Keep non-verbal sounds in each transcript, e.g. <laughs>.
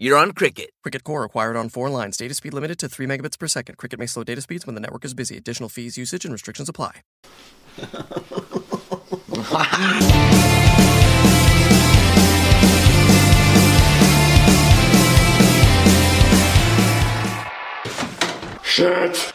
you're on Cricket. Cricket Core acquired on four lines. Data speed limited to 3 megabits per second. Cricket may slow data speeds when the network is busy. Additional fees, usage, and restrictions apply. Shit.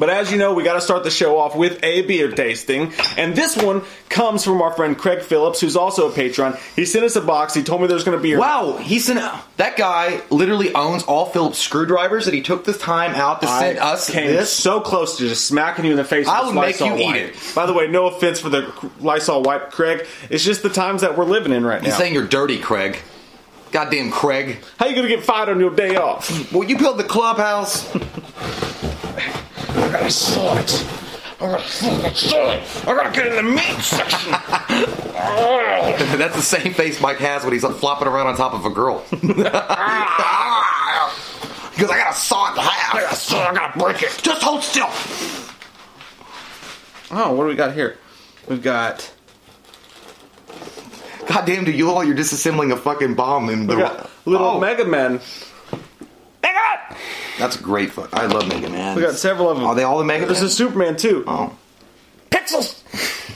But as you know, we got to start the show off with a beer tasting. And this one comes from our friend Craig Phillips, who's also a patron. He sent us a box. He told me there's going to be. Wow, he's an that guy literally owns all Phillips screwdrivers, that he took the time out to send I us came this. so close to just smacking you in the face. I would make you Lysol eat it. By the way, no offense for the Lysol wipe, Craig. It's just the times that we're living in right now. He's saying you're dirty, Craig. Goddamn, Craig. How you gonna get fired on your day off? Well, you built the clubhouse. I gotta saw it. I gotta fucking saw it. I gotta get in the meat section. <laughs> That's the same face Mike has when he's like, flopping around on top of a girl. <laughs> Because I gotta saw it in half. I gotta saw it. I gotta break it. Just hold still. Oh, what do we got here? We've got Goddamn, do you all you're disassembling a fucking bomb in the got little Oh, Mega Men. That's a great fuck. I love Mega Man. We got several of them. Are they all the Mega This Man? a Superman too. Oh. Pixels.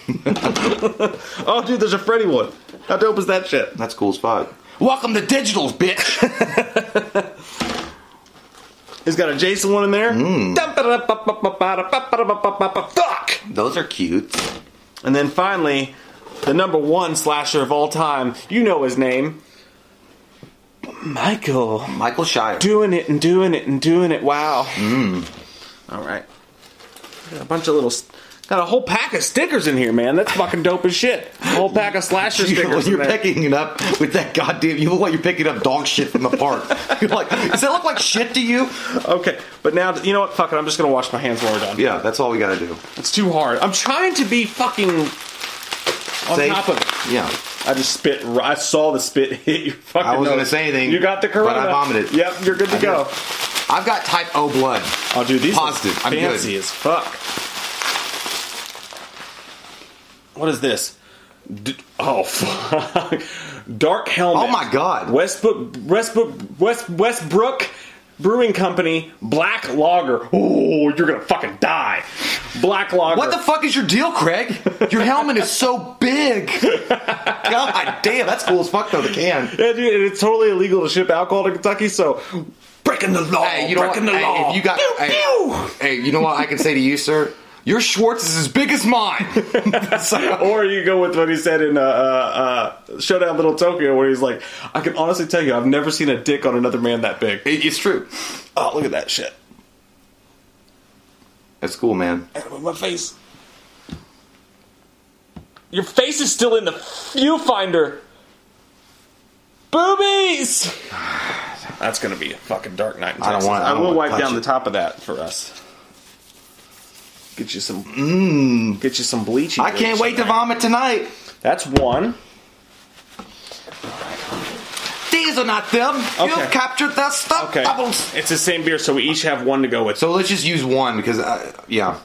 <laughs> oh, dude, there's a Freddy one. How dope is that shit? That's cool as fuck. Welcome to digitals, bitch. <laughs> He's got a Jason one in there. Mm. Fuck. Those are cute. And then finally, the number one slasher of all time. You know his name. Michael. Michael Shire. Doing it and doing it and doing it. Wow. Mm. All right. Got a bunch of little. Got a whole pack of stickers in here, man. That's fucking dope as shit. A whole pack of slasher <laughs> stickers. you're there. picking it up with that goddamn. You look like you're picking up dog shit from the park. <laughs> You're like, does that look like shit to you? Okay, but now you know what? Fuck it. I'm just gonna wash my hands when we're done. Yeah, that's all we gotta do. It's too hard. I'm trying to be fucking on Safe? top of it. Yeah. I just spit. I saw the spit <laughs> hit your fucking. I wasn't nose. gonna say anything, You got the corona. but I vomited. Yep, you're good to I go. did. I've got type O blood. Oh, dude, these Positive. are I'm good. fancy as fuck. What is this? D- oh <laughs> fuck! Dark helmet. Oh my god. Westbrook, Westbrook, West Westbrook Brewing Company Black Lager. Oh, you're gonna fucking die. Black Lager. What the fuck is your deal, Craig? Your helmet is so big. <laughs> God damn, that's cool as fuck though. The can. Yeah, dude, and it's totally illegal to ship alcohol to Kentucky, so breaking the law. Hey, you know what? the Hey, law. if you got, Pew, hey, pew. hey, you know what I can say to you, sir? Your Schwartz is as big as mine. So- <laughs> Or you go with what he said in uh, uh, uh, Showdown Little Tokyo, where he's like, I can honestly tell you, I've never seen a dick on another man that big. It- it's true. Oh, look at that shit. That's cool, man. With my face. Your face is still in the viewfinder. Boobies! <sighs> That's gonna be a fucking dark night. In I don't want- I I will wipe down touch the top of that for us. Get you some. Mmm. Get you some bleaching. I can't wait in to vomit tonight. That's one. These are not them. Okay. You've captured their stuff Okay. bubbles. It's the same beer, so we each have one to go with. So let's just use one because, uh, yeah.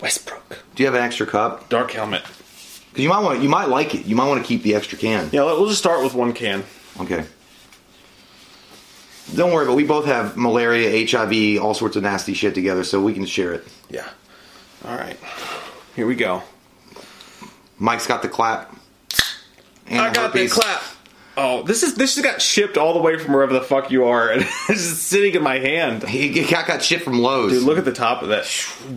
Westbrook. Do you have an extra cup? Dark helmet. 'Cause you might want, you might like it. You might want to keep the extra can. Yeah, we'll just start with one can. Okay. Don't worry, but we both have malaria, HIV, all sorts of nasty shit together, so we can share it. Yeah. All right. Here we go. Mike's got the clap. And I got the clap. Oh, this is this just got shipped all the way from wherever the fuck you are, <laughs> and it's just sitting in my hand. He he got, got shit from Lowe's. Dude, look at the top of that.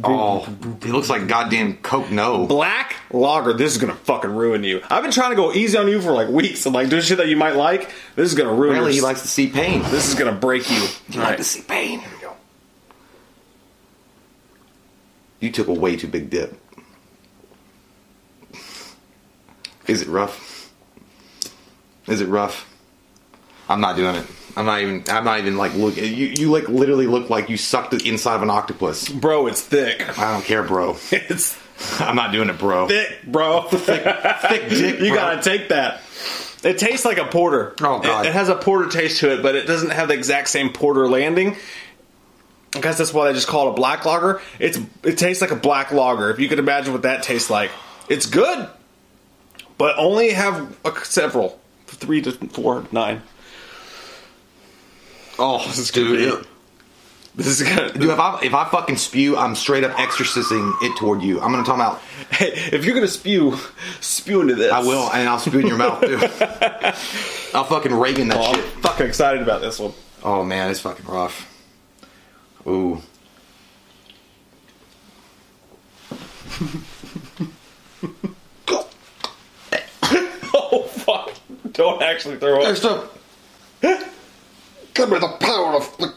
Oh, it looks like goddamn Coke No. Black lager. This is gonna fucking ruin you. I've been trying to go easy on you for like weeks. I'm like, doing shit that you might like. This is gonna ruin. Apparently, your he likes to see pain. This is gonna break you. You All like right. to see pain. Here we go. You took a way too big dip. Is it rough? Is it rough? I'm not doing it. I'm not even. I'm not even like look. You, you like literally look like you sucked the inside of an octopus. Bro, it's thick. I don't care, bro. <laughs> It's I'm not doing it, bro. thick, bro. Thick <laughs> dick. You bro. gotta take that. It tastes like a porter. Oh, God. It, it has a porter taste to it, but it doesn't have the exact same porter landing. I guess that's why they just call it a black lager. It's it tastes like a black lager. If you could imagine what that tastes like, it's good, but only have a, several, three to four, nine. Oh, this is gonna Dude, be. This is gonna. Dude, if I if I fucking spew, I'm straight up exorcising it toward you. I'm gonna talk about. Hey, if you're gonna spew, spew into this. I will, and I'll spew in your mouth too. <laughs> I'll fucking Reagan that Oh, I'm shit. fucking excited about this one. Oh man, it's fucking rough. Ooh. <laughs> Oh fuck! Don't actually throw up. stop. Give me the power of the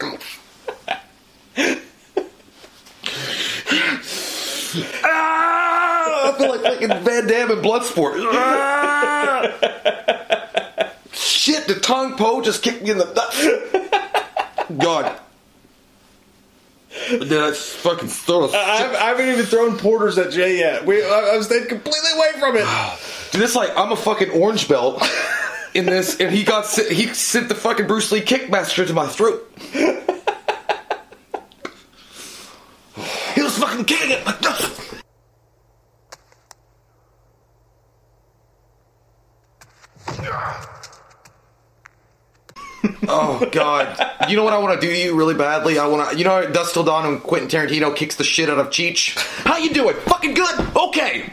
Ah, I feel like fucking Van Damme in Bloodsport. Ah! Shit, the tongue pole just kicked me in the. God. Dude, that's fucking so I haven't, I haven't even thrown porters at Jay yet. We, I, I've stayed completely away from it. <sighs> Dude, it's like I'm a fucking orange belt in this, and he got he sent the fucking Bruce Lee kickmaster to my throat. <sighs> he was fucking kicking it. like this. <laughs> oh god! You know what I want to do to you really badly? I want to. You know, Dusk Till Dawn and Quentin Tarantino kicks the shit out of Cheech. How you doing? Fucking good. Okay.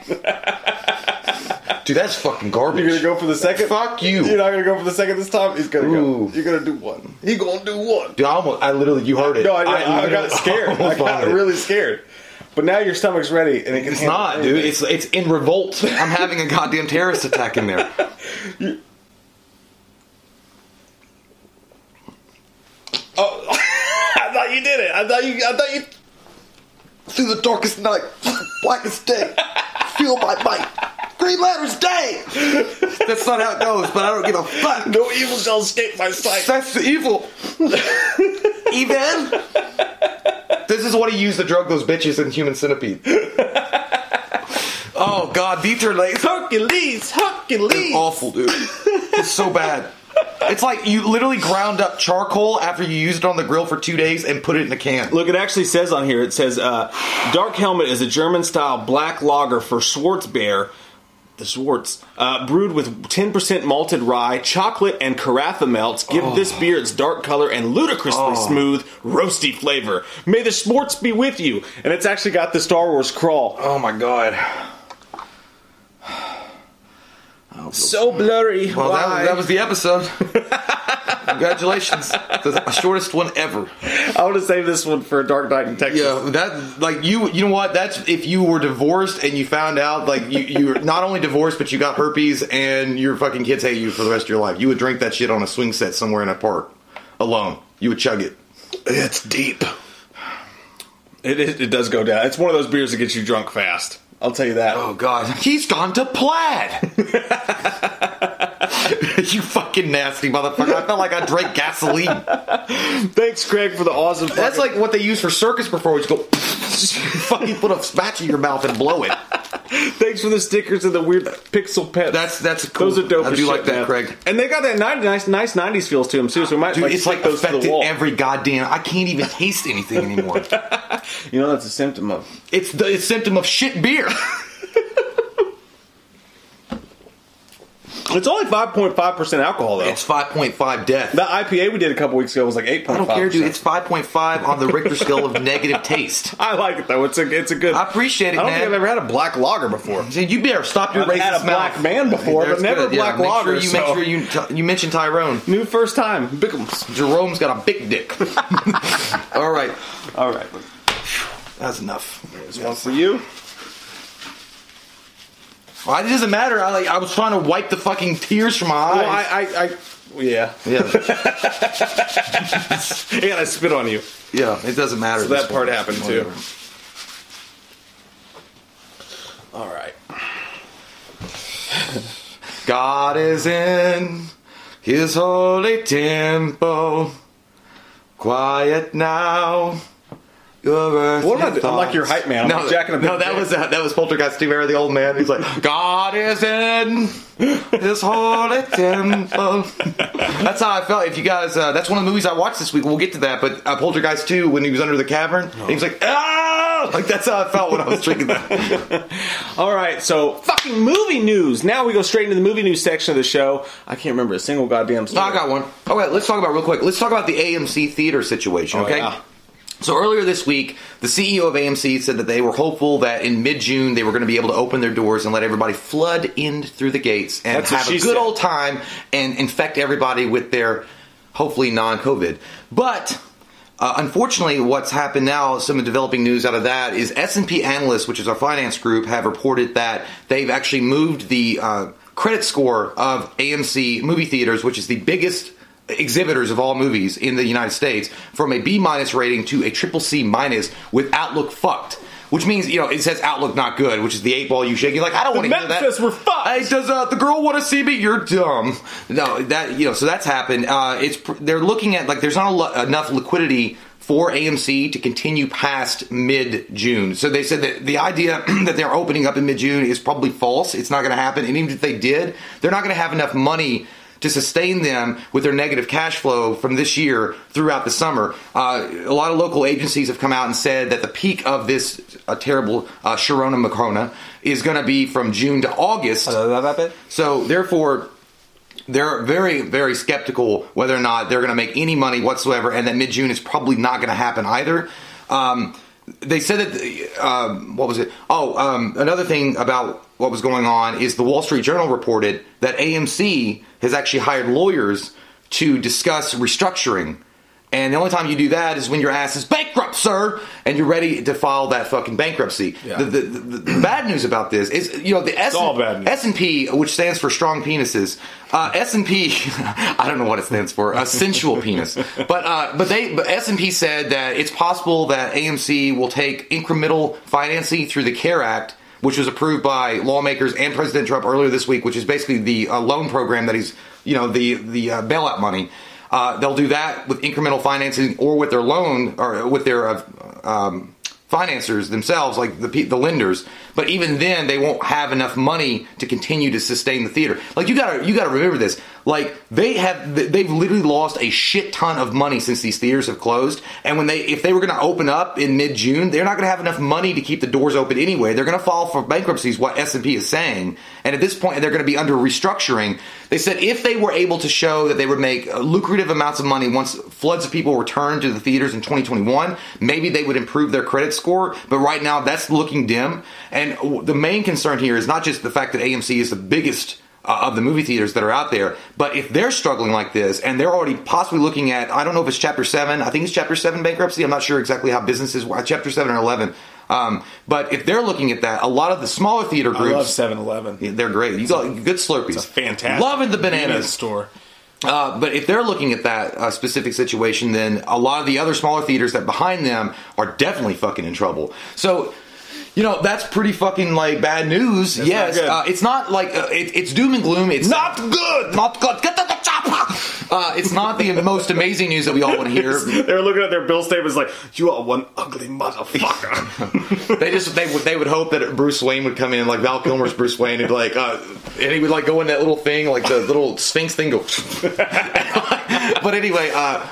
Dude, that's fucking garbage. You're gonna go for the second? Fuck you. You're not gonna go for the second this time. He's gonna Ooh. go. You're gonna do one. He gonna do one. Dude, I almost, I literally, you heard it. No, I, I, I got scared. <laughs> I got vomited. really scared. But now your stomach's ready, and it can It's not, dude. It's it's in revolt. I'm having a goddamn terrorist attack in there. <laughs> Oh, <laughs> I thought you did it. I thought you. I thought you. Through the darkest night, <laughs> blackest day, feel my might. Green letters day. That's not how it goes, but I don't give a fuck. No evil shall escape my sight. That's the evil. <laughs> Even. This is what he used to drug those bitches in Human Centipede. Oh God, Dieter like Hercules, Hercules. It's awful, dude. It's so bad. It's like you literally ground up charcoal after you used it on the grill for two days and put it in a can. Look, it actually says on here. It says uh, Dark Helmet is a German-style black lager for Schwarzbier, the Schwartz, uh, brewed with 10% malted rye, chocolate, and carafa malts. Give this beer its dark color and ludicrously smooth, roasty flavor. May the Schwartz be with you. And it's actually got the Star Wars crawl. Oh my god. So blurry. Well, that, Why? that was the episode. <laughs> Congratulations, the shortest one ever. I want to save this one for Dark Knight in Texas. Yeah, that like you. You know what? That's if you were divorced and you found out like you you're not only divorced but you got herpes and your fucking kids hate you for the rest of your life. You would drink that shit on a swing set somewhere in a park alone. You would chug it. It's deep. It, it, it does go down. It's one of those beers that gets you drunk fast. I'll tell you that. Oh god, he's gone to plaid. <laughs> <laughs> you fucking nasty motherfucker! I felt like I drank gasoline. Thanks, Craig, for the awesome. That's like what they use for circus performers. Go, <laughs> fucking put a match in your mouth and blow it. Thanks for the stickers and the weird pixel pets. That's that's cool. Those are dope. I do shit, like that, man. Craig. And they got that ni- nice, nice '90s feels to them too. So we might Dude, like, it's like those to the wall. every goddamn. I can't even <laughs> taste anything anymore. You know, that's a symptom of. it's the it's symptom of shit beer. It's only five point five percent alcohol though. It's five point five death. The IPA we did a couple weeks ago was like eight I don't care, dude. It's five point five on the Richter scale of negative taste. <laughs> I like it though. It's a it's a good. I appreciate it, I don't man. think I've ever had a black lager before. Dude, you better stop your I've racist had a black mouth. man before, but never good, yeah. black Make lager, Sure you so- make sure you you mention Tyrone. New first time, Bickums. Jerome's got a big dick. <laughs> All right, All right, that's enough. There's one for you. Well, it doesn't matter. I like. I was trying to wipe the fucking tears from my eyes. Well, I, I, I yeah, yeah, <laughs> yeah, I spit on you. yeah. It doesn't matter. So that part one. happened, too. All right. God is in His holy temple, quiet now. What am I? I'm like your hype man. I'm no, like Jack and the no, that was uh, that was Poltergeist Steve Air, the old man. He's like, <laughs> God is in His holy temple. That's how I felt. If you guys, uh, that's one of the movies I watched this week. We'll get to that. But uh, Poltergeist 2, when he was under the cavern, he was like, ah! Like that's how I felt when I was drinking that. <laughs> All right, so fucking movie news. Now we go straight into the movie news section of the show. I can't remember a single goddamn story. I got one. Okay, let's talk about real quick. Let's talk about the AMC theater situation. Oh, Okay. yeah. So earlier this week, the CEO of AMC said that they were hopeful that in mid-June they were going to be able to open their doors and let everybody flood in through the gates and That's have a good said. old time and infect everybody with their hopefully non-COVID. But uh, unfortunately, what's happened now, some developing news out of that is S&P analysts, which is our finance group, have reported that they've actually moved the uh, credit score of AMC movie theaters, which is the biggest exhibitors of all movies in the United States, from a B minus rating to a triple C minus with Outlook fucked. Which means, you know, it says Outlook not good, which is the eight ball you shake. You're like, I don't want to hear that. Memphis were fucked. Hey, does uh, the girl want to see me? You're dumb. No, that you know. So that's happened. Uh, it's they're looking at like there's not a lo- enough liquidity for AMC to continue past mid June. So they said that the idea <clears throat> that they're opening up in mid June is probably false. It's not going to happen. And even if they did, they're not going to have enough money to sustain them with their negative cash flow from this year throughout the summer. Uh, a lot of local agencies have come out and said that the peak of this uh, terrible uh, Sharona Macrona is going to be from June to August. So therefore, they're very, very skeptical whether or not they're going to make any money whatsoever, and that mid June is probably not going to happen either. Um, they said that um, what was it? Oh, um, another thing about what was going on is the Wall Street Journal reported that AMC has actually hired lawyers to discuss restructuring. And the only time you do that is when your ass is bankrupt, sir, and you're ready to file that fucking bankruptcy. The, the, the, the <clears throat> bad news about this is, you know, the S all bad news. S and P, which stands for strong penises. Uh, S and P, <laughs> I don't know what it stands for, a sensual <laughs> penis. But uh, but they but S and P said that it's possible that AMC will take incremental financing through the CARE Act. Which was approved by lawmakers and President Trump earlier this week, which is basically the uh, loan program that he's, you know, the the uh, bailout money. Uh, they'll do that with incremental financing or with their loan or with their uh, um, financiers themselves, like the the lenders. But even then, they won't have enough money to continue to sustain the theater. Like you gotta you gotta remember this. Like they have they've literally lost a shit ton of money since these theaters have closed. And when they if they were gonna open up in mid June, they're not gonna have enough money to keep the doors open anyway. They're gonna file for bankruptcies. what S and P is saying. And at this point, they're gonna be under restructuring. They said if they were able to show that they would make lucrative amounts of money once floods of people return to the theaters in 2021, maybe they would improve their credit score. But right now, that's looking dim. And the main concern here is not just the fact that AMC is the biggest uh, of the movie theaters that are out there. But if they're struggling like this and they're already possibly looking at, I don't know if it's Chapter 7, I think it's Chapter 7 bankruptcy. I'm not sure exactly how businesses, Chapter 7 or 11. Um, but if they're looking at that, a lot of the smaller theater I love groups, 7-Eleven. yeah, they're great. You got good Slurpees. It's fantastic. Loving the bananas. store. Uh, but if they're looking at that uh, specific situation, then a lot of the other smaller theaters that behind them are definitely fucking in trouble. So, you know, that's pretty fucking like bad news. yes, not uh, it's not like uh, it, it's doom and gloom. It's Not good. Not good. Get to the chopper. <laughs> Uh, it's not the most amazing news that we all want to hear. <laughs> They're looking at their bill statements like, "You are one ugly motherfucker." <laughs> they just they would they would hope that Bruce Wayne would come in like Val Kilmer's Bruce Wayne and be like uh, and he would like go in that little thing like the little Sphinx thing go. but anyway, uh,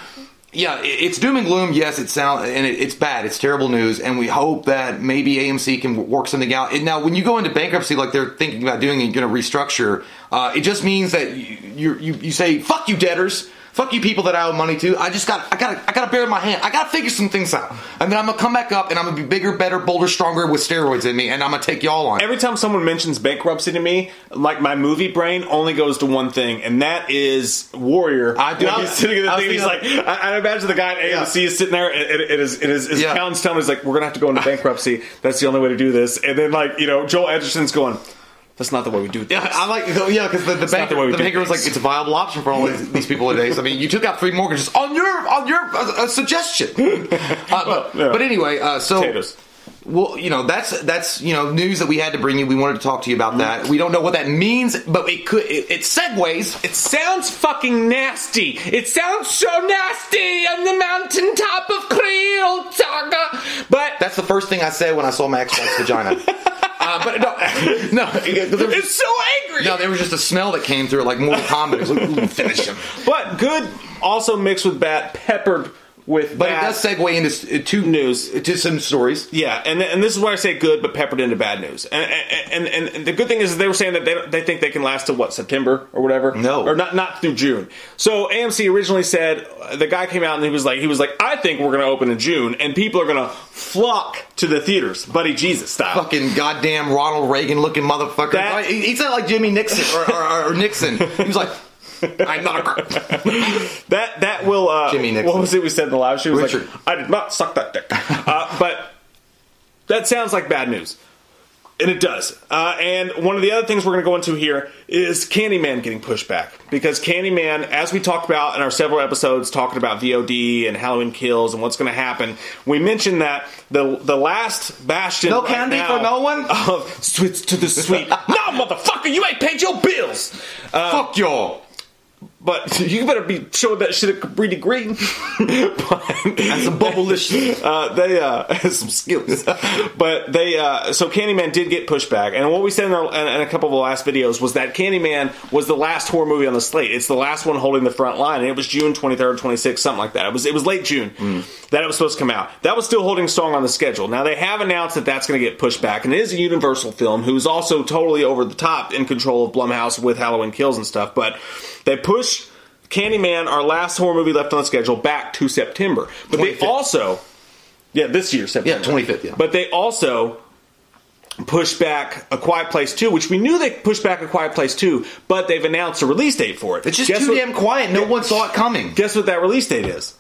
yeah, it's doom and gloom. Yes, it sound and it's bad. It's terrible news, and we hope that maybe AMC can work something out. And now, when you go into bankruptcy, like they're thinking about doing, and going to restructure, uh, it just means that you you you say fuck you debtors. Fuck you people that I owe money to. I just got I got I got to bear my hand. I got to figure some things out. And then I'm to come back up and I'm to be bigger, better, bolder, stronger with steroids in me and I'm to take y'all on. Every time someone mentions bankruptcy to me, like my movie brain only goes to one thing, and that is Warrior. I do- he's sitting at the thing. He's like, I, I imagine the guy at AMC is sitting there, and, and, and his, and his, his Yeah. accountant's telling him, he's like, "We're gonna have to go into bankruptcy. That's the only way to do this." And then, like, you know, Joel Edgerton's going, "That's not the way we do this." Yeah, I like yeah because the, the banker the the banker was like it's a viable option for all these, these people nowadays. I mean, you took out three mortgages on your on your uh, uh, suggestion. <laughs> Uh, but, yeah. but anyway, uh, so Potatoes. well, you know, that's that's you know news that we had to bring you. We wanted to talk to you about that. We don't know what that means, but it could it, it segues. It sounds fucking nasty. It sounds so nasty on the mountaintop of Creole Saga. But That's the first thing I said when I saw my ex-wife's vagina. <laughs> Uh, but no, <laughs> no, it- there was- it's so angry. no, there was just a smell that came through, like Mortal Kombat. It was like, finish him. But good also mixed with bat, peppered with But bad. it does segue into s- uh, to News. to some stories. Yeah, and and this is why I say good, but peppered into bad news. And and, and, and the good thing is they were saying that they they think they can last to what September or whatever. No. or not not through June. So AMC originally said uh, the guy came out and he was like he was like I think we're going to open in June and people are going to flock to the theaters, Buddy Jesus style. Fucking goddamn Ronald Reagan looking motherfucker. That- he, he sounded like Jimmy Nixon or, or, or Nixon. <laughs> He was like, I'm not a. That that will. Uh, Jimmy Nixon. What was it we said in the live? She was Richard. like, "I did not suck that dick," uh, but that sounds like bad news, and it does. Uh, and one of the other things we're going to go into here is Candyman getting pushed back because Candyman, as we talked about in our several episodes, talking about VOD and Halloween Kills and what's going to happen, we mentioned that the the last bastion. No right candy now for no one? Of sweets to the sweet. <laughs> no, motherfucker, you ain't paid your bills. Uh, Fuck y'all. But <laughs> you better be showing that shit at Cabrini Green. <laughs> but, And some bubblish. <laughs> uh, they uh, some skills, but they uh, so Candyman did get pushed back, and what we said in, our, in, in a couple of the last videos was that Candyman was the last horror movie on the slate. It's the last one holding the front line, and it was June twenty third, twenty sixth, something like that. It was it was late June that it was supposed to come out. That was still holding strong on the schedule. Now they have announced that that's going to get pushed back, and it is a Universal film who's also totally over the top in control of Blumhouse with Halloween Kills and stuff, but they pushed. Candyman, our last horror movie left on schedule, back to September. But they also, yeah, this year September, Yeah, 25th, yeah. But they also pushed back A Quiet Place Two, which we knew they pushed back A Quiet Place Two, but they've announced a release date for it. It's just Guess too what- damn quiet. No one saw it coming. Guess what that release date is?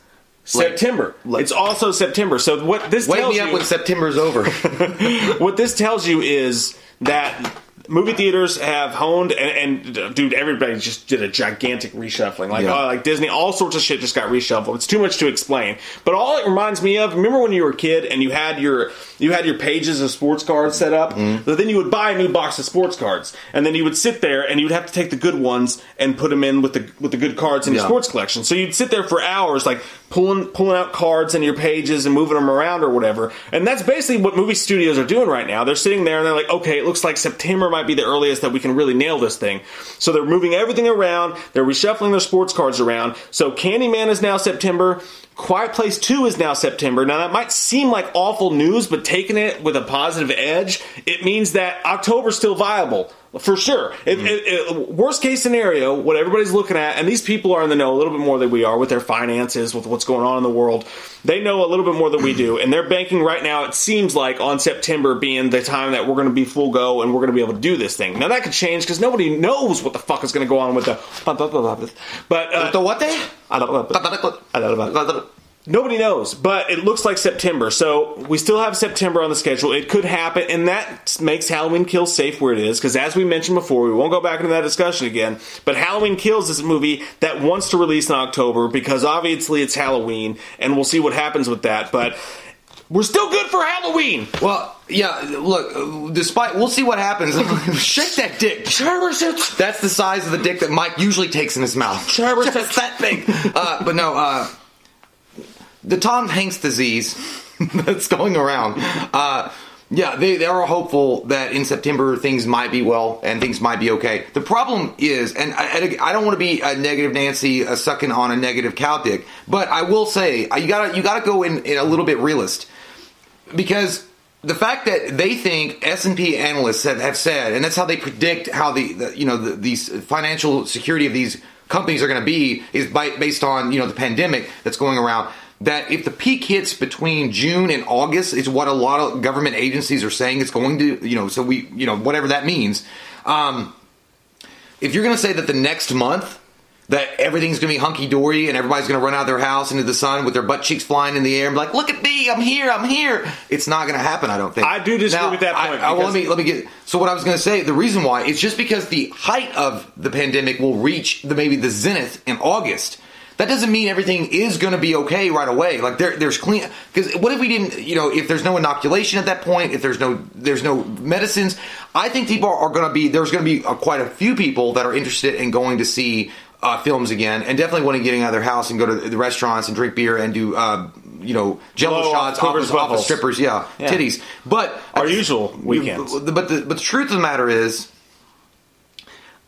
September. like- it's also September. So what this Wake tells me up you, when September's over. <laughs> what this tells you is that movie theaters have honed and, and dude everybody just did a gigantic reshuffling. Like Yeah. uh, like disney all sorts of shit just got reshuffled. It's too much to explain. But all it reminds me of remember when you were a kid and you had your you had your pages of sports cards set up? Mm-hmm. but then you would buy a new box of sports cards. And then you would sit there and you would have to take the good ones and put them in with the with the good cards in your sports collection. So you'd sit there for hours like pulling pulling out cards in your pages and moving them around or whatever. And that's basically what movie studios are doing right now. They're sitting there and they're like okay it looks like september might be the earliest that we can really nail this thing. So they're moving everything around. They're reshuffling their sports cards around. So candyman is now september. Quiet Place 2 is now September. Now, that might seem like awful news, but taking it with a positive edge, it means that October's still viable. For sure. If, if- if- worst case scenario, what everybody's looking at, and these people are in the know a little bit more than we are with their finances, with what's going on in the world. They know a little bit more than we do, and they're banking right now, it seems like, on September being the time that we're going to be full go and we're going to be able to do this thing. Now, that could change because nobody knows what the fuck is going to go on with the. But. Uh, the what day? I don't know. I don't know. Nobody knows, but it looks like September. So we still have September on the schedule. It could happen, and that makes Halloween Kills safe where it is. Because as we mentioned before, we won't go back into that discussion again. But Halloween Kills is a movie that wants to release in October because obviously it's Halloween, and we'll see what happens with that. But we're still good for Halloween. Well, yeah. Look, despite we'll see what happens. <laughs> Shake that dick. That's the size of the dick that Mike usually takes in his mouth. <laughs> Just that big. Uh, but no, uh, the Tom Hanks disease <laughs> that's going around. Uh, yeah, they, they are hopeful that in September things might be well and things might be okay. The problem is, and I, I- don't want to be a negative Nancy uh, sucking on a negative cow dick, but I will say uh, you gotta you gotta go in, in a little bit realist because the fact that they think S and P analysts have, have said, and that's how they predict how the, the you know the, these financial security of these companies are going to be is by, based on you know the pandemic that's going around. That if the peak hits between June and August is what a lot of government agencies are saying it's going to you know so we you know whatever that means. Um, if you're going to say that the next month that everything's going to be hunky dory and everybody's going to run out of their house into the sun with their butt cheeks flying in the air and be like, "Look at me, I'm here, I'm here." It's not going to happen. I don't think. I do disagree Now, with that I- point, I- well, let me let me get. So what I was going to say, the reason why it's just because the height of the pandemic will reach the maybe the zenith in August. That doesn't mean everything is going to be okay right away. Like there, there's clean because what if we didn't, you know, if there's no inoculation at that point, if there's no there's no medicines, I think people are, going to be there's going to be uh, quite a few people that are interested in going to see uh, films again, and definitely want to getting out of their house and go to the restaurants and drink beer and do. Uh, you know, jello Blow shots off, Cooper's of- off of bubbles. strippers, yeah, Yeah. titties. But Our usual weekends. But the, but the truth of the matter is,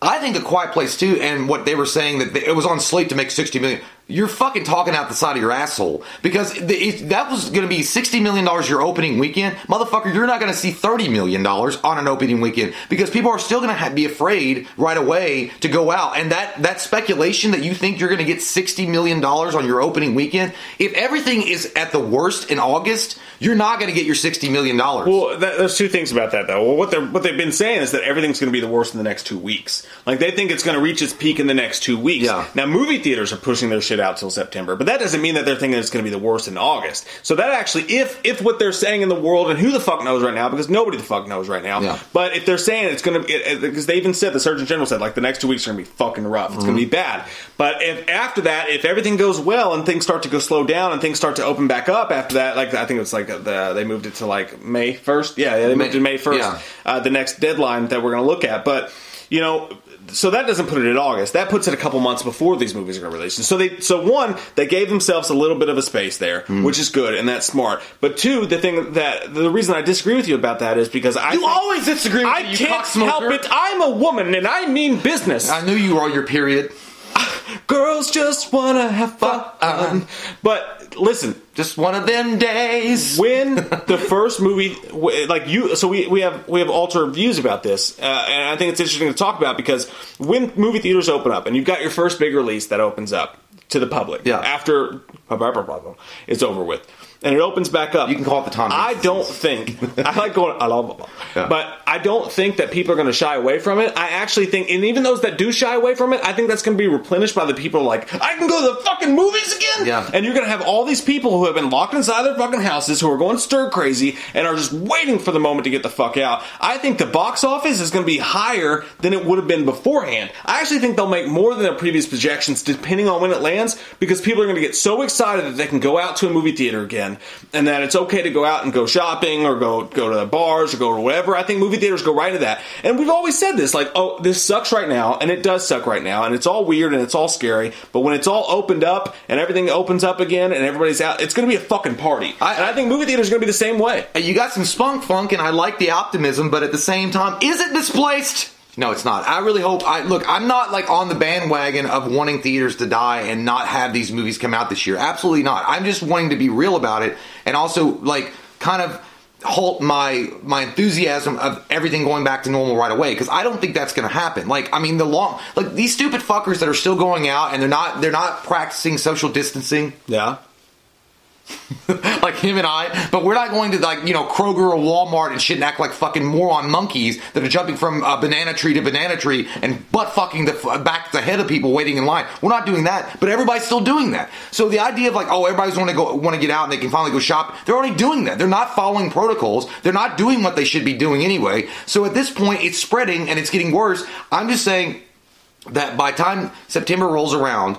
I think a Quiet Place too, and what they were saying that it was on slate to make sixty million. You're fucking talking out the side of your asshole because if that was going to be sixty million dollars your opening weekend, motherfucker. You're not going to see thirty million dollars on an opening weekend because people are still going to ha- be afraid right away to go out. And that that speculation that you think you're going to get sixty million dollars on your opening weekend, if everything is at the worst in August, you're not going to get your sixty million dollars. Well, that, there's two things about that though. Well, what they're, what they've been saying is that everything's going to be the worst in the next two weeks. Like they think it's going to reach its peak in the next two weeks. Yeah. Now movie theaters are pushing their shit out till September, but that doesn't mean that they're thinking it's going to be the worst in August. So that actually, if if what they're saying in the world, and who the fuck knows right now, because nobody the fuck knows right now. Yeah. But if they're saying it's going to, be because they even said the Surgeon General said like the next two weeks are going to be fucking rough. It's going to be bad. But if after that, if everything goes well and things start to go slow down and things start to open back up after that, like I think it's like the, they moved it to like May first. Yeah, yeah, they moved it to May first. yeah. Uh, the next deadline that we're going to look at, but you know. So that doesn't put it in August. That puts it a couple months before these movies are going to release. So they, so one, they gave themselves a little bit of a space there, Hmm. which is good and that's smart. But two, the thing that the reason I disagree with you about that is because I You think- always disagree with I me, you can't help it. I'm a woman and I mean business. I knew you were on your period. Girls just wanna have fun. But listen, Just one of them days. when the <laughs> first movie like you so we, we have we have alter views about this uh, and i think it's interesting to talk about because when movie theaters open up and you've got your first big release that opens up to the public Yeah. after it's over with and it opens back up You can call it the Tom i Hanks don't think i like going I love Yeah. but i don't think that people are going to shy away from it i actually think and even those that do shy away from it i think that's going to be replenished by the people like i can go to the fucking movies again Yeah. and you're going to have all these people who have been locked inside their fucking houses who are going stir crazy and are just waiting for the moment to get the fuck out. I think the box office is going to be higher than it would have been beforehand. I actually think they'll make more than their previous projections depending on when it lands because people are going to get so excited that they can go out to a movie theater again and that it's okay to go out and go shopping or go go to the bars or go to whatever. I think movie theaters go right to that. And we've always said this like, oh, this sucks right now and it does suck right now and it's all weird and it's all scary, but when it's all opened up and everything opens up again and everybody's out, it's going to be a fucking party. I- and I think movie theaters are going to be the same way. You got some spunk funk, and I like the optimism, but at the same time, is it misplaced? No, it's not. I really hope. I look. I'm not like on the bandwagon of wanting theaters to die and not have these movies come out this year. Absolutely not. I'm just wanting to be real about it, and also like kind of halt my my enthusiasm of everything going back to normal right away because I don't think that's going to happen. Like I mean the long like these stupid fuckers that are still going out and they're not they're not practicing social distancing Yeah. <laughs> like him and I, but we're not going to like you know Kroger or Walmart and shit and act like fucking moron monkeys that are jumping from uh, banana tree to banana tree and butt fucking the f- back the head of people waiting in line. We're not doing that, but everybody's still doing that. So the idea of like oh everybody's want to go want to get out and they can finally go shop, they're already doing that. They're not following protocols. They're not doing what they should be doing anyway. So at this point, it's spreading and it's getting worse. I'm just saying that by time September rolls around,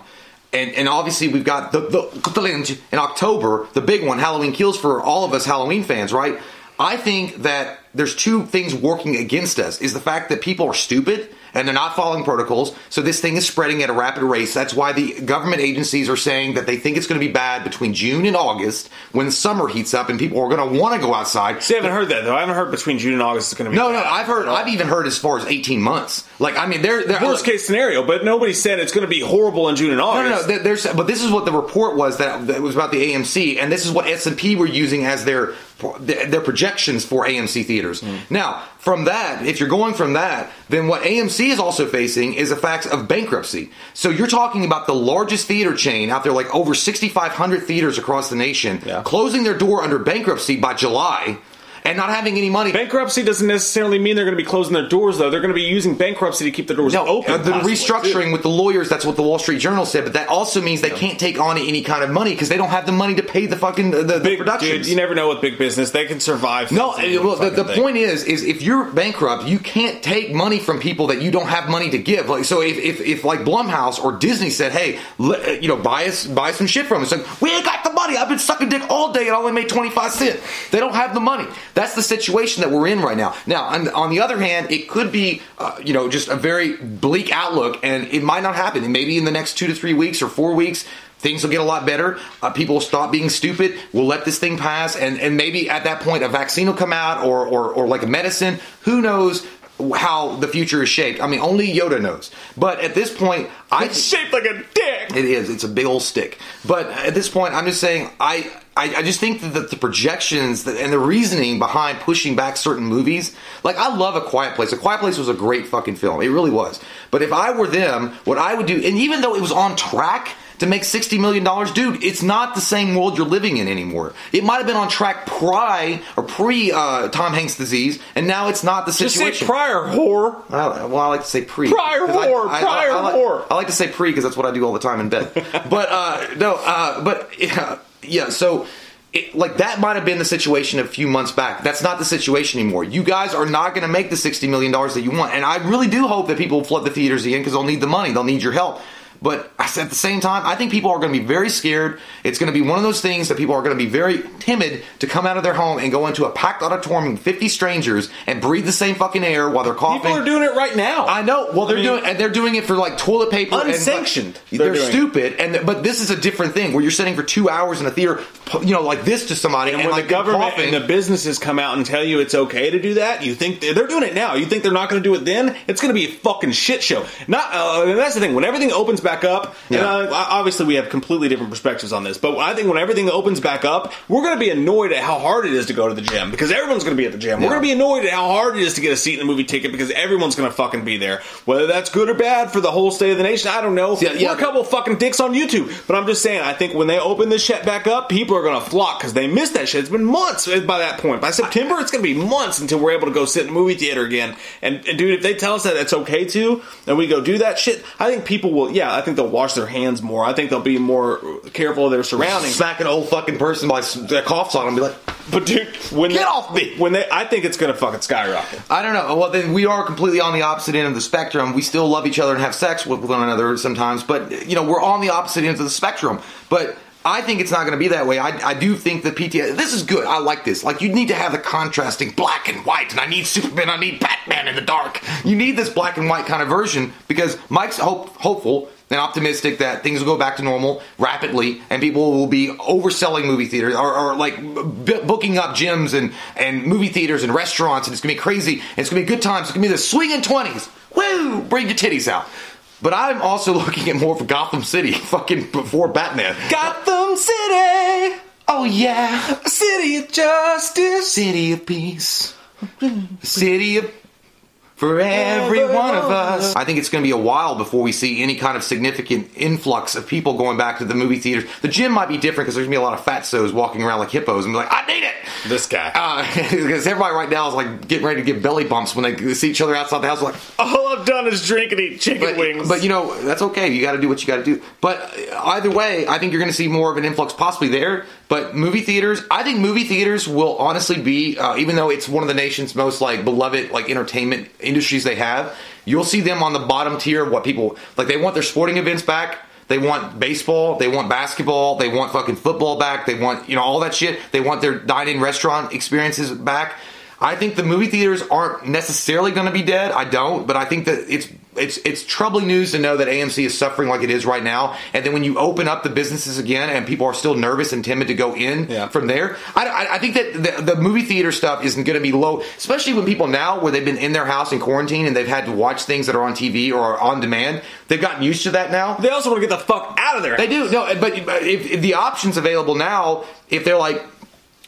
and, and obviously we've got the, the in October, the big one, Halloween Kills for all of us Halloween fans, right? I think that there's two things working against us is the fact that people are stupid and they're not following protocols. So this thing is spreading at a rapid rate. That's why the government agencies are saying that they think it's going to be bad between June and August when summer heats up and people are going to want to go outside. See, I haven't heard that though. I haven't heard between June and August it's going to be. No, no. I've heard, I've even heard as far as 18 months. Like, I mean, they're, they're worst case scenario, but nobody said it's going to be horrible in June and No, August. no, no. there- There's, but this is what the report was that, that was about the AMC, and this is what S and P were using as their their projections for AMC theaters. Hmm. Now, from that, if you're going from that, then what AMC is also facing is the facts of bankruptcy. So you're talking about the largest theater chain out there, like over 6,500 theaters across the nation, Yeah. closing their door under bankruptcy by July. And not having any money. Bankruptcy doesn't necessarily mean they're going to be closing their doors, though. They're going to be using bankruptcy to keep the doors No, open. uh, the possibly, restructuring too. with the lawyers, that's what the Wall Street Journal said, but that also means they can't take on any kind of money because they don't have the money to pay the fucking the, the Big, productions. dude, you never know with big business. They can survive. No, uh, well, the, the point is, is if you're bankrupt, you can't take money from people that you don't have money to give. Like, so if, if, if like Blumhouse or Disney said, "Hey, uh, you know, buy us, buy some shit from us," like we ain't got the money. I've been sucking dick all day and I only made twenty five cent. They don't have the money. That's the situation that we're in right now. Now, on, on the other hand, it could be, uh, you know, just a very bleak outlook, and it might not happen. And maybe in the next two to three weeks or four weeks. Things will get a lot better. Uh, people will stop being stupid. We'll let this thing pass, and, and maybe at that point a vaccine will come out, or, or or like a medicine. Who knows how the future is shaped? I mean, only Yoda knows. But at this point, I It's shaped like a dick. it is. It's a big old stick. But at this point, I'm just saying, I, I, I just think that the projections that, and the reasoning behind pushing back certain movies, like I love A Quiet Place. A Quiet Place was a great fucking film. It really was. But if I were them, what I would do, and even though it was on track to make $60 million, dude, it's not the same world you're living in anymore. It might have been on track pri or pre uh, Tom Hanks disease, and now it's not the situation. Just say prior whore. I, well, I like to say pre. Prior 'cause I- whore, I, prior I, like, whore. I like to say pre because that's what I do all the time in bed. <laughs> but uh, no, uh, but yeah, yeah so. It, like that might have been the situation a few months back. That's not the situation anymore. You guys are not going to make the sixty million dollars that you want, and I really do hope that people flood the theaters again because they'll need the money. They'll need your help. But at the same time, I think people are going to be very scared. It's going to be one of those things that people are going to be very timid to come out of their home and go into a packed auditorium with 50 strangers and breathe the same fucking air while they're coughing. People are doing it right now. I know. Well, they're I mean- doing and they're doing it for like toilet paper, and- Unsanctioned. They're They're, doing it. stupid, and but this is a different thing where you're sitting for two hours in a theater, you know, like this to somebody, And and, when like the government coughing. and the businesses come out and tell you it's okay to do that, you think they're doing it now. You think they're not going to do it then? It's going to be a fucking shit show. Not. Uh, and that's the thing. When everything opens back up, and Yeah. uh, obviously we have completely different perspectives on this, but I think when everything opens back up, we're going to be annoyed at how hard it is to go to the gym because everyone's going to be at the gym. We're going to be annoyed at how hard it is to get a seat in a movie ticket because everyone's going to fucking be there. Whether that's good or bad for the whole state of the nation, I don't know. Yeah, yeah. We're a couple fucking dicks on YouTube, but I'm just saying. I think when they open this shit back up, people are going to flock because they missed that shit. It's been months by that point. By September, it's going to be months until we're able to go sit in a movie theater again. And, and dude, if they tell us that it's okay to, and we go do that shit, I think people will. Yeah, I think they'll wash their hands more. I think they'll be more careful of their surroundings. smack an old fucking person by that coughs on them, and be like, But dude, when Get they, off me! When they, I think it's going to fucking skyrocket. I don't know. Well, then we are completely on the opposite end of the spectrum. We still love each other and have sex with one another sometimes, but you know we're on the opposite ends of the spectrum. But I think it's not going to be that way. I, I do think the PTA. This is good. I like this. Like you need to have the contrasting black and white, and I need Superman. I need Batman in the dark. You need this black and white kind of version because Mike's hope, hopeful and optimistic that things will go back to normal rapidly and people will be overselling movie theaters or, or like b- booking up gyms and, and movie theaters and restaurants and it's gonna be crazy and it's gonna be good times it's gonna be the swinging 20s woo! Bring your titties out. But i'm also <laughs> looking at more for gotham city <laughs> fucking before batman. Gotham City, oh yeah. City of justice. city of peace. City of for every one of us. I think it's going to be a while before we see any kind of significant influx of people going back to the movie theaters. The gym might be different because there's going to be a lot of fatsos walking around like hippos and be like, I need it! This guy. <laughs> Because everybody right now is like getting ready to get belly bumps when they see each other outside the house. Like, All I've done is drink and eat chicken but, wings. but you know that's okay. You got to do what you got to do. But either way, I think you're going to see more of an influx possibly there. But movie theaters, I think movie theaters will honestly be, uh, even though it's one of the nation's most like beloved like entertainment industries they have, you'll see them on the bottom tier of what people like. They want their sporting events back. They want baseball, they want basketball, they want fucking football back, they want, you know, all that shit. They want their dine-in restaurant experiences back. I think the movie theaters aren't necessarily going to be dead. I don't, but I think that it's it's it's troubling news to know that AMC is suffering like it is right now. And then when you open up the businesses again, and people are still nervous and timid to go in Yeah. from there, I, I, I think that the, the movie theater stuff isn't going to be low, especially when people now where they've been in their house in quarantine and they've had to watch things that are on TV or on demand. They've gotten used to that now. they also want to get the fuck out of there. They do no, but but if, if the options available now, if they're like,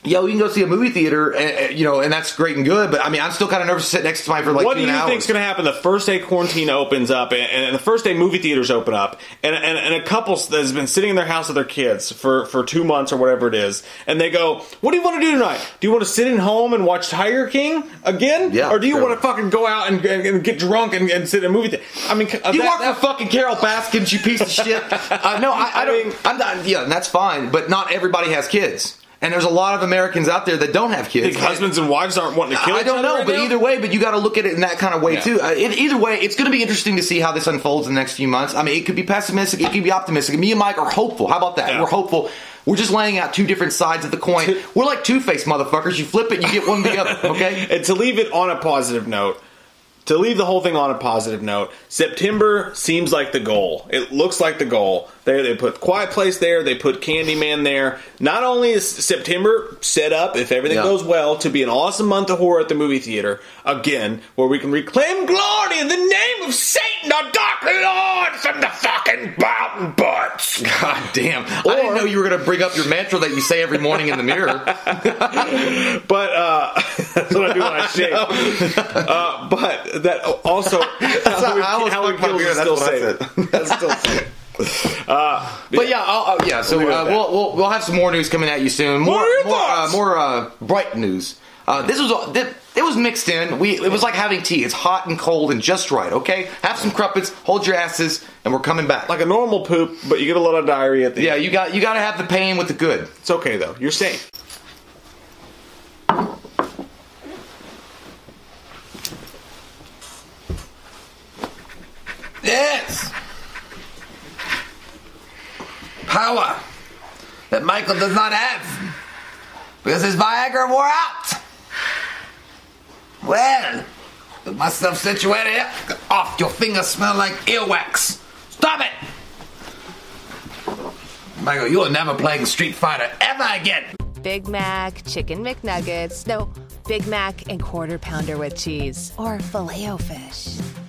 yeah, we can go see a movie theater, and, and, you know, and that's great and good. But I mean, I'm still kind of nervous to sit next to somebody for like what do you hours. think's going to happen the first day quarantine opens up and, and the first day movie theaters open up and, and, and a couple that's been sitting in their house with their kids for, for two months or whatever it is and they go what do you want to do tonight do you want to sit in home and watch tiger king again Yeah, or do you want to fucking go out and, and, and get drunk and, sit in a movie theater i mean uh, You that- work that- for fucking Carole Baskin, you piece of shit. <laughs> Uh, no, I, I don't. I'm not. Yeah, and that's fine. But not everybody has kids, and there's a lot of Americans out there that don't have kids. think husbands and wives aren't wanting to kill I don't know, right but now? either way, but you got to look at it in that kind of way Yeah. too. Uh, it, either way, it's going to be interesting to see how this unfolds in the next few months. I mean, it could be pessimistic, it could be optimistic. Me and Mike are hopeful. How about that? Yeah. We're hopeful. We're just laying out two different sides of the coin. We're like two faced motherfuckers. You flip it, you get one or the other. <laughs> Okay. and to leave it on a positive note, to leave the whole thing on a positive note, September seems like the goal. It looks like the goal. They, they put Quiet Place there. They put Candyman there. Not only is September set up, if everything Yeah. goes well, to be an awesome month of horror at the movie theater again, where we can reclaim glory in the name of Satan, our dark lord, from the fucking mountain butts. <laughs> God damn! I didn't know you were going to bring up your mantra that you say every morning in the mirror. <laughs> <laughs> But uh, that's what I do when I shave. uh, but that also Halloween, I almost Halloween fucked my Kills beard, is that's still what I safe. That's still safe. Uh, But yeah, I'll, uh, yeah. So it uh, we'll, we'll we'll have some more news coming at you soon. More What are your more, uh, more uh, bright news. Uh, this was th- it was mixed in. We it was like having tea. It's hot and cold and just right. Okay, have some crumpets, hold your asses, and we're coming back. like a normal poop, but you get a lot of diarrhea at the yeah, end. you got you got to have the pain with the good. It's okay though. You're safe. Yes, power that Michael does not have because his Viagra wore out. Well, with myself situated off your fingers smell like earwax. Stop it! Michael, you are never playing Street Fighter ever again. Big Mac, Chicken McNuggets, no, Big Mac and Quarter Pounder with cheese, or filet o fish.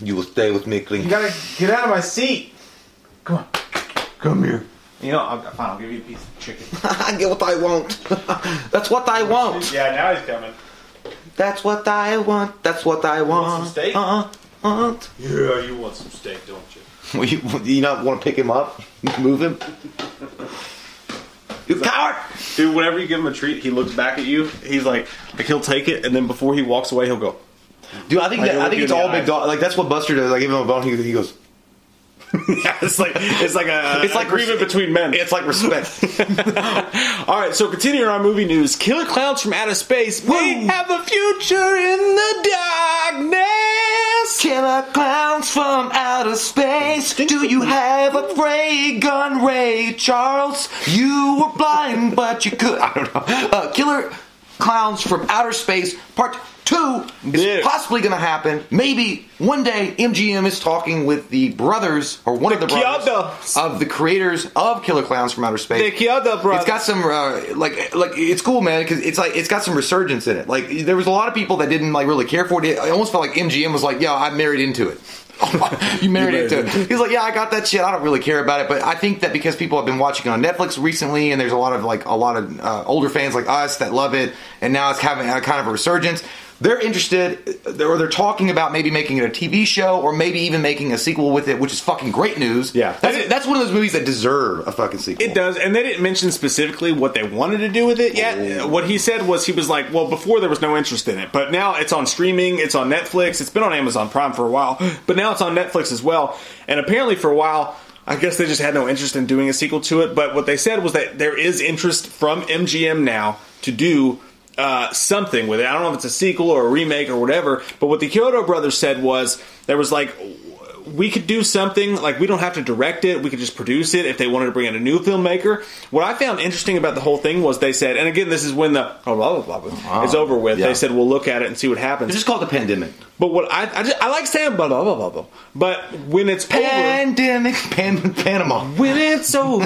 You will stay with me, Clink. You gotta get out of my seat. Come on. Come here. You know, I'll, fine. I'll give you a piece of chicken. <laughs> I get what I want. <laughs> That's what I want. yeah, now he's coming. That's what I want. That's what I want. want some steak? Uh, want. Yeah, you want some steak, don't you? <laughs> Well, you, you not want to pick him up, move him? You coward! Dude, whenever you give him a treat, he looks back at you. He's like, like he'll take it, and then before he walks away, he'll go. Dude, I think Like, that, I think it's all big dog. Like that's what Buster does. I give him a bone. He, he goes. <laughs> yeah, it's like it's like a It's like agreement res- between men. It's like respect. <laughs> <laughs> All right, so continuing our movie news, Killer Clowns from Outer Space We have a future in the darkness. Killer clowns from outer space. Do you have a ray gun, Ray Charles? You were blind, but you could. I don't know. Uh, Killer clowns from outer space, part two Yeah. possibly going to happen. Maybe one day MGM is talking with the brothers or one of the brothers Chiodos. of the creators of Killer Clowns from Outer Space. The Chiodo brothers. It's got some uh, like like it's cool, man, because it's like it's got some resurgence in it. Like there was a lot of people that didn't like really care for it. I almost felt like MGM was like, "Yeah, I married into it." <laughs> you married into it. He's like, "Yeah, I got that shit. I don't really care about it." But I think that because people have been watching it on Netflix recently, and there's a lot of like a lot of uh, older fans like us that love it, and now it's having a kind of a resurgence. They're interested, or they're talking about maybe making it a TV show, or maybe even making a sequel with it, which is fucking great news. Yeah. that's, that's one of those movies that deserve a fucking sequel. It does, and they didn't mention specifically what they wanted to do with it yet. Oh. What he said was he was like, well, before there was no interest in it, but now it's on streaming, it's on Netflix, it's been on Amazon Prime for a while, <laughs> but now it's on Netflix as well. And apparently, for a while, I guess they just had no interest in doing a sequel to it. But what they said was that there is interest from MGM now to do. Uh, something with it. I don't know if it's a sequel or a remake or whatever. But what the Chiodo brothers said was there was like we could do something like we don't have to direct it. We could just produce it if they wanted to bring in a new filmmaker. What I found interesting about the whole thing was they said, and again, this is when the oh, blah, blah, blah, blah, is over with. Yeah. They said we'll look at it and see what happens. It's just called the pandemic. but what I I, just, I like saying blah blah blah blah blah. But when it's over, Pandemic, Pan, Panama. when it's over.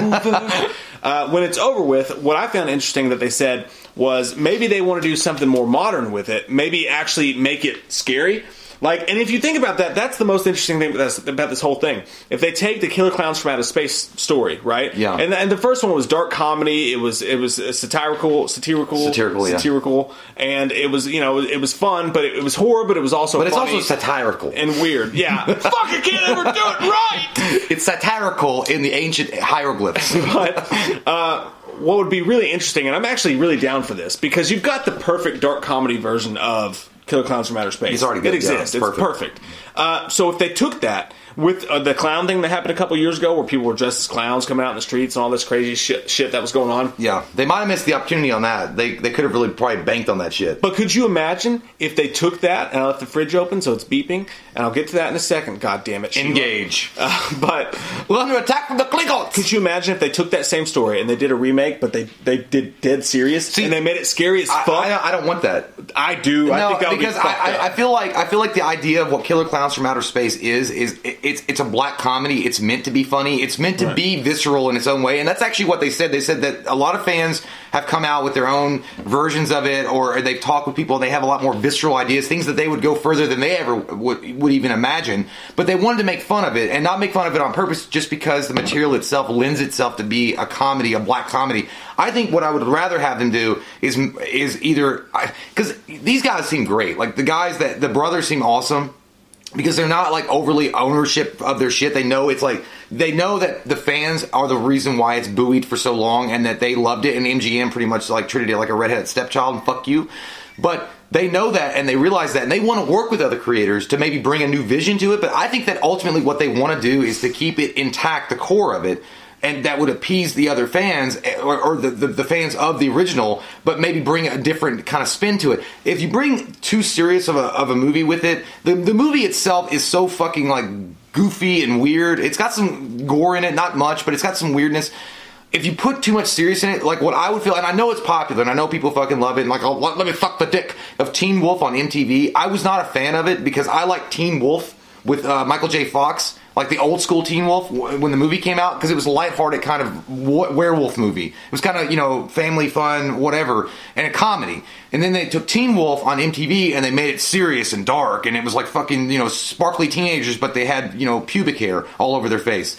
Uh, when it's over with, what I found interesting that they said was maybe they want to do something more modern with it. Maybe actually make it scary. Like, and if you think about that, that's the most interesting thing about this, whole thing. If they take the Killer Clowns from Outer Space story, right? Yeah. And, and the first one was dark comedy. It was it was satirical, satirical, Satirical, yeah. satirical, and it was you know it was fun, but it, it was horror, but it was also But it's also satirical. and weird. Yeah, <laughs> fuck, I can't ever do it right. It's satirical in the ancient hieroglyphs. <laughs> but uh, what would be really interesting, and I'm actually really down for this because you've got the perfect dark comedy version of Killer Clowns from Outer Space. It's already good, It exists. yeah, it's perfect. perfect. Uh, so if they took that with uh, the clown thing that happened a couple years ago, where people were dressed as clowns coming out in the streets and all this crazy shit, shit that was going on. yeah, they might have missed the opportunity on that. They they could have really probably banked on that shit. But could you imagine if they took that and I left the fridge open so it's beeping? And I'll get to that in a second. God damn it, Sheila. Engage. Uh, <laughs> but We're under attack from the Klingons. Could you imagine if they took that same story and they did a remake, but they they did dead serious See, and they made it scary as fuck? I, I don't want that. I do. I no, think that would because be I, I. I feel like I feel like the idea of what Killer Clowns from Outer Space is is it, it's it's a black comedy. It's meant to be funny. It's meant to Right. be visceral in its own way, and that's actually what they said. They said that a lot of fans have come out with their own versions of it, or they've talked with people. They have a lot more visceral ideas, things that they would go further than they ever would would even imagine. But they wanted to make fun of it and not make fun of it on purpose, just because the material itself lends itself to be a comedy, a black comedy. I think what I would rather have them do is is either because these guys seem great. Like the guys that the brothers seem awesome because they're not like overly ownership of their shit. They know it's like they know that the fans are the reason why it's buoyed for so long, and that they loved it. And MGM pretty much like treated it like a redheaded stepchild and fuck you. But they know that and they realize that, and they want to work with other creators to maybe bring a new vision to it. But I think that ultimately what they want to do is to keep it intact, the core of it. And that would appease the other fans eh, or, or the, the, the fans of the original, but maybe bring a different kind of spin to it. If you bring too serious of a, of a movie with it, the, the movie itself is so fucking like goofy and weird. It's got some gore in it, not much, but it's got some weirdness. If you put too much serious in it, like what I would feel, and I know it's popular, and I know people fucking love it, and like, oh, let, let me fuck the dick of Teen Wolf on MTV. I was not a fan of it because I like Teen Wolf with uh, Michael J. Fox, like the old school Teen Wolf when the movie came out, because it was a lighthearted kind of werewolf movie. It was kind of you know family fun, whatever, and a comedy. And then they took Teen Wolf on MTV and they made it serious and dark, and it was like fucking you know sparkly teenagers, but they had you know pubic hair all over their face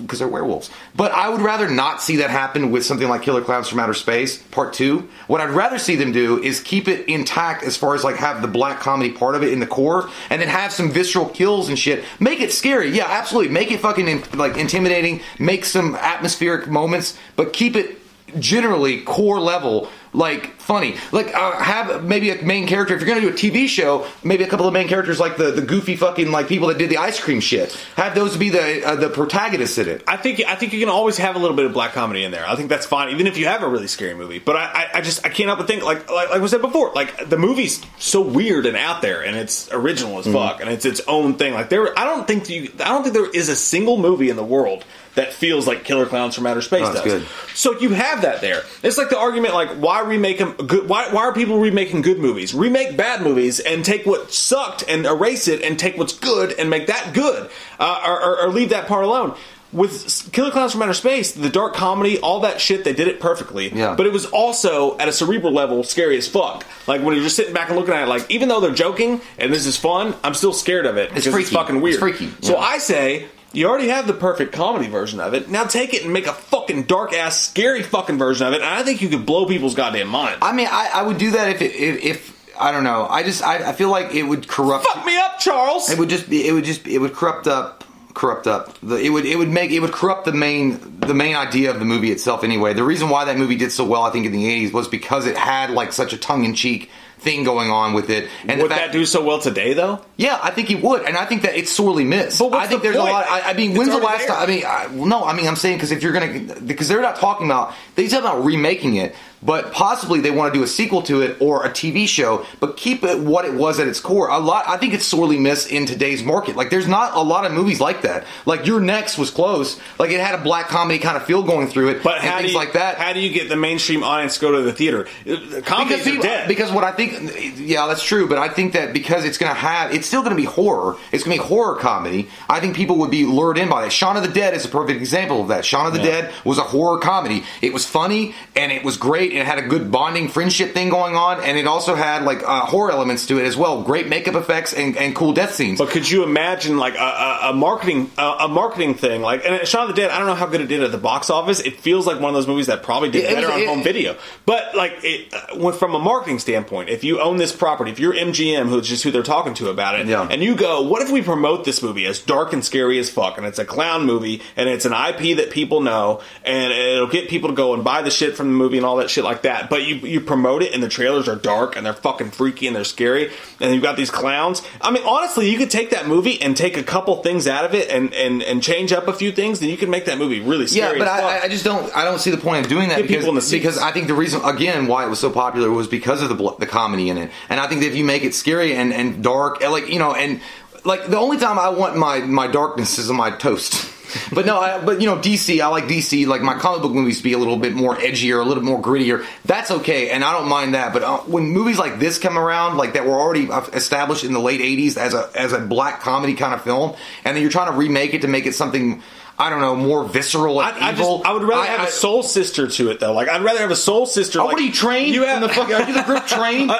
because they're werewolves. But I would rather not see that happen with something like Killer Clowns from Outer Space Part Two. What I'd rather see them do is keep it intact as far as like have the black comedy part of it in the core, and then have some visceral kills and shit. Make it scary, yeah, absolutely. Make it fucking in, like intimidating. Make some atmospheric moments, but keep it generally core level like funny like uh, have maybe a main character if you're gonna do a tv show maybe a couple of main characters like the, the goofy fucking like people that did the ice cream shit have those be the uh, the protagonists in it I think I think you can always have a little bit of black comedy in there. I think that's fine, even if you have a really scary movie. But I, I, I just I can't help but think like, like like I said before, like the movie's so weird and out there, and it's original as fuck, and it's its own thing. Like there, I don't think you, I don't think there is a single movie in the world that feels like Killer Clowns from Outer Space Oh, that's does. good. So you have that there. It's like the argument like why remake them good why why are people remaking good movies? Remake bad movies and take what sucked and erase it and take what's good and make that good. Uh, or, or, or leave that part alone. With Killer Clowns from Outer Space, the dark comedy, all that shit, they did it perfectly. Yeah. But it was also at a cerebral level scary as fuck. Like when you're just sitting back and looking at it, like even though they're joking and this is fun, I'm still scared of it because it's freaky. fucking weird. It's freaky, So. I say you already have the perfect comedy version of it. Now take it and make a fucking dark ass, scary fucking version of it. And I think you could blow people's goddamn mind. i mean i, I would do that if it, if, if i don't know i just I, I feel like it would corrupt Fuck me up, Charles. it would just be it would just it would corrupt up corrupt up the, it would it would make it would corrupt the main the main idea of the movie itself anyway the reason why that movie did so well i think in the 80s was because it had like such a tongue-in-cheek thing going on with it and Would fact- that do so well today, though? yeah, I think he would, and I think that it's sorely missed. But what's I think the there's point? a lot. I, I mean, It's when's the last there. time? I mean, I, well, no, I mean, I'm saying because if you're gonna, because they're not talking about, they talk about remaking it, but possibly they want to do a sequel to it or a TV show, but keep it what it was at its core. A lot, I think it's sorely missed in today's market. Like, there's not a lot of movies like that. Like, You're Next was close. Like, it had a black comedy kind of feel going through it, But and how do things you, like that. How do you get the mainstream audience to go to the theater? Comedies because are people, dead. because what I think, yeah, that's true. But I think that because it's going to have, it's still going to be horror. It's going to be horror comedy. I think people would be lured in by that. Shaun of the Dead is a perfect example of that. Shaun of the Yeah. Dead was a horror comedy. It was funny and it was great. And it had a good bonding friendship thing going on, and it also had like uh, horror elements to it as well. Great makeup effects and, and cool death scenes. But could you imagine like a, a, a marketing a, a marketing thing like and Shaun of the Dead? I don't know how good it did at the box office. It feels like one of those movies that probably did It- it better was- on it- home video. But like it, uh, from a marketing standpoint, if you own this property, if you're MGM, who's just who they're talking to about it, Yeah. and you go, what if we promote this movie as dark and scary as fuck, and it's a clown movie, and it's an IP that people know, and it'll get people to go and buy the shit from the movie and all that shit like that. But you you promote it, and the trailers are dark and they're fucking freaky and they're scary, and you've got these clowns. I mean, honestly, you could take that movie and take a couple things out of it and and and change up a few things, then you can make that movie really scary. Yeah, but. I, I just don't. I don't see the point of doing that Get because, people in the seats. because I think the reason again why it was so popular was because of the the comedy in it, and I think that if you make it scary and and dark, like you know, and like the only time I want my my darkness is on my toast. <laughs> But no, I, but you know, DC. I like DC. Like my comic book movies be a little bit more edgier, a little more grittier. That's okay, and I don't mind that. But uh, when movies like this come around, like that were already uh, established in the late '80s as a as a black comedy kind of film, and then you're trying to remake it to make it something. I don't know, more visceral and I, I evil. just I would rather have a a soul sister to it though. Like I'd rather have a soul sister. Oh, like, what are you trained? You have the fucking are you the grip <laughs> trained?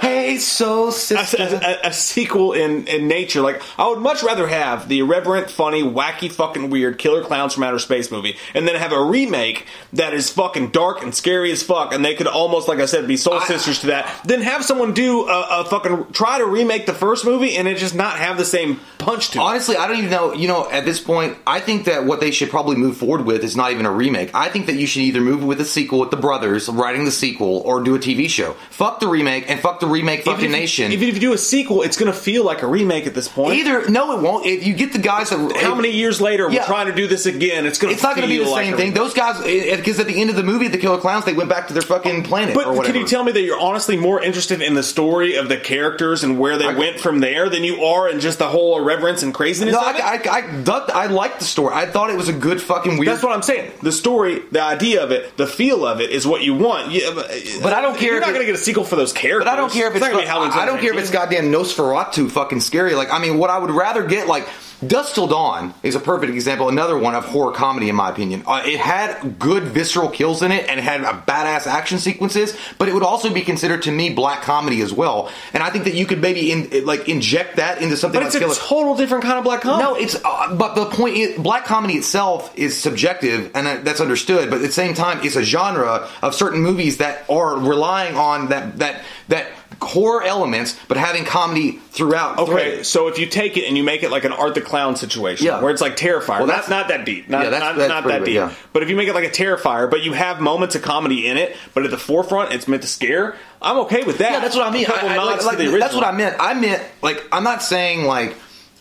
hey, soul a, sister. a- a sequel in, in nature. Like I would much rather have the irreverent, funny, wacky, fucking weird Killer Clowns from Outer Space movie, and then have a remake that is fucking dark and scary as fuck, and they could almost, like I said, be soul sisters to that. Then have someone do a, a fucking try to remake the first movie, and it just not have the same punch to it. Honestly, I don't even know. You know, at this point, I think that what they should probably move forward with is not even a remake. I think that you should either move with a sequel with the brothers writing the sequel, or do a TV show. Fuck the remake and fuck the remake fucking Even if, nation. Even if you do a sequel, it's going to feel like a remake at this point. Either no, it won't. If you get the guys that How many years later Yeah. we're trying to do this again? It's going to It's not going to be the like same thing. Those guys, because at the end of the movie, the Killer Clowns, they went back to their fucking oh, planet. or But can you tell me that you're honestly more interested in the story of the characters and where they I- went from there than you are in just the whole irreverence and craziness No, of it? I, I, I, I liked the story. I thought it was a good fucking weird. That's what I'm saying. The story, the idea of it, the feel of it is what you want. Yeah, but, uh, But I don't care You're not it- to get a sequel for those characters. But I don't care if it's, not going to be Halloween. I don't care if it's goddamn Nosferatu fucking scary. Like I mean, what I would rather get like Dusk Till Dawn is a perfect example, another one of horror comedy in my opinion. Uh, it had good visceral kills in it and it had a badass action sequences, but it would also be considered to me black comedy as well. And I think that you could maybe in, like inject that into something. But like it's a Killer- total different kind of black comedy. no, it's uh, but the point is, black comedy itself is subjective, and that, that's understood. But at the same time, it's a genre of certain movies that are relying on that that that horror elements, but having comedy throughout. Okay, thread. so if you take it and you make it like an Art the Clown situation, Yeah. where it's like Terrifier, Well, that's not that deep, not, Yeah, that's- not, that's not that big, deep. yeah. But if you make it like a Terrifier, but you have moments of comedy in it, but at the forefront it's meant to scare, I'm okay with that. Yeah, that's what I mean. I- I- like- like, that's what I meant. I meant like I'm not saying like.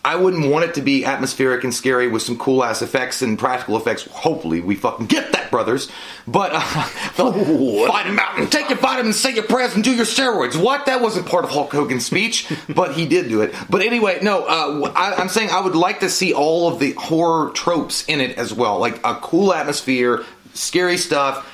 I wouldn't want it to be atmospheric and scary with some cool ass effects and practical effects. Hopefully, we fucking get that, brothers. But uh, <laughs> vitamin mountain, take your vitamins, say your prayers, and do your steroids. What? That wasn't part of Hulk Hogan's speech, <laughs> but he did do it. But anyway, no. Uh, I, I'm saying I would like to see all of the horror tropes in it as well, like a cool atmosphere, scary stuff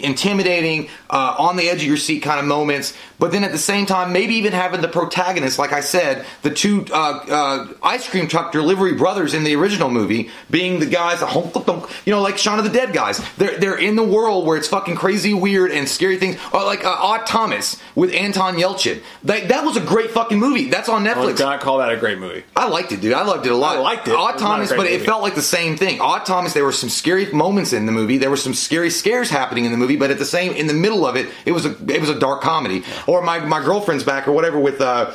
intimidating, uh, on the edge of your seat kind of moments. But then at the same time, maybe even having the protagonist, like I said, the two uh, uh, ice cream truck delivery brothers in the original movie, being the guys, you know, like Shaun of the Dead guys. They're they're in the world where it's fucking crazy, weird, and scary things. Or like uh, Odd Thomas with Anton Yelchin. That that was a great fucking movie. That's on I would Netflix. not call that a great movie. I liked it, dude. I loved it a lot. I liked it. It Odd a Thomas, but it felt like the same thing. Odd Thomas, there were some scary moments in the movie. There were some scary scares happening in the movie, but at the same, in the middle of it, it was a it was a dark comedy. Or my my girlfriend's back or whatever with. uh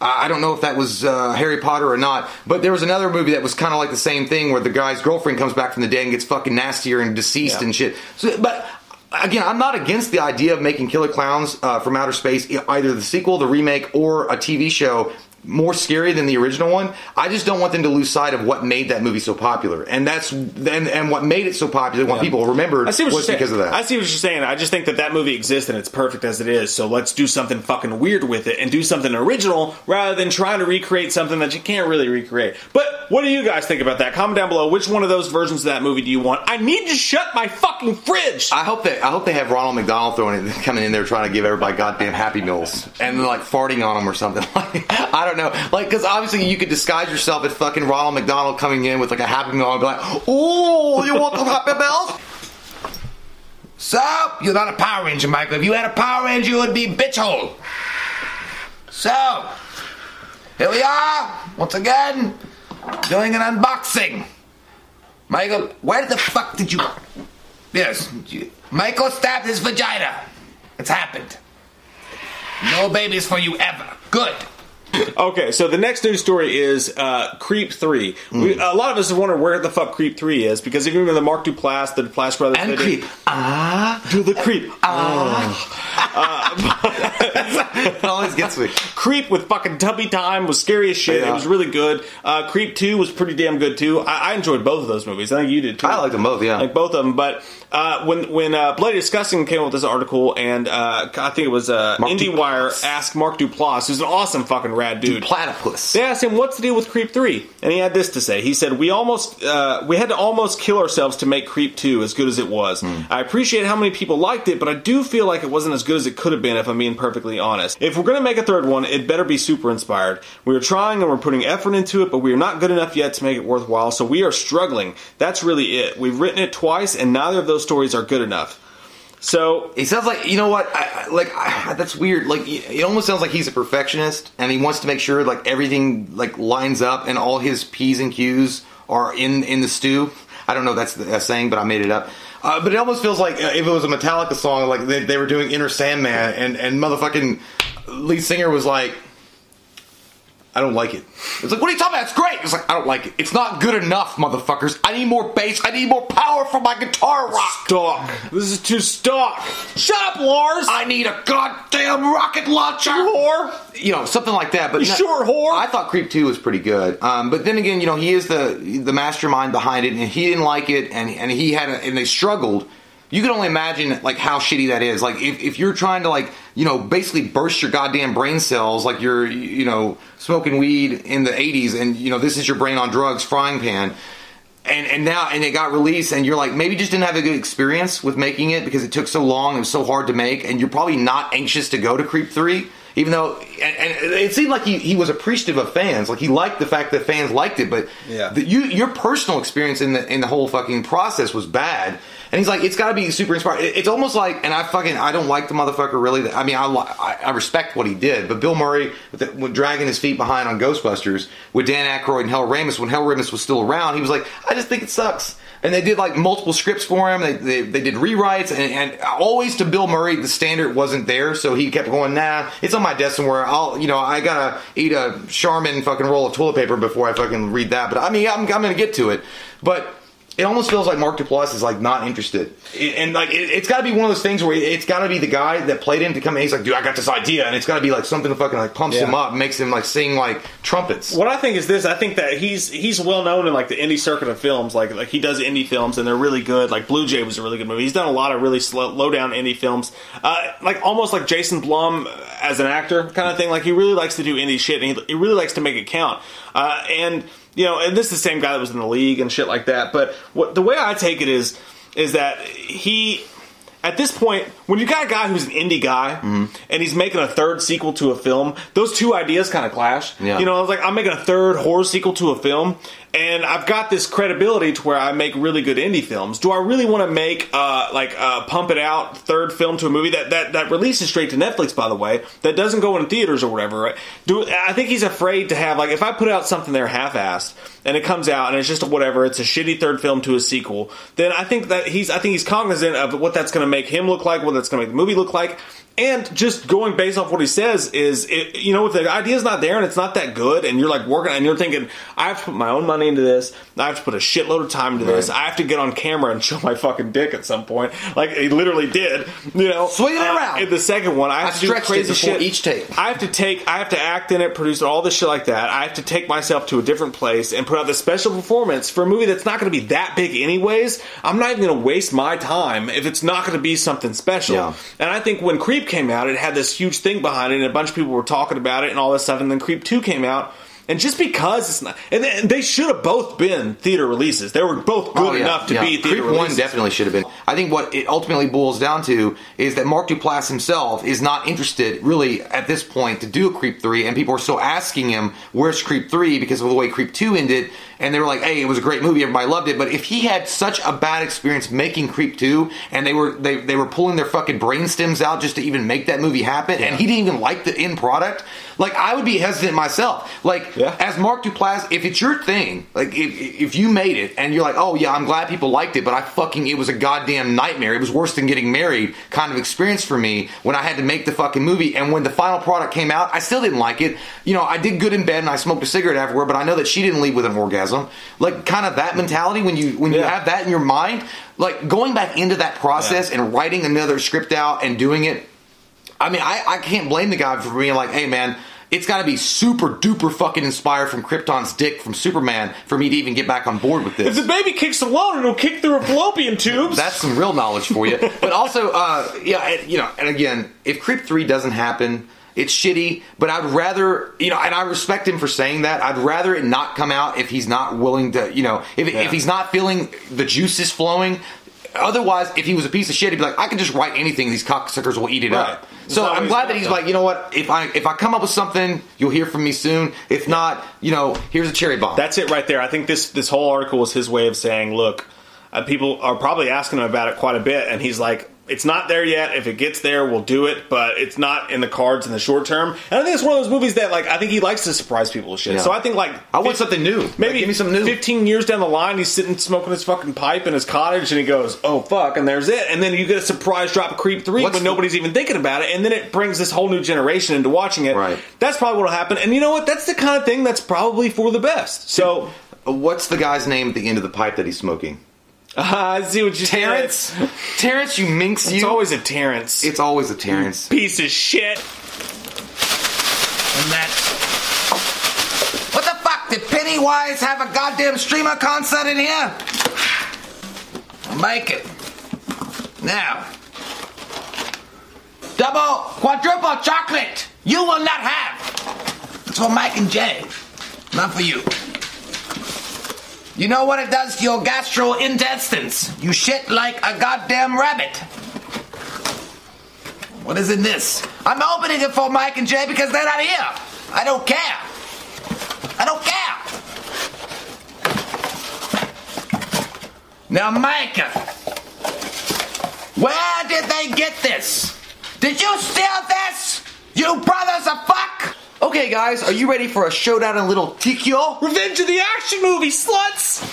I don't know if that was uh, Harry Potter or not, but there was another movie that was kind of like the same thing where the guy's girlfriend comes back from the dead and gets fucking nastier and deceased Yeah. and shit. So, but again, I'm not against the idea of making Killer Clowns uh, from Outer Space, either the sequel, the remake, or a TV show more scary than the original one. I just don't want them to lose sight of what made that movie so popular, and that's and, and what made it so popular. What people remembered I see what was you're saying. because of that. I see what you're saying. I just think that that movie exists and it's perfect as it is. So let's do something fucking weird with it and do something original rather than trying to recreate something that you can't really recreate. But what do you guys think about that? Comment down below. Which one of those versions of that movie do you want? I need to shut my fucking fridge. I hope that I hope they have Ronald McDonald throwing it, <laughs> coming in there trying to give everybody goddamn Happy Meals and like farting on them or something. Like <laughs> I don't know, like because obviously you could disguise yourself as fucking Ronald McDonald coming in with like a Happy Meal and be like, "Oh, you want some Happy Meals?" So, you're not a Power Ranger, Michael. If you had a Power Ranger, you would be bitch hole. So, here we are, once again, doing an unboxing. Michael, where the fuck did you... Yes, you- Michael stabbed his vagina. It's happened. No babies for you ever. Good. Okay, so the next news story is uh, Creep Three. We, Hmm. a lot of us have wondered where the fuck Creep Three is because if you remember the Mark Duplass, the Duplass brothers, And creep. Ah, do the Creep. Ah. <laughs> It always gets me. Creep with fucking Tubby Time was scary as shit. Yeah. It was really good. Uh, Creep Two was pretty damn good too. I, I enjoyed both of those movies. I think you did too. I liked them both, yeah. like both of them. But uh, when when uh, Bloody Disgusting came up with this article, and uh, I think it was uh, Mark IndieWire asked Mark Duplass, who's an awesome fucking rad dude. Platypus. They asked him, "What's the deal with Creep 3? And he had this to say. He said, "We almost, uh, we had to almost kill ourselves to make Creep 2 as good as it was. I appreciate how many people liked it, but I do feel like it wasn't as good as it could have been. If I'm being perfectly honest, if we're gonna make a third one, it better be super inspired. We are trying and we're putting effort into it, but we are not good enough yet to make it worthwhile. So we are struggling. That's really it. We've written it twice, and neither of those stories are good enough." So he sounds like you know what? I, I- like I, that's weird. Like it almost sounds like he's a perfectionist, and he wants to make sure like everything like lines up, and all his p's and q's are in in the stew. I don't know that's a saying, but I made it up. Uh, but it almost feels like uh, if it was a Metallica song, like they, they were doing Enter Sandman, and and motherfucking lead singer was like. I don't like it. It's like, what are you talking about? It's great. It's like, I don't like it. It's not good enough, motherfuckers. I need more bass. I need more power for my guitar rock. stock. This is too stock. Shut up, Lars. I need a goddamn rocket launcher, whore. You know, something like that. But You sure, whore? I thought Creep Two was pretty good. Um, but then again, you know, he is the the mastermind behind it, and he didn't like it, and and he had a, and they struggled. You can only imagine like how shitty that is. Like if, if you're trying to like you know basically burst your goddamn brain cells, like you're you know smoking weed in the '80s, and you know this is your brain on drugs frying pan and and now and it got released and you're like maybe just didn't have a good experience with making it because it took so long and so hard to make and you're probably not anxious to go to creep 3 even though and, and it seemed like he, he was appreciative of fans like he liked the fact that fans liked it but Yeah. the, you your personal experience in the in the whole fucking process was bad and he's like it's got to be super inspired It- it's almost like and i fucking i don't like the motherfucker really i mean i i, respect what he did but bill murray with dragging his feet behind on ghostbusters with dan Aykroyd and hell ramis when hell ramis was still around he was like i just think it sucks and they did like multiple scripts for him. They, they, they did rewrites, and, and always to Bill Murray, the standard wasn't there, so he kept going. Nah, it's on my desk somewhere. I'll, you know, I gotta eat a Charmin fucking roll of toilet paper before I fucking read that. But I mean, I'm, I'm gonna get to it. But it almost feels like Mark Duplass is like not interested, It- and like it, it's got to be one of those things where it's got to be the guy that played him to come in. He's like, dude, I got this idea, and it's got to be like something that fucking like pumps Yeah. him up, makes him like sing like trumpets. What I think is this: I think that he's he's well known in like the indie circuit of films. Like like he does indie films, and they're really good. Like Blue Jay was a really good movie. He's done a lot of really slow, low down indie films, uh, like almost like Jason Blum as an actor kind of thing. Like he really likes to do indie shit, and he, he really likes to make it count. Uh, and you know, and this is the same guy that was in the league and shit like that. But what the way I take it is is that he at this point, when you got a guy who's an indie guy Mm-hmm. and he's making a third sequel to a film, those two ideas kind of clash. Yeah. You know, I was like, I'm making a third horror sequel to a film, and I've got this credibility to where I make really good indie films. Do I really want to make uh, like uh, pump it out third film to a movie that, that that releases straight to Netflix? By the way, that doesn't go in theaters or whatever. Right? Do I think he's afraid to have like if I put out something there half-assed and it comes out and it's just whatever, it's a shitty third film to a sequel. Then I think that he's I think he's cognizant of what that's going to make him look like, what that's going to make the movie look like. And just going based off what he says is, it, you know, if the idea's not there and it's not that good, and you're like working and you're thinking, I have to put my own money into this, I have to put a shitload of time into this, I have to get on camera and show my fucking dick at some point, like he literally did, you know, Swing it uh, around. In the second one, I have I to do crazy shit. each take. I have to take, I have to act in it, produce all this shit like that. I have to take myself to a different place and put out this special performance for a movie that's not going to be that big anyways. I'm not even going to waste my time if it's not going to be something special. Yeah. And I think when Creep came out, it had this huge thing behind it, and a bunch of people were talking about it and all this stuff. And then Creep Two came out. And just because it's not, and they- they should have both been theater releases. They were both good Oh, yeah, enough to yeah. be theater Creep releases. One definitely should have been. I think what it ultimately boils down to is that Mark Duplass himself is not interested, really, at this point, to do a Creep Three, and people are still asking him, "Where's Creep 3? because of the way Creep Two ended, and they were like, "Hey, it was a great movie, everybody loved it." But if he had such a bad experience making Creep Two, and they were they they were pulling their fucking brain stems out just to even make that movie happen, and he didn't even like the end product, like I would be hesitant myself. Like Yeah. as Mark Duplass, if it's your thing, like if, if you made it and you're like, oh yeah, I'm glad people liked it, but I fucking it was a goddamn nightmare. It was worse than getting married kind of experience for me when I had to make the fucking movie. And when the final product came out, I still didn't like it. You know, I did good in bed and I smoked a cigarette afterward, but I know that she didn't leave with an orgasm. Like kind of that mentality when you when you have that in your mind, like going back into that process and writing another script out and doing it I mean, I, I can't blame the guy for being like, hey, man, it's got to be super duper fucking inspired from Krypton's dick from Superman for me to even get back on board with this. If the baby kicks alone, it'll kick through a fallopian tubes. That's some real knowledge for you. But also, uh, yeah, you know, and again, if Creep 3 doesn't happen, it's shitty, but I'd rather, you know, and I respect him for saying that. I'd rather it not come out if he's not willing to, you know, if, if he's not feeling the juices flowing. Otherwise, if he was a piece of shit, he'd be like, I can just write anything; these cocksuckers will eat it Right. up. So I'm glad that he's like, you know what? If I if I come up with something, you'll hear from me soon. If not, you know, here's a cherry bomb. That's it right there. I think this this whole article was his way of saying, look, uh, people are probably asking him about it quite a bit, and he's like, it's not there yet. If it gets there, we'll do it, but it's not in the cards in the short term. And I think it's one of those movies that, like, I think he likes to surprise people with shit. Yeah. So I think, like, I want something new. Maybe Like, give me something new. 15 years down the line, he's sitting smoking his fucking pipe in his cottage, and he goes, "Oh fuck!" and there's it. And then you get a surprise drop of Creep Three What's when the- nobody's even thinking about it, and then it brings this whole new generation into watching it. Right. That's probably what'll happen. And you know what? That's the kind of thing that's probably for the best. So. What's the guy's name at the end of the pipe that he's smoking? Ah, I see what you did. Terrence. Terrence, you minx. You. It's you. always a Terrence. It's always a Terrence. piece of shit. And that. What the fuck? Did Pennywise have a goddamn streamer concert in here? I'll make it. Now. Double, quadruple chocolate. You will not have. It's for Mike and Jay. Not for you. You know what it does to your gastrointestines? You shit like a goddamn rabbit. What is in this? I'm opening it for Mike and Jay because they're not here. I don't care. I don't care. Now, Micah, where did they get this? Did you steal this? You brothers of fuck? Okay, guys, are you ready for a showdown in Little Tokyo? Revenge of the Action movie, sluts!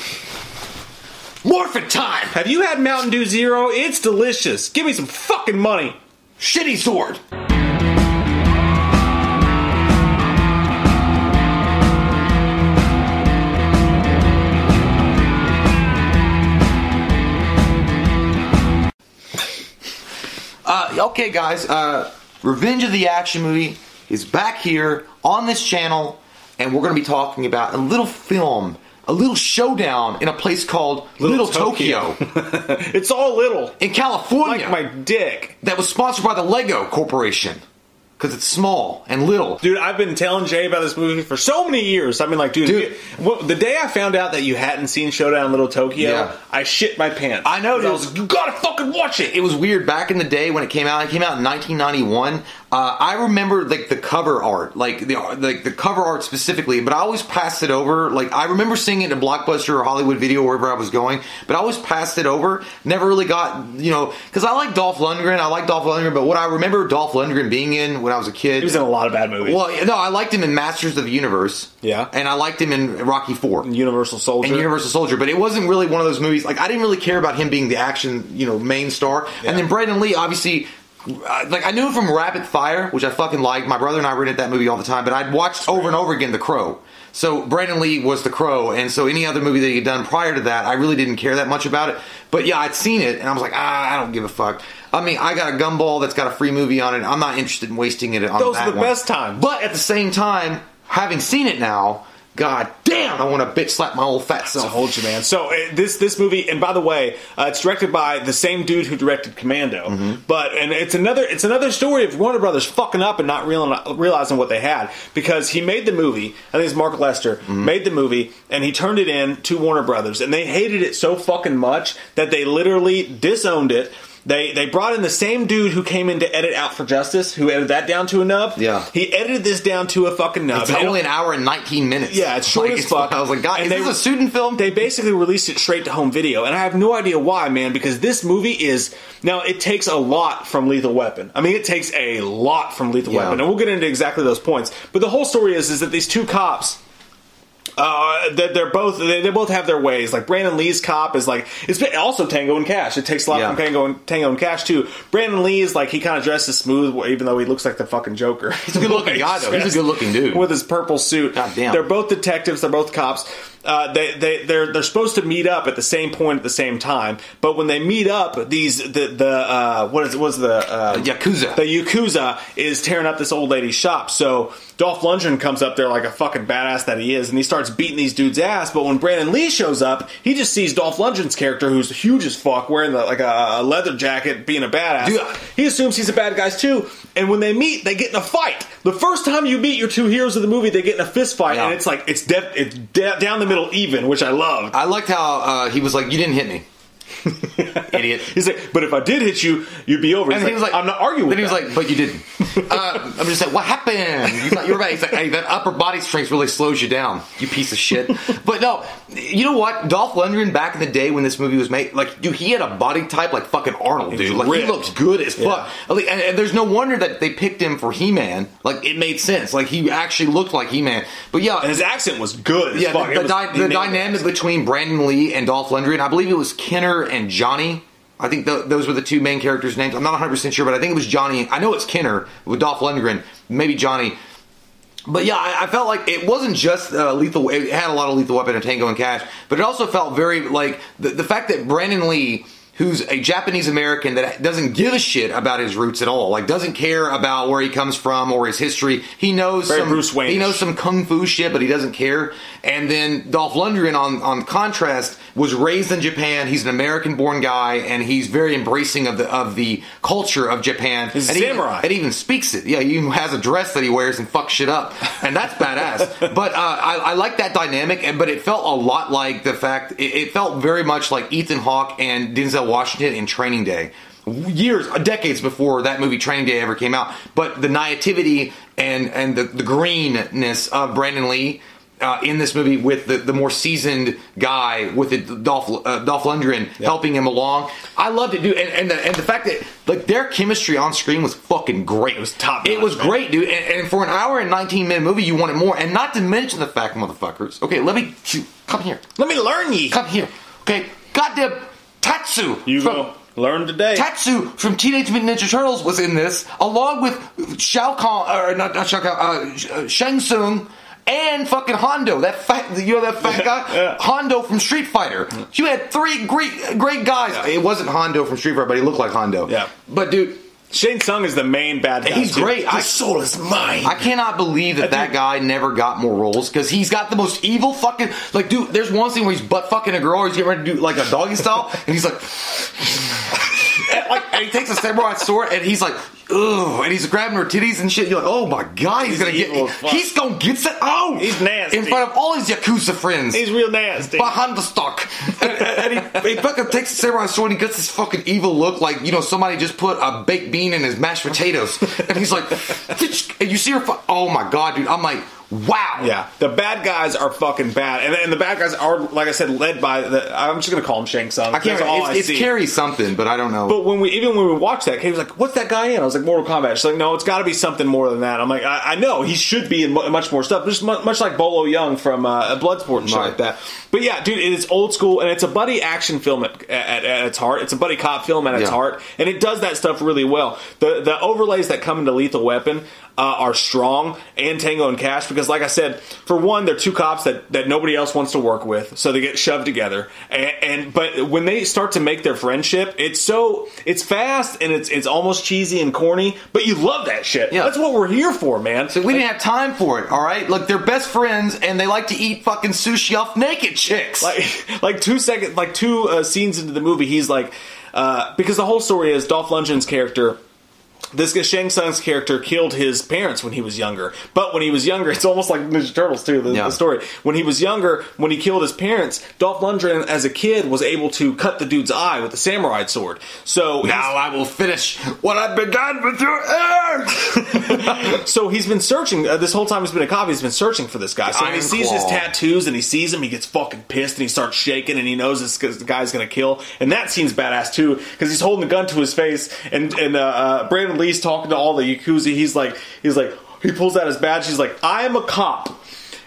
Morphin time! Have you had Mountain Dew Zero? It's delicious. Give me some fucking money. Shitty sword! Uh, okay, guys. Uh, Revenge of the Action movie is back here on this channel, and we're going to be talking about a little film, a little showdown in a place called Little, Tokyo. <laughs> it's all little. in California Like my dick. that was sponsored by the Lego Corporation because it's small and little. Dude, I've been telling Jay about this movie for so many years. I've been like, dude, Dude. well, the day I found out that you hadn't seen Showdown in Little Tokyo, Yeah. I shit my pants. I know, 'Cause I dude. was like, you gotta fucking watch it. It was weird back in the day when it came out. It came out in 1991. Uh, I remember like the cover art, like the like the cover art specifically, but I always passed it over. Like I remember seeing it in a Blockbuster or Hollywood Video wherever I was going, but I always passed it over. Never really got you know because I like Dolph Lundgren. I like Dolph Lundgren, but what I remember Dolph Lundgren being in when I was a kid. He was in a lot of bad movies. well, no, I liked him in Masters of the Universe. Yeah. and I liked him in Rocky Four. Universal Soldier. and Universal Soldier, but it wasn't really one of those movies. Like I didn't really care about him being the action, you know, main star. And then Brandon Lee, obviously, like I knew from Rapid Fire, which I fucking liked. My brother and I rented that movie all the time, but I'd watched over and over again The Crow. So Brandon Lee was The Crow, and so any other movie that he had done prior to that, I really didn't care that much about it. But yeah, I'd seen it, and I was like, ah, I don't give a fuck. I mean, I got a gumball that's got a free movie on it. I'm not interested in wasting it on Those that are the one. best times. But at the same time, having seen it now, god damn, I want to bitch slap my old fat I self. told you, man. So uh, this this movie, and by the way, uh, it's directed by the same dude who directed Commando. Mm-hmm. But and it's another it's another story of Warner Brothers fucking up and not real, realizing what they had because he made the movie. I think it's Mark Lester Mm-hmm. made the movie and he turned it in to Warner Brothers, and they hated it so fucking much that they literally disowned it. They they brought in the same dude who came in to edit Out for Justice, who edited that down to a nub. Yeah. he edited this down to a fucking nub. It's And only an hour and 19 minutes. yeah, it's short Like, as fuck. I was like, God, And is this a student film? They basically released it straight to home video, and I have no idea why, man. Because this movie is now it takes a lot from Lethal Weapon. I mean, it takes a lot from Lethal Yeah. Weapon, and we'll get into exactly those points. But the whole story is is that these two cops. Uh, they're, they're both they, they both have their ways. Like Brandon Lee's cop is like it's also Tango and Cash. It takes a lot Yeah. from Tango and Tango and Cash too. Brandon Lee is like he kind of dresses smooth, even though he looks like the fucking Joker. He's a good looking <laughs> guy, though. He's a good looking dude. with his purple suit. God damn. They're both detectives. They're both cops. Uh, they they they're they're supposed to meet up at the same point at the same time. But when they meet up, these the the uh, what is it was the uh, Yakuza. the Yakuza is tearing up this old lady's shop. So Dolph Lundgren comes up there like a fucking badass that he is, and he starts beating these dudes' ass. But when Brandon Lee shows up, he just sees Dolph Lundgren's character, who's huge as fuck, wearing the, like a, a leather jacket, being a badass. Dude. he assumes he's a bad guy too. And when they meet, they get in a fight. The first time you meet your two heroes of the movie, they get in a fist fight, Yeah. and it's like it's de- it's de- down the middle even, which I love. I liked how uh, he was like, "You didn't hit me, idiot." <laughs> He's like, but if I did hit you, you'd be over. He's And he was like, I'm not arguing. Then he was that. like, "But you didn't." <laughs> uh, I'm just like, "What happened?" You thought you were right. He's like, "Hey, that upper body strength really slows you down, you piece of shit." but no, you know what? Dolph Lundgren back in the day when this movie was made, like, dude, he had a body type like fucking Arnold, dude. Like, he looks good as fuck. Like, and, and there's no wonder that they picked him for He-Man. Like, it made sense. Like, he actually looked like He-Man. But yeah, and his accent was good. As yeah, the, the, was- he the dynamic between Brandon Lee and Dolph Lundgren, I believe it was Kenner and Johnny. I think th- those were the two main characters' names. I'm not 100 percent sure, but I think it was Johnny. I know it's Kenner with Dolph Lundgren, maybe Johnny. But yeah, I, I felt like it wasn't just uh, lethal. It had a lot of lethal weapon and Tango and Cash, but it also felt very like the, the fact that Brandon Lee, who's a Japanese American that doesn't give a shit about his roots at all, like doesn't care about where he comes from or his history. He knows Very some Bruce Wayne-ish. He knows some kung fu shit, but he doesn't care. And then Dolph Lundgren, on on contrast, was raised in Japan. He's an American-born guy, and he's very embracing of the of the culture of Japan. He's a and even- samurai. and even speaks it. Yeah, he even has a dress that he wears and fucks shit up, and that's badass. <laughs> But uh, I, I like that dynamic, and but it felt a lot like the fact it, it felt very much like Ethan Hawke and Denzel Washington in Training Day. Years, decades before that movie Training Day ever came out, but the naivety and and the, the greenness of Brandon Lee uh, in this movie with the, the more seasoned guy with the Dolph uh, Dolph Lundgren helping him along. I loved it, dude, and and the, and the fact that like their chemistry on screen was fucking great. It was top It was man. great, dude. And, and for an hour and nineteen minute movie, you wanted more. And not to mention the fact, motherfuckers. Okay, let me come here. Let me learn ye. Come here. Okay, goddamn Tatsu. You from- go learn today. Tatsu from Teenage Mutant Ninja Turtles was in this, along with Shao Kahn, or not, not Shao Kahn, uh, uh, Shang Tsung, and fucking Hondo, that fat, you know that fat guy, Yeah. Hondo from Street Fighter. You had three great, great guys. It wasn't Hondo from Street Fighter, but he looked like Hondo. Yeah. but dude, Shang Tsung is the main bad guy. He's great. I- His soul is mine. I cannot believe that that guy never got more roles because he's got the most evil fucking like dude. There's one scene where he's butt fucking a girl. Or he's getting ready to do like a doggy style, and he's like, <laughs> and, like, and he takes a samurai sword, and he's like, ugh, and he's grabbing her titties and shit. You're like, oh my god, he's, He's gonna get, he's gonna get that out. He's nasty. in front of all his yakuza friends. He's real nasty. Behind the stock, and, and he, he fucking takes the samurai sword. and He gets this fucking evil look, like you know somebody just put a baked bean in his mashed potatoes, and he's like, and you see her. fu- Oh my god, dude! I'm like, wow. Yeah, the bad guys are fucking bad, and, and the bad guys are, like I said, led by the. I'm just gonna call him Shang Tsung. I can't. That's all It's, I it's see. Cary something, but I don't know. But when we even when we watched that, he was like, "What's that guy in?" I was like, "Mortal Kombat." She's like, "No, it's got to be something more than that." I'm like, "I, I know he should be in mu- much more stuff, just mu- much like Bolo Yeung from uh, Bloodsport and shit Right. like that." But yeah, dude, it is old school, and it's a buddy action film at, at, at its heart. It's a buddy cop film at its Yeah. heart, and it does that stuff really well. The the overlays that come into Lethal Weapon. Uh, are strong and Tango and Cash because, like I said, for one, they're two cops that, that nobody else wants to work with, so they get shoved together. And, and but when they start to make their friendship, it's so it's fast and it's it's almost cheesy and corny, but you love that shit. Yeah. That's what we're here for, man. So we didn't have time for it, all right? Look, they're best friends and they like to eat fucking sushi off naked chicks. like <laughs> like two second like two uh, scenes into the movie he's like uh, because the whole story is Dolph Lundgren's character this guy Shang Tsung's character killed his parents when he was younger. But when he was younger, <laughs> it's almost like Ninja Turtles too. The, Yeah. the story when he was younger, when he killed his parents, Dolph Lundgren as a kid was able to cut the dude's eye with a samurai sword. So now I will finish what I've begun with your ear. <laughs> so he's been searching uh, this whole time. He's been a cop. He's been searching for this guy. So when he sees his tattoos and he sees him, he gets fucking pissed and he starts shaking and he knows this guy's gonna kill. And that scene's badass too because he's holding the gun to his face and and uh, uh, Brandon Lee's talking to all the yakuza. He's like he's like he pulls out his badge. He's like I am a cop.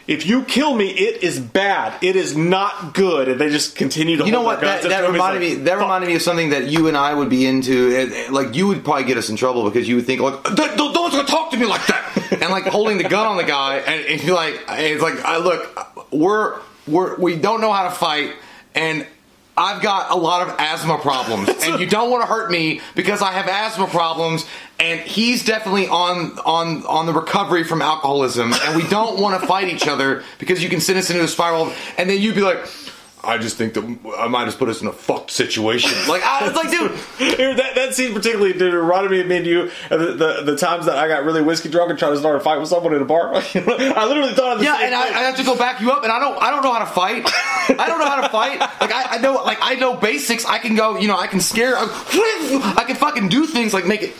If you kill me, it is bad. It is not good. And they just continue to. You know what? That, that. He's reminded like, me. That "Fuck." reminded me of something that you and I would be into. It- it- Like you would probably get us in trouble because you would think like, "Don't, don't, don't talk to me like that," <laughs> and like holding the gun on the guy, and, and you're like, it's like, I look, we're we're we don't know how to fight, and. I've got a lot of asthma problems, and you don't want to hurt me because I have asthma problems, and he's definitely on on on the recovery from alcoholism, and we don't want to fight each other because you can send us into a spiral, and then you'd be like, I just think that I might just put us in a fucked situation. <laughs> Like, I was like, dude, that, that scene particularly dude, reminded me of me and you and the, the, the times that I got really whiskey drunk and tried to start a fight with someone in a bar. <laughs> I literally thought of the yeah, and I. I have to go back you up, and I don't, I don't know how to fight. I don't know how to fight. Like, I, I know, like, I know basics. I can go, you know, I can scare, I can fucking do things like make it.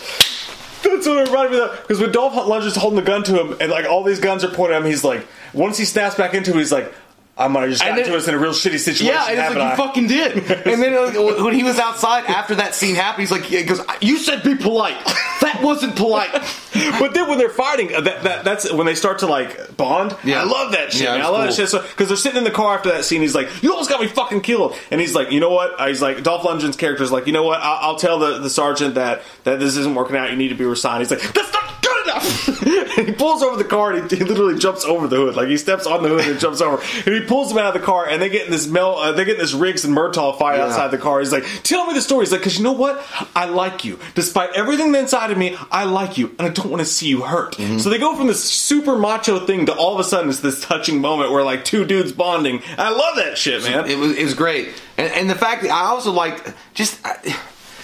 That's what it reminded me of. Because when Dolph Lundgren's holding the gun to him, and like all these guns are pointed at him, he's like, once he snaps back into it, he's like, I might have just gotten then- to us in a real shitty situation. Yeah, and it's like I?" you fucking did. <laughs> And then uh, when he was outside after that scene happened, he's like, he goes, "You said be polite. <laughs> That wasn't polite." <laughs> but then when they're fighting, uh, that, that that's when they start to like bond. Yeah. I love that shit. Yeah. I love cool. that shit. So because they're sitting in the car after that scene, he's like, "You almost got me fucking killed," and he's like, "You know what?" He's like, Dolph Lundgren's character is like, "You know what? I'll, I'll tell the, the sergeant that that this isn't working out. You need to be resigned." He's like, "That's not good enough." and he pulls over the car and he, he literally jumps over the hood. Like he steps on the hood and jumps over, and he pulls him out of the car, and they get in this Mel, uh, they get in this Riggs and Murtaugh fight Yeah. outside the car. He's like, "Tell me the story." He's like, "Cause you know what? I like you, despite everything inside of me. I like you, and I don't want to see you hurt." Mm-hmm. So they go from this super macho thing to all of a sudden it's this touching moment where like two dudes bonding. I love that shit, man. It was it was great, and, and the fact that I also liked just. I,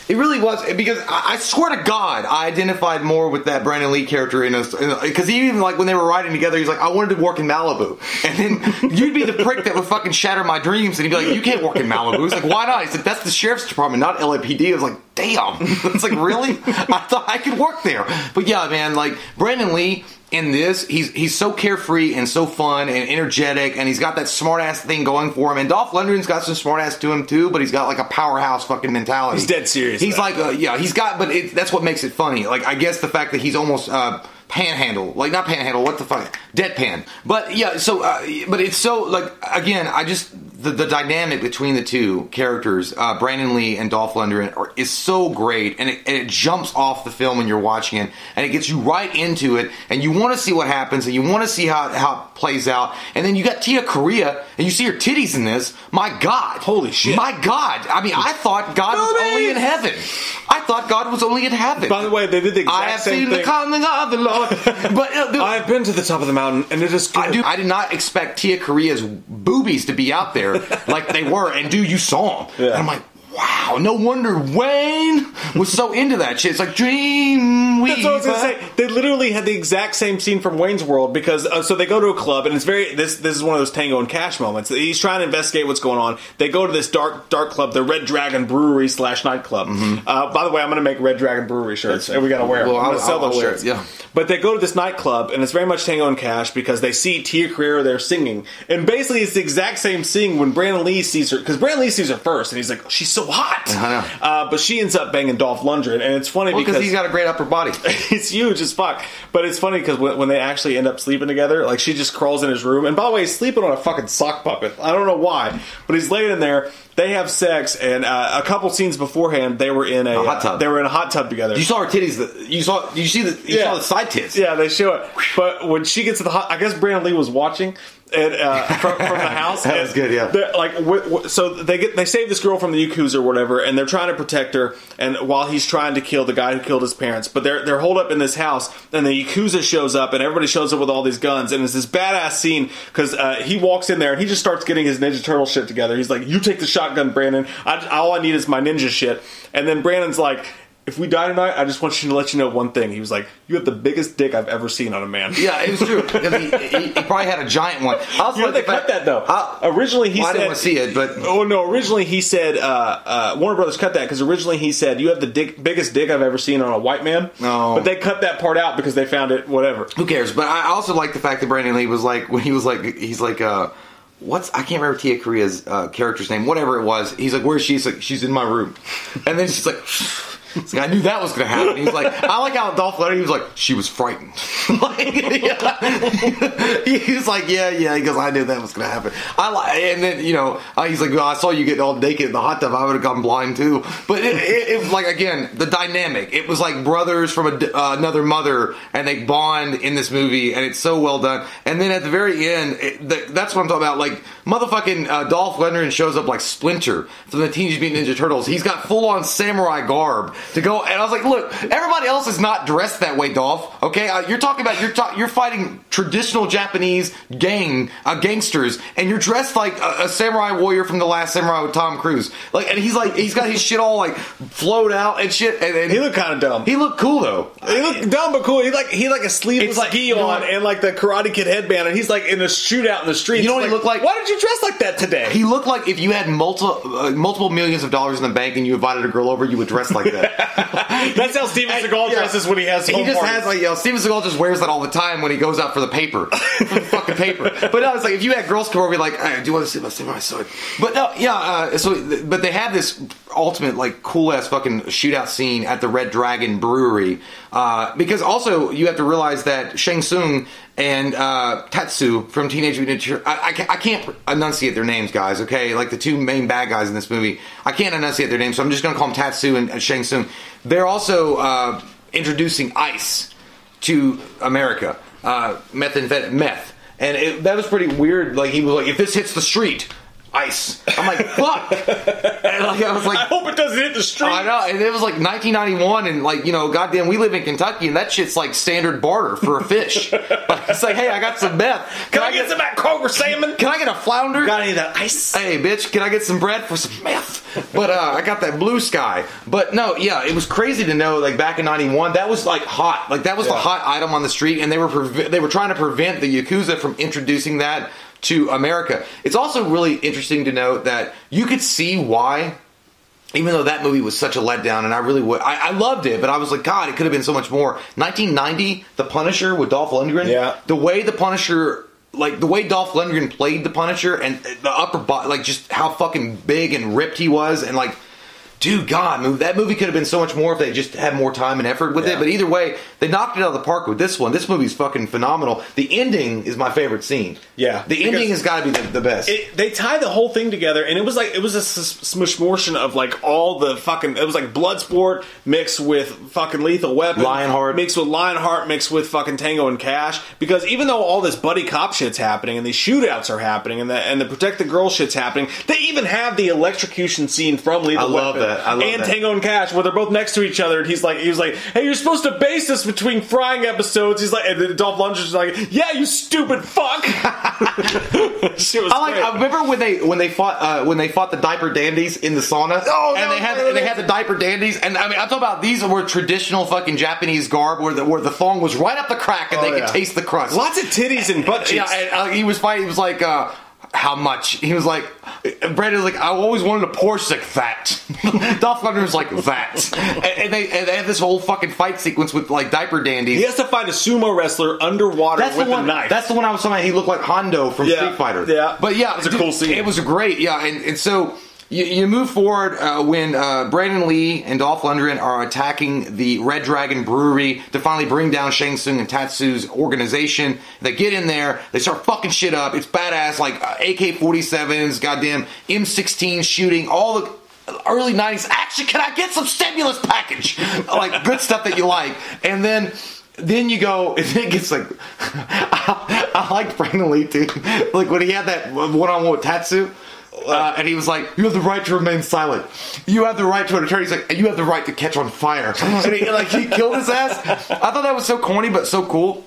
it really was because I, I swear to God, I identified more with that Brandon Lee character in because even like when they were riding together, he's like, "I wanted to work in Malibu," <laughs> and then you'd be the prick that would fucking shatter my dreams, and he'd be like, "You can't work in Malibu." He's like, "Why not?" He said, "That's the sheriff's department, not LAPD." I was like, "Damn!" <laughs> it's like really, I thought I could work there, but yeah, man, like Brandon Lee in this, he's he's so carefree and so fun and energetic, and he's got that smart ass thing going for him. And Dolph Lundgren's got some smart ass to him too, but he's got like a powerhouse fucking mentality. He's dead serious He's like, uh, yeah, he's got, but it, that's what makes it funny. Like I guess the fact that he's almost. Uh, Panhandle, like not panhandle, what the fuck, deadpan. But yeah, so uh, but it's so like again, I just the, the dynamic between the two characters, uh, Brandon Lee and Dolph Lundgren, are, is so great, and it, and it jumps off the film when you're watching it, and it gets you right into it, and you want to see what happens, and you want to see how how it plays out, and then you got Tia Carrere, and you see her titties in this. My God, Holy shit. My God, I mean, I thought God was only in heaven. I thought God was only in heaven. By the way, they did the exact I have same seen thing. the coming of the Lord. <laughs> But uh, the, I've been to the top of the mountain, and it is good. I, do, I did not expect Tia Carrere's boobies to be out there like they were, and dude, you saw them. Yeah. And I'm like, wow, no wonder Wayne was so into that shit. It's like Dream That's what I was gonna say. They literally had the exact same scene from Wayne's World because uh, so they go to a club and it's very this this is one of those Tango and Cash moments. He's trying to investigate what's going on. They go to this dark dark club, the Red Dragon Brewery slash nightclub. Uh, by the way, I'm going to make Red Dragon Brewery shirts and we got to wear. Well, I'm going I'll- to sell I'll- I'll shirts. yeah. But they go to this nightclub and it's very much Tango and Cash because they see Tia Carrere there singing and basically it's the exact same scene when Brandon Lee sees her because Brandon Lee sees her first and he's like she's so hot. I know. Uh, but she ends up banging Dolph Lundgren and it's funny because because he's got a great upper body. <laughs> he's huge as fuck. But it's funny because when, when they actually end up sleeping together, like she just crawls in his room. And by the way, he's sleeping on a fucking sock puppet. I don't know why, but he's laying in there. They have sex, and uh, a couple scenes beforehand, they were in a, A hot tub. They were in a hot tub together. You saw her titties. The, you saw. You see the. You saw the side tits. Yeah, they show it. But when she gets to the hot, I guess Brandon Lee was watching and uh, from, from the house. <laughs> That was good, yeah. Like, w- w- so they get they save this girl from the yakuza or whatever, and they're trying to protect her. And while he's trying to kill the guy who killed his parents, but they're they're holed up in this house, and the yakuza shows up, and everybody shows up with all these guns, and it's this badass scene because uh, he walks in there and he just starts getting his Ninja Turtle shit together. He's like, "You take the shotgun, Brandon. I, all I need is my ninja shit." And then Brandon's like. If we die tonight, I just want you to let you know one thing. He was like, "You have the biggest dick I've ever seen on a man." Yeah, it was true. <laughs> he, he, he probably had a giant one. I also You know like they the cut that though. I- originally, he well, I said, didn't want to see it, but "Oh no!" Originally, he said uh, uh, Warner Brothers cut that because originally he said you have the dick, biggest dick I've ever seen on a white man. No. but they cut that part out because they found it whatever. who cares? But I also like the fact that Brandon Lee was like when he was like he's like uh what's I can't remember Tia Carrere's uh, character's name, whatever it was. He's like, "Where's she?" He's like, "She's in my room," and then she's like. Like, I knew that was going to happen. He's like, I like how Dolph Lundgren. He was like, she was frightened. <laughs> like, yeah. He was like, yeah, yeah. because I knew that was going to happen. I like, and then you know, uh, he's like, well, I saw you get all naked in the hot tub. I would have gone blind too. But it, it, it like again the dynamic. It was like brothers from a, uh, another mother, and they bond in this movie, and it's so well done. And then at the very end, the, that's what I'm talking about. Like motherfucking uh, Dolph Lundgren shows up like Splinter from the Teenage Mutant Ninja Turtles. He's got full on samurai garb to go, and I was like, look, everybody else is not dressed that way, Dolph. Okay, uh, you're talking about you're ta- you're fighting traditional Japanese gang uh, gangsters, and you're dressed like a, a samurai warrior from the Last Samurai with Tom Cruise. Like, and he's like, he's got his shit all like flowed out and shit. And, and He looked kind of dumb. he looked cool though. He looked dumb but cool. He like he had, like a sleeveless like- gi you know on what? and like the Karate Kid headband, and he's like in a shootout in the street. You know what he looked like? Why did you dress like that today? He looked like if you had multiple uh, multiple millions of dollars in the bank and you invited a girl over, you would dress like that. <laughs> That's how Steven Seagal Yeah. dresses when he has. He just parties. has like you know Steven Seagal just wears that all the time when he goes out for the paper, <laughs> for the fucking paper. But no, it's like if you had girls come over, be like, hey, "Do you want to see my samurai sword?" But no, yeah. Uh, so, but they have this ultimate like cool ass fucking shootout scene at the Red Dragon Brewery uh, because also you have to realize that Shang Tsung and uh, Tatsu from Teenage Mutant Ninja. I, I, can't- I can't enunciate their names, guys. Okay, like the two main bad guys in this movie, I can't enunciate their names, so I'm just gonna call them Tatsu and, and Shang Tsung. They're also uh, introducing ice to America, uh, methamphetamine, meth, and it, that was pretty weird. Like he was like, if this hits the street. Ice. I'm like, fuck. And like I was like, I hope it doesn't hit the street. I know, and it was like 1991, and like you know, goddamn, we live in Kentucky, and that shit's like standard barter for a fish. <laughs> Like, it's like, hey, I got some meth. Can I get some of that Kroger salmon? Can I get a flounder? Got any of that ice? Hey, bitch, can I get some bread for some meth? But uh, I got that blue sky. But no, yeah, it was crazy to know. Like back in '91, that was like hot. Like that was the hot item on the street, and they were preve- they were trying to prevent the yakuza from introducing that to America. It's also really interesting to note that you could see why even though that movie was such a letdown, and I really would, I, I loved it, but I was like, God, it could have been so much more. 1990, The Punisher with Dolph Lundgren. Yeah. The way the Punisher, like the way Dolph Lundgren played the Punisher, and uh, the upper body, like just how fucking big and ripped he was, and like. Dude, God, that movie could have been so much more if they just had more time and effort with Yeah. it. But either way, they knocked it out of the park with this one. This movie's fucking phenomenal. The ending is my favorite scene. Yeah, the ending has got to be the, the best. It, they tie the whole thing together, and it was like it was a smushmortion of like all the fucking. It was like Bloodsport mixed with fucking Lethal Weapon, Lionheart. mixed with Lionheart, mixed with fucking Tango and Cash. Because even though all this buddy cop shit's happening, and these shootouts are happening, and the and the protect the girl shit's happening, they even have the electrocution scene from Lethal I love Weapon. That. I love and that. Tango and Cash, where they're both next to each other, and he's like, he was like, "Hey, you're supposed to base this between frying episodes." He's like, and then Dolph Lundgren's like, "Yeah, you stupid fuck." <laughs> Shit was I like. great. I remember when they when they fought uh, when they fought the diaper dandies in the sauna. Oh, and they had really- and they had the diaper dandies, and I mean, I'm talking about these were traditional fucking Japanese garb where the where the thong was right up the crack and Oh, they yeah. could taste the crust. Lots of titties and butt Yeah, and, uh, he was fighting. He was like, uh, "How much?" He was like, "Brandon was like, I always wanted a Porsche like that." <laughs> Dolph Lundgren was like that, and, and they and they have this whole fucking fight sequence with like diaper dandies. he has to find a sumo wrestler underwater That's with the one. a knife. That's the one I was talking about. He looked like Honda from Yeah, Street Fighter. yeah. but yeah, It was a dude, cool scene. It was a great, yeah, and, and so. You, you move forward uh, when uh, Brandon Lee and Dolph Lundgren are attacking the Red Dragon Brewery to finally bring down Shang Tsung and Tatsu's organization. They get in there, they start fucking shit up. It's badass, like uh, AK 47s, goddamn M16 shooting, all the early 90s action. Can I get some stimulus package? <laughs> like good stuff that you like. And then then you go, <laughs> and it gets like, <laughs> I, I liked Brandon Lee too. Like when he had that one on one with Tatsu. Uh, and he was like, "You have the right to remain silent. You have the right to an attorney." He's like, "And you have the right to catch on fire." And he, like he killed his ass. I thought that was so corny, but so cool.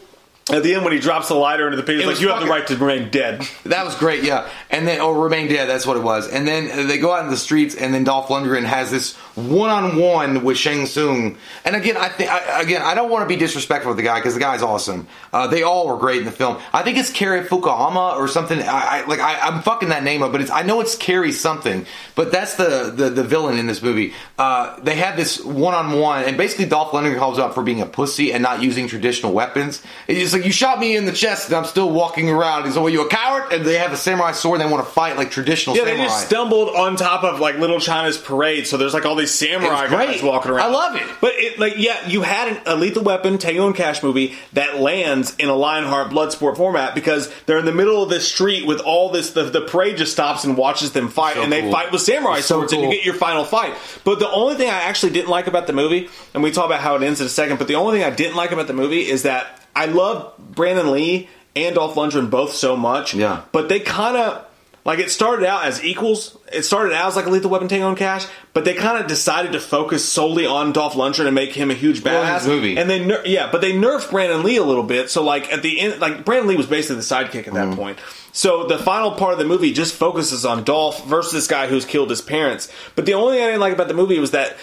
At the end, when he drops the lighter into the pit, he's It like, "You have the right to remain dead." That was great, yeah. And then, or remain dead. That's what it was. And then they go out in the streets, and then Dolph Lundgren has this one-on-one with Shang Tsung. And again, I think I, again, I don't want to be disrespectful of the guy because the guy's awesome. Uh, they all were great in the film. I think it's Cary Fukuhama or something. I, I like I, I'm fucking that name up, but it's I know it's Cary something. But that's the the, the villain in this movie. Uh, they have this one-on-one, and basically Dolph Lundgren calls out for being a pussy and not using traditional weapons. It's like you shot me in the chest, and I'm still walking around. He's like, "Well, you a coward?" And they have a samurai sword. and They want to fight like traditional Yeah, samurai. they just stumbled on top of like Little China's parade, so there's like all these samurai guys walking around. I love it. But it, like, yeah, you had an, a Lethal Weapon Tango and Cash movie that lands in a Lionheart Bloodsport format because they're in the middle of this street with all this. The, the parade just stops and watches them fight, So and they fight with samurai so swords, and you get your final fight. But the only thing I actually didn't like about the movie, and we talk about how it ends in a second, but the only thing I didn't like about the movie is that I love Brandon Lee and Dolph Lundgren both so much. Yeah. But they kind of like it started out as equals. It started out as like a Lethal Weapon Tango and Cash, but they kind of decided to focus solely on Dolph Lundgren and make him a huge badass. his movie. And they ner- yeah, but they nerfed Brandon Lee a little bit. So like at the end, like Brandon Lee was basically the sidekick at that Mm-hmm. point. So the final part of the movie just focuses on Dolph versus this guy who's killed his parents. But the only thing I didn't like about the movie was that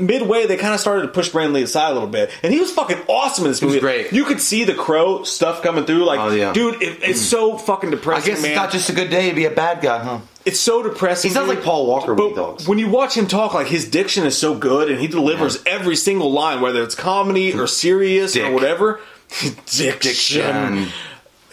midway they kind of started to push Brandon Lee aside a little bit, and he was fucking awesome in this was movie. great. You could see the crow stuff coming through. Like, Oh, yeah. dude, it, it's so fucking depressing. I depressing. guess man. it's not just a good day to be a bad guy, huh? It's so depressing. He sounds dude. like Paul Walker when but he talks. When you watch him talk, like his diction is so good, and he delivers every single line, whether it's comedy or serious Dick. or whatever. <laughs> diction. Diction.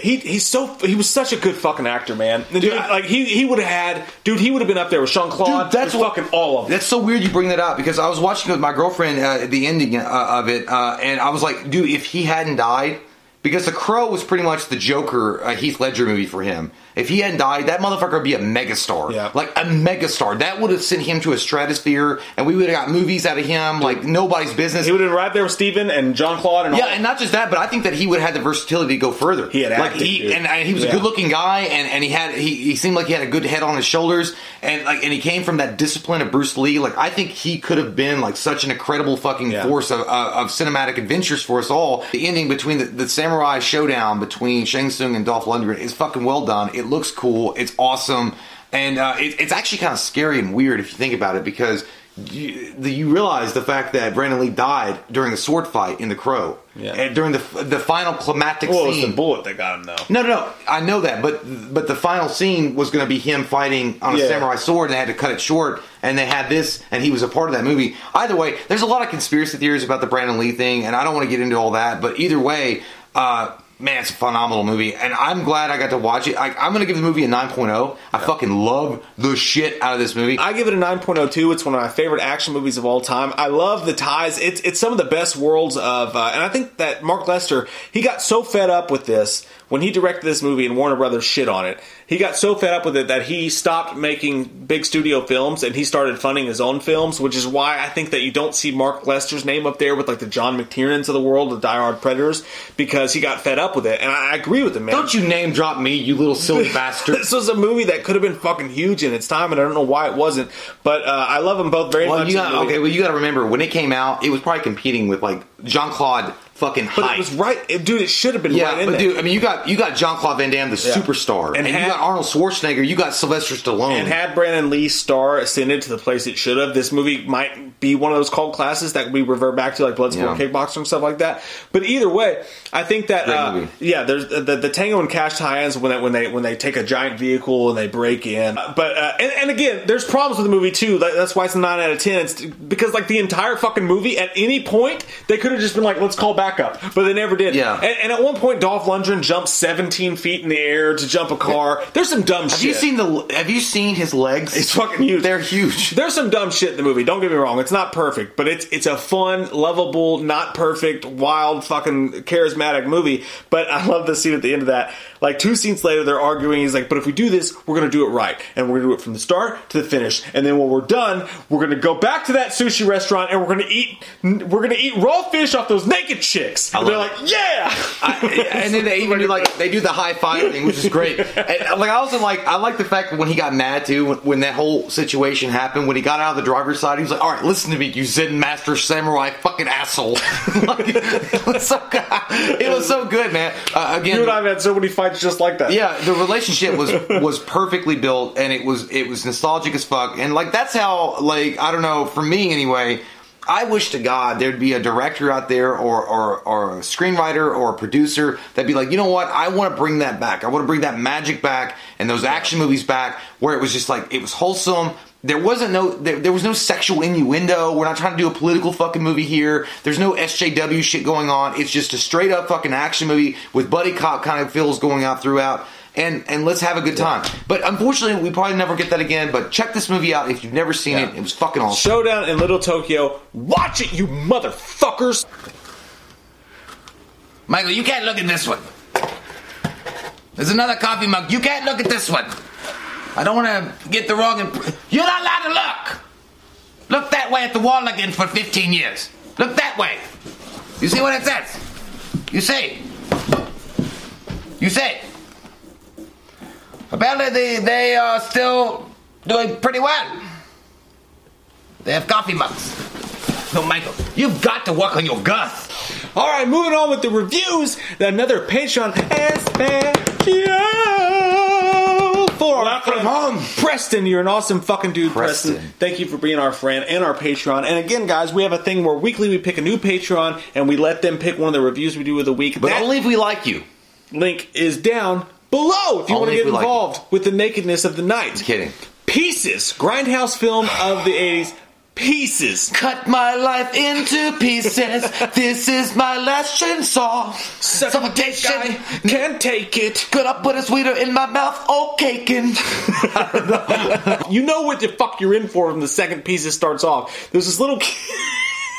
He he's so he was such a good fucking actor, man. The Dude, like he he would have had, dude. He would have been up there with Jean Claude. Dude, that's what- fucking all of them. That's so weird you bring that up because I was watching with my girlfriend uh, the ending uh, of it, uh, and I was like, dude, if he hadn't died, because The Crow was pretty much the Joker uh, Heath Ledger movie for him. If he hadn't died, that motherfucker would be a megastar. Yeah. Like a megastar. That would have sent him to a stratosphere, and we would have got movies out of him like nobody's business. He would have been right there with Steven and John Claude and Yeah, all. and not just that, but I think that he would have had the versatility to go further. He had like he and, and he was Yeah. a good-looking guy, and, and he had he, he seemed like he had a good head on his shoulders, and like and he came from that discipline of Bruce Lee. Like I think he could have been like such an incredible fucking Yeah. force of, of, of cinematic adventures for us all. The ending between the, the samurai showdown between Shang Tsung and Dolph Lundgren is fucking well done. It looks cool. It's awesome, and uh, it, it's actually kind of scary and weird if you think about it because. You, the, you realize the fact that Brandon Lee died during the sword fight in The Crow, Yeah. and during the the final climactic well, it was the bullet that got him though. No, no, no. I know that, but but the final scene was going to be him fighting on a Yeah. samurai sword, and they had to cut it short. And they had this, and he was a part of that movie. Either way, there's a lot of conspiracy theories about the Brandon Lee thing, and I don't want to get into all that. But either way, uh, man, it's a phenomenal movie, and I'm glad I got to watch it. I, I'm going to give the movie a 9.0. I fucking love the shit out of this movie. I give it a 9.02. It's one of my favorite action movies of all time. I love the ties. It's it's some of the best worlds of, uh, and I think that Mark Lester he got so fed up with this when he directed this movie and Warner Brothers shit on it, he got so fed up with it that he stopped making big studio films and he started funding his own films, which is why I think that you don't see Mark Lester's name up there with like the John McTiernans of the world, the Die Hard Predators, because he got fed up with it. And I, I agree with him, man. Don't you name drop me, you little silly <laughs> bastard. this was a movie that could have been fucking huge in its time, and I don't know why it wasn't. But uh, I love them both very Well, much. you got, okay, well, you got to remember when it came out, it was probably competing with like Jean Claude fucking but it was right, dude. It should have been yeah, right in but there. dude, I mean, you got you got John Claude Van Damme, the Yeah. superstar, And and, had- you got Arnold Schwarzenegger, you got Sylvester Stallone. And had Brandon Lee's star ascended to the place it should have, this movie might be one of those cult classes that we revert back to, like Bloodsport, Yeah. Kickboxer, and stuff like that. But either way, I think that uh, yeah, there's the, the, the Tango and Cash tie-ins when they, when they when they take a giant vehicle and they break in. Uh, But uh, and, and again, there's problems with the movie too. That's why it's a nine out of ten. It's because like the entire fucking movie, at any point they could have just been like, let's call backup, but they never did. Yeah. And, and at one point, Dolph Lundgren jumps 17 feet in the air to jump a car. There's some dumb have shit. you seen the? Have you seen his legs? It's fucking huge. They're huge. There's some dumb shit in the movie. Don't get me wrong. It's not perfect, but it's it's a fun, lovable, not perfect, wild, fucking charismatic movie. But I love the scene at the end of that. Like two scenes later, they're arguing. He's like, "But if we do this, we're gonna do it right, and we're gonna do it from the start to the finish. And then when we're done, we're gonna go back to that sushi restaurant and we're gonna eat we're gonna eat raw fish off those naked chicks." And they're like, "Yeah." I- and then they even do like they do the high five thing, which is great. <laughs> And, like I also like I like the fact that when he got mad too, when, when that whole situation happened, when he got out of the driver's side, he was like, "All right, listen to me, you Zen Master Samurai, fucking asshole." <laughs> like, <laughs> it was so good. It was so good, man. Uh, again, you and I've had so many fights just like that. yeah, the relationship was <laughs> was perfectly built, and it was it was nostalgic as fuck, and like that's how like I don't know for me anyway. I wish to God there'd be a director out there or or, or a screenwriter or a producer that'd be like, you know what, I want to bring that back. I want to bring that magic back and those action movies back where it was just like it was wholesome. There wasn't no there, there was no sexual innuendo. We're not trying to do a political fucking movie here. There's no SJW shit going on. It's just a straight up fucking action movie with buddy cop kind of feels going out throughout. And and let's have a good time. But unfortunately, we probably never get that again. But check this movie out if you've never seen it. It was fucking awesome. Showdown in Little Tokyo. Watch it, you motherfuckers. Michael, you can't look at this one. There's another coffee mug. You can't look at this one. I don't want to get the wrong imp- You're not allowed to look. Look that way at the wall again for 15 years. Look that way. You see what it says? You see? You see? Apparently they, they are still doing pretty well. They have coffee mugs. No, Michael, you've got to work on your girth. All right, moving on with the reviews. Another Patreon special for our from home. Preston. You're an awesome fucking dude, Preston. Preston. Thank you for being our friend and our Patreon. And again, guys, we have a thing where weekly we pick a new Patreon and we let them pick one of the reviews we do of the week. But that only if we like you. link is down below if you want to get we like involved with the nakedness of the night. I'm Kidding. Pieces, grindhouse film of the 80s. Pieces. Cut my life into pieces. this is my last chainsaw. Suffocation. Can't take it. Could I put a sweeter in my mouth? Oh, caking. <laughs> You know what the fuck you're in for from the second piece starts off. There's this little.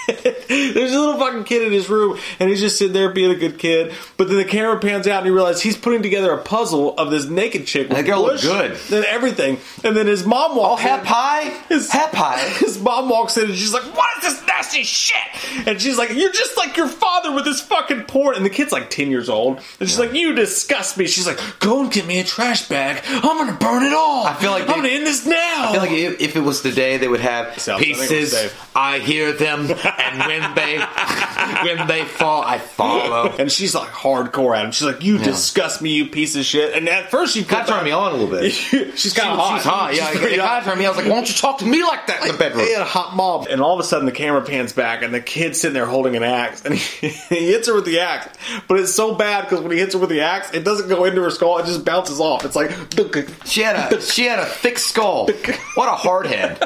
<laughs> There's a little fucking kid in his room, and he's just sitting there being a good kid. But then the camera pans out, and you realize he's putting together a puzzle of this naked chick. with that girl looked good. Then everything. And then his mom Oh, walks in. hep high? His, Hep high? <laughs> His mom walks in, and she's like, "What is this nasty shit?" And she's like, "You're just like your father with this fucking porn." And the kid's like ten years old, and she's like, "You disgust me." She's like, "Go and get me a trash bag. I'm gonna burn it all. I feel like I'm gonna end this now." I feel like if, if it was today, they would have Sounds- I think it was pieces. I hear them, <laughs> and when they when they fall, I follow. And she's like hardcore at him. She's like, "You disgust me, you piece of shit." And at first, she Kind of turned me on a little bit. <laughs> she's kind of hot. She's hot, yeah. She's It pretty kind of turned me. I was like, "Why don't you talk to me like that in the bedroom?" A hot mom. And all of a sudden, the camera pans back, and the kid's sitting there holding an axe. And he, <laughs> he hits her with the axe. But it's so bad because when he hits her with the axe, it doesn't go into her skull, it just bounces off. It's like. <laughs> She had a she had a thick skull. What a hard head.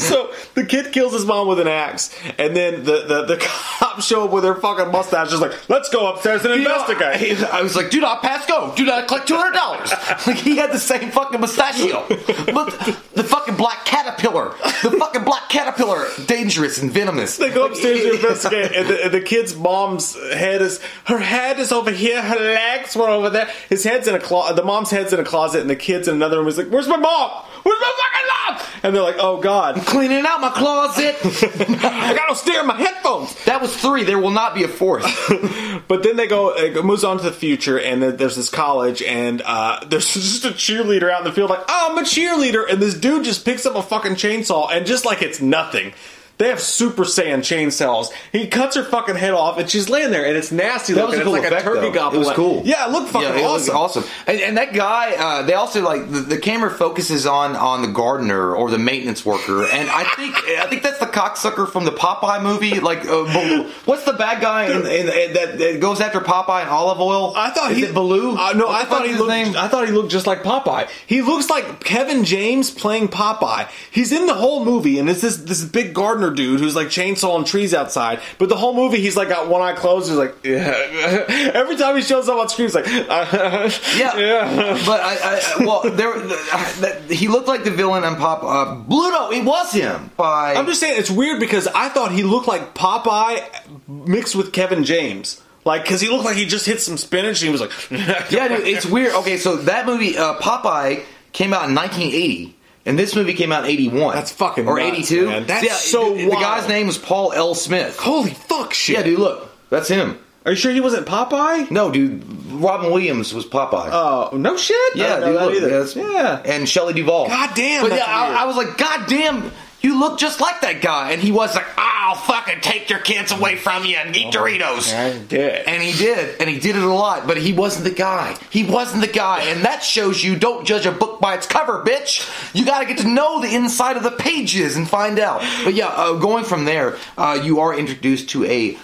so the kid kills his mom with an axe, and then the, the, the <laughs> cops show up with their fucking mustache, just like, let's go upstairs and You know, investigate. he- I was like, do not pass go. Do not collect two hundred dollars. <laughs> Like he had the same fucking mustachio. Look, the fucking black caterpillar. The fucking black caterpillar, dangerous and venomous. They go upstairs to investigate, and the, and the kid's mom's head is her head is over here, her legs were over there. His head's in a closet. The mom's head's in a closet, and the kid's in another room. He's like, "Where's my mom? Where's my fucking mom?" And they're like, "Oh God, I'm Cleaning out my closet. <laughs> I got to steer my headphones." that was three. There will not be a fourth. <laughs> But then they go, it moves on to the future, and there's this college, and uh, <laughs> there's just a cheerleader out in the field, like, oh, I'm a cheerleader, and this dude just picks up a fucking chainsaw, and just like it's nothing. They have Super Saiyan chainsaws. He cuts her fucking head off, and she's laying there, and it's nasty That was looking. cool it's like effect, a turkey though. gobble. It was cool. Yeah, it looked fucking yeah, it awesome. awesome. And, and that guy, uh, they also like the, the camera focuses on on the gardener or the maintenance worker, and I think I think that's the cocksucker from the Popeye movie. Like, uh, what's the bad guy in, in, in that, that goes after Popeye and olive oil? I thought Is he Baloo. Uh, no, I thought he looked. name? I thought he looked just like Popeye. He looks like Kevin James playing Popeye. He's in the whole movie, and it's this this big gardener dude who's like chainsawing trees outside. But the whole movie, he's like got one eye closed. He's like, yeah. <laughs> Every time he shows up on screen, he's like, <laughs> Yeah, yeah. but I, I well, there that, he looked like the villain on Pop uh, Bluto. It was him. By I'm just saying it's weird because I thought he looked like Popeye mixed with Kevin James. Like, because he looked like he just hit some spinach and he was like, <laughs> yeah, dude, it's weird. Okay, so that movie uh, Popeye came out in 1980. And this movie came out in 81. That's fucking Or nuts, 82. man. That's so the, the guy's name was Paul L. Smith. Holy fuck shit. Yeah, dude, look. That's him. Are you sure he wasn't Popeye? No, dude. Robin Williams was Popeye. Oh, no shit? I yeah, didn't know dude, that look. either. That's- Yeah. And Shelley Duvall. God damn, But that's yeah, weird. I, I was like, God damn, you look just like that guy. And he was like, I'll fucking take your kids away from you and eat Doritos. I did. And he did, and he did it a lot, but he wasn't the guy. He wasn't the guy, and that shows you don't judge a book by its cover, bitch. You gotta get to know the inside of the pages and find out. But yeah, uh, going from there, uh, you are introduced to a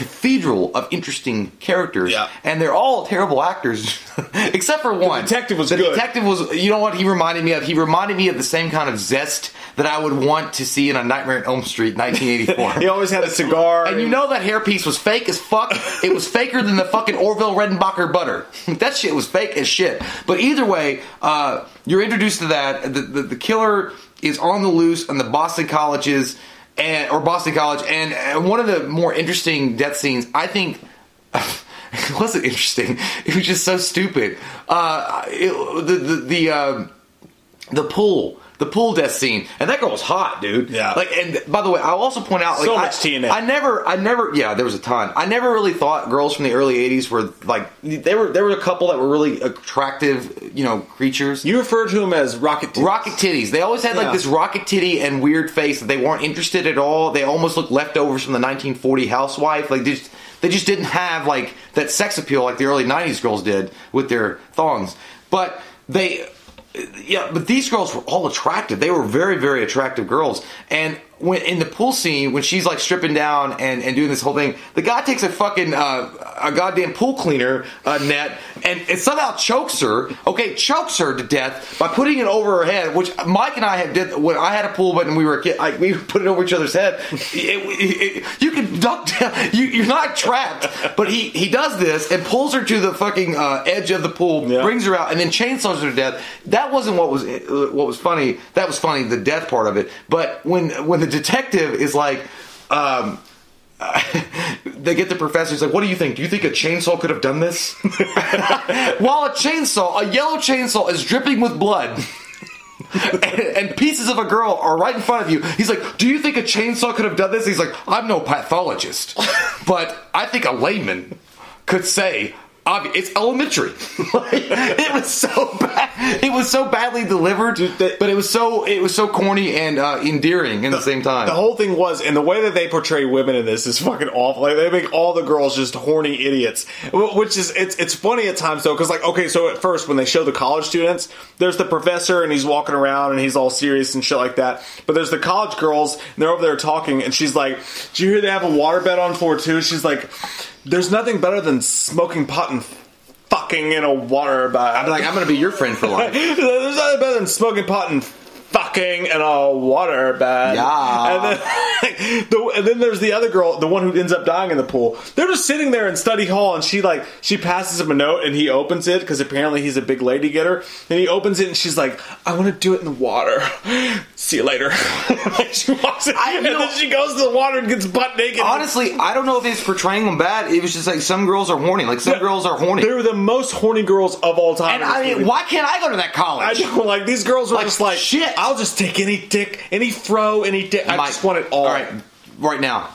cathedral of interesting characters, Yeah. and they're all terrible actors, <laughs> except for one. detective was the good. detective was. You know what he reminded me of? He reminded me of the same kind of zest that I would want to see in a Nightmare on Elm Street, 1984. <laughs> He always had a cigar. And you know that hairpiece was fake as fuck. It was faker than the fucking Orville Redenbacher butter. <laughs> that shit was fake as shit. But either way, uh, you're introduced to that. The, the, the killer is on the loose and the Boston colleges and or Boston College. And uh, one of the more interesting death scenes, I think. <laughs> It wasn't interesting. <laughs> It was just so stupid. Uh, it, the the the, um, the pool, the pool death scene, and that girl was hot, dude. Yeah. Like, and by the way, I'll also point out, like, So I- much TNA. I never, I never, yeah, there was a ton. I never really thought girls from the early '80s were like there were there were a couple that were really attractive, you know, creatures. You refer to them as Rocket Titties. Rocket titties. They always had like Yeah. this rocket titty and weird face that they weren't interested at all. They almost looked leftovers from the 1940 housewife. Like they just, they just didn't have like that sex appeal like the early 90s girls did with their thongs. But they, yeah, but these girls were all attractive. They were very, very attractive girls. And when in the pool scene, when she's like stripping down and, and doing this whole thing, the guy takes a fucking uh, a goddamn pool cleaner uh, net and, and somehow chokes her. Okay, chokes her to death by putting it over her head. Which Mike and I had did when I had a pool, but when we were a kid, I, we put it over each other's head. It- it- it- you can duck down. <laughs> You, you're not trapped. But he he does this and pulls her to the fucking uh, edge of the pool, Yeah. brings her out, and then chainsaws her to death. That wasn't what was uh, what was funny. That was funny, the death part of it. But when when the detective is like. Um, <laughs> they get the professor. He's like, "What do you think? Do you think a chainsaw could have done this?" <laughs> While a chainsaw, a yellow chainsaw, is dripping with blood. and, <laughs> and pieces of a girl are right in front of you. He's like, "Do you think a chainsaw could have done this?" He's like, "I'm no pathologist, but I think a layman could say." Obvi- It's elementary. <laughs> Like, it was so bad. It was so badly delivered, but it was so it was so corny and uh, endearing in the, same time. The whole thing was, and the way that they portray women in this is fucking awful. Like they make all the girls just horny idiots, which is it's it's funny at times though, because like okay, so at first when they show the college students, there's the professor and he's walking around and he's all serious and shit like that. But there's the college girls and they're over there talking, and she's like, "Do you hear they have a waterbed on floor too?" She's like, "There's nothing better than smoking pot and." Fucking in a water bath. I'm like, I'm gonna be your friend for life. <laughs> There's nothing better than smoking pot and fucking in a water bed. Yeah. And then, <laughs> the, and then there's the other girl, the one who ends up dying in the pool. They're just sitting there in study hall, and she like she passes him a note, and he opens it because apparently he's a big lady getter. And he opens it, and she's like, "I want to do it in the water. <laughs> See you later." <laughs> Like, she walks in, I and know- then she goes to the water and gets butt naked. Honestly, I don't know if it's portraying them bad. It was just like some girls are horny. Like some girls are horny. They're the most horny girls of all time. And I mean, movie. why can't I go to that college? I know, like these girls were Like, just like, shit. I'll just take any dick, any fro, any dick. I Mike, just want it all. All right, right now,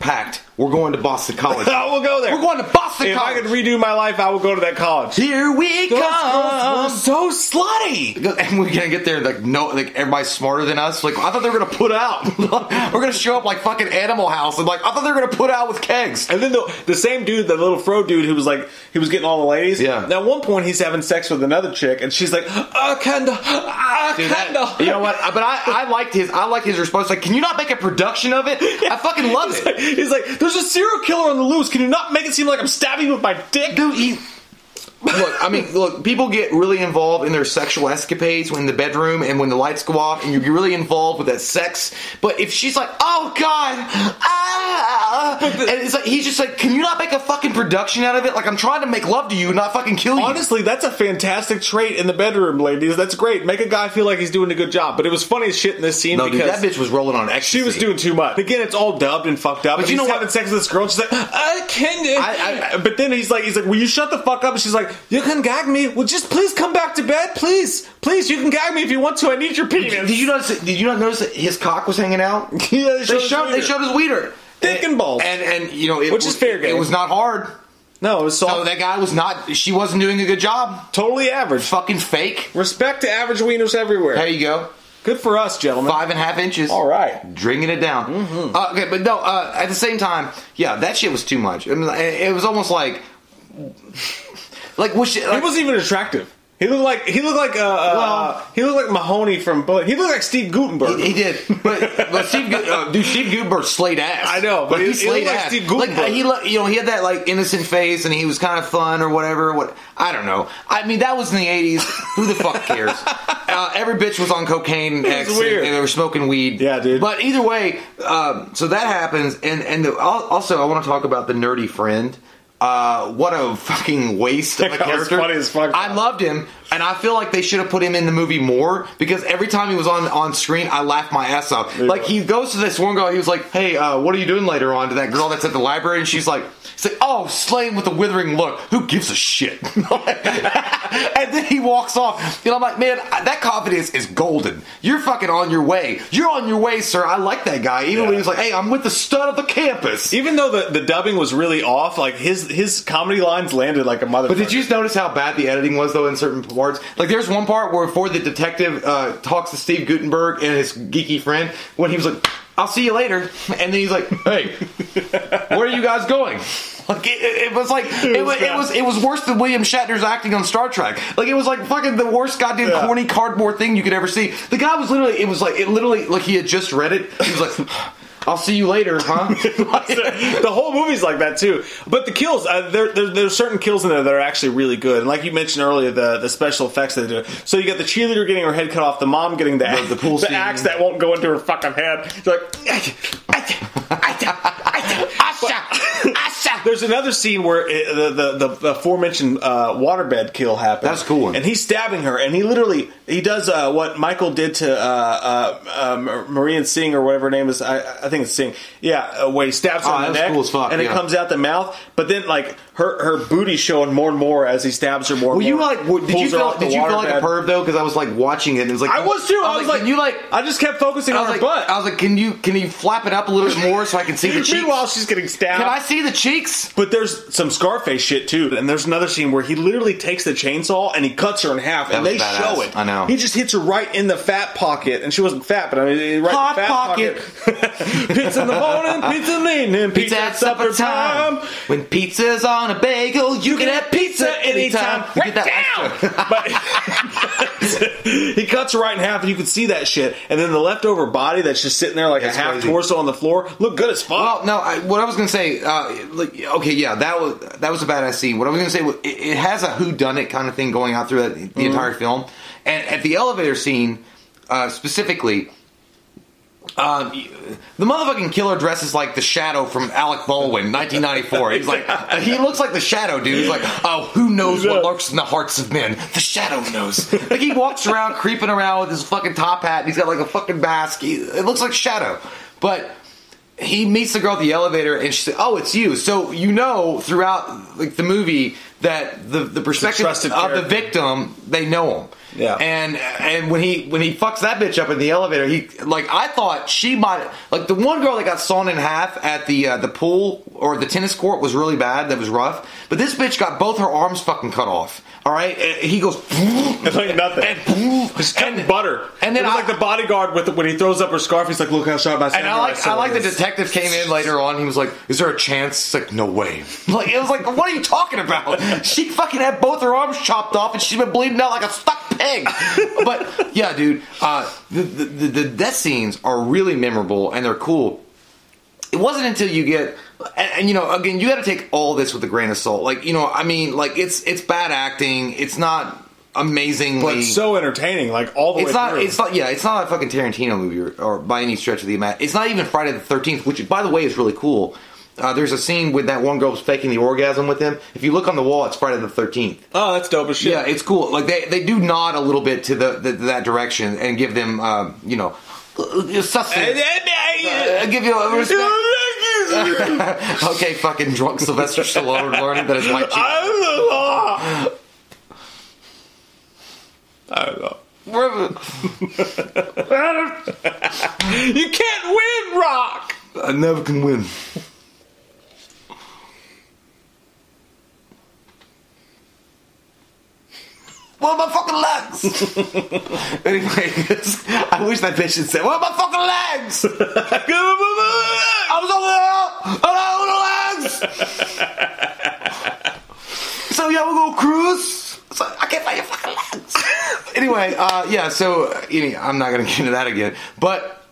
packed. We're going to Boston College. <laughs> I will go there. We're going to Boston College. If I could redo my life, I will go to that college. Here we Those come. were so slutty. And we're gonna get there like no, like everybody's smarter than us. Like I thought they were gonna put out. <laughs> we're gonna show up like fucking Animal House, and like I thought they were gonna put out with kegs. And then the, the same dude, the little fro dude who was like, he was getting all the ladies. Yeah. At one point, he's having sex with another chick, and she's like, ah, kinda, ah, Dude, that- you know what? But I, I liked his. I liked his response. Like, can you not make a production of it? <laughs> I fucking love He's it, like, he's like, there's a serial killer on the loose. Can you not make it seem like I'm stabbing with my dick? dude. He. Look, I mean, look. People get really involved in their sexual escapades when in the bedroom and when the lights go off, and you get really involved with that sex. But if she's like, "Oh God," ah, and it's like he's just like, "Can you not make a fucking production out of it? Like I'm trying to make love to you, not fucking kill you." Honestly, that's a fantastic trait in the bedroom, ladies. That's great. Make a guy feel like he's doing a good job. But it was funny as shit in this scene no, dude, because that bitch was rolling on ecstasy. she was doing too much. Again, it's all dubbed and fucked up. But and you he's know what? having sex with this girl. And she's like, I can't. I- I- but then he's like, he's like, will you shut the fuck up? And she's like, you can gag me. Well, just please come back to bed, please, please. You can gag me if you want to. I need your penis. Did you notice? Did you not notice that his cock was hanging out? <laughs> Yeah, They showed, they showed his wiener, Thick and balls. and and you know, it Which was, is fair game. It was not hard. No, it was So soft. that guy was not. She wasn't doing a good job. totally average. Fucking fake. Respect to average wieners everywhere. There you go. Good for us, gentlemen. Five and a half inches. All right. Drinking it down. Uh, okay, but no. Uh, at the same time, yeah, that shit was too much. I mean, it was almost like, like was she, He wasn't even attractive. He looked like he looked like uh, uh, Well- he looked like Mahoney from Bullet. He looked like Steve Guttenberg. He did, but but Steve, uh, dude, Steve Guttenberg slayed ass. I know, but he, he- he slayed looked like ass. Steve like Guttenberg. uh, he, lo- you know, he had that like innocent face, and he was kind of fun or whatever. What I don't know. I mean, that was in the '80s. Who the fuck cares? <laughs> uh, every bitch was on cocaine and X, and they were smoking weed. Yeah, dude. But either way, um, so that happens, and and the, also I want to talk about the nerdy friend. Uh, what a fucking waste of a <laughs> That guy was character! fuck. I loved him, and I feel like they should have put him in the movie more because every time he was on on screen, I laughed my ass off. Like he goes to this one girl, he was like, "Hey, uh, what are you doing later on?" To that girl that's at the library, and she's like, "He's like, oh, slaying with a withering look. Who gives a shit?" <laughs> and then he walks off, You know, I'm like, "Man, that confidence is golden. You're fucking on your way. You're on your way, sir. I like that guy. Even when he's like, "Hey, I'm with the stud of the campus." Even though the, the dubbing was really off, like his his comedy lines landed like a mother. But did you notice how bad the editing was though in certain parts? Like there's one part where before the detective uh, talks to Steve Guttenberg and his geeky friend when he was like, "I'll see you later," and then he's like, "Hey, where are you guys going?" Like it, it was like it, was, it was it was worse than William Shatner's acting on Star Trek. Like it was like fucking the worst goddamn Yeah. corny cardboard thing you could ever see. The guy was literally it was like it literally like he had just read it. He was like, "I'll see you later, huh?" <laughs> the whole movie's like that too. But the kills, uh, there, there, there's certain kills in there that are actually really good. And like you mentioned earlier, the, the special effects they do. So you got the cheerleader getting her head cut off, the mom getting the, The- <laughs> the pool the axe that won't go into her fucking head. She's like, <laughs> There's another scene where it, the, the the the aforementioned uh, waterbed kill happens. That's a cool one. And he's stabbing her, and he literally he does uh, what Michael did to uh, uh, uh, Marian Singh or whatever her name is. I, I think it's Singh. Yeah, uh, where he stabs her Oh, in the neck, cool as fuck, and it comes out the mouth. But then like her her booty's showing more and more as he stabs her more. Were and you more. like? Did you feel? Did you feel like a perv though? Because I was like watching it. and It was like I was too. I was like, can you like? I just kept focusing on was her butt. I was like, can you can you flap it up a little bit more so I can see the <laughs> cheeks? Meanwhile, she's getting stabbed. Can I see the cheeks? But there's some Scarface shit too, and there's another scene where he literally takes the chainsaw and he cuts her in half, and they badass. show it. I know. He just hits her right in the fat pocket, and she wasn't fat, but I mean, right Hot in the fat pocket. pocket. <laughs> pizza in the morning, pizza in the evening, pizza, Pizza at supper time. When pizza's on a bagel, you can have pizza anytime. You Right get that extra. <laughs> But <laughs> he cuts her right in half, and you can see that shit. And then the leftover body that's just sitting there like That's a half crazy. torso on the floor, look good as fuck. Well, no. I, what I was gonna say, uh, like, okay, yeah, that was that was a badass scene. What I was gonna say, was it, it has a who done it kind of thing going on through the, the Mm-hmm. entire film, and at the elevator scene. uh, specifically. Um, the motherfucking killer dresses like the Shadow from Alec Baldwin, 1994. He's like, uh, <laughs> he looks like the Shadow, dude. He's like, oh, who knows what lurks in the hearts of men? The Shadow knows. like he walks around, creeping around with his fucking top hat. And he's got like a fucking mask. He, it looks like Shadow, but he meets the girl at the elevator and she said, "Oh, it's you." So you know throughout like the movie that the the perspective of trusted the victim, they know him. Yeah. And and when he when he fucks that bitch up in the elevator, he like I thought she might like the one girl that got sawn in half at the uh, the pool or the tennis court was really bad. That was rough. But this bitch got both her arms fucking cut off. All right. And he goes <laughs> like nothing. and, Just cutting and- butter. And then it was I- like the bodyguard with the, when he throws up her scarf. He's like, "Look how sharp my And I like, I samurai like the detective came in later on. He was like, "Is there a chance?" It's like, "No way." <laughs> Like it was like, "What are you talking about?" <laughs> She fucking had both her arms chopped off, and she's been bleeding out like a stuck but yeah, dude, uh, the, the the death scenes are really memorable and they're cool. It wasn't until you get, and, and, you know, again, you got to take all this with a grain of salt. Like you know, I mean, like it's it's bad acting. It's not amazingly but it's so entertaining, like all the it's way not. through. It's not. Yeah, it's not a fucking Tarantino movie, or, or by any stretch of the imagination. It's not even Friday the Thirteenth, which, by the way, is really cool. Uh, there's a scene with that one girl faking the orgasm with him. If you look on the wall, it's Friday the Thirteenth. oh, that's dope as shit. Yeah, it's cool. Like they they do nod a little bit to the, the that direction and give them, um, you know, sustenance. Uh, give you a respect. <laughs> okay, fucking drunk Sylvester Stallone learning that his white chick. I don't know. <laughs> <laughs> You can't win, Rock. I never can win. What are my fucking legs? <laughs> anyway, <laughs> I wish that bitch had said, "What are my fucking <laughs> legs?" I was over there, and I legs. so yeah, we're gonna cruise. So I can't find your fucking legs. anyway, uh, yeah. So any- I'm not gonna get into that again, but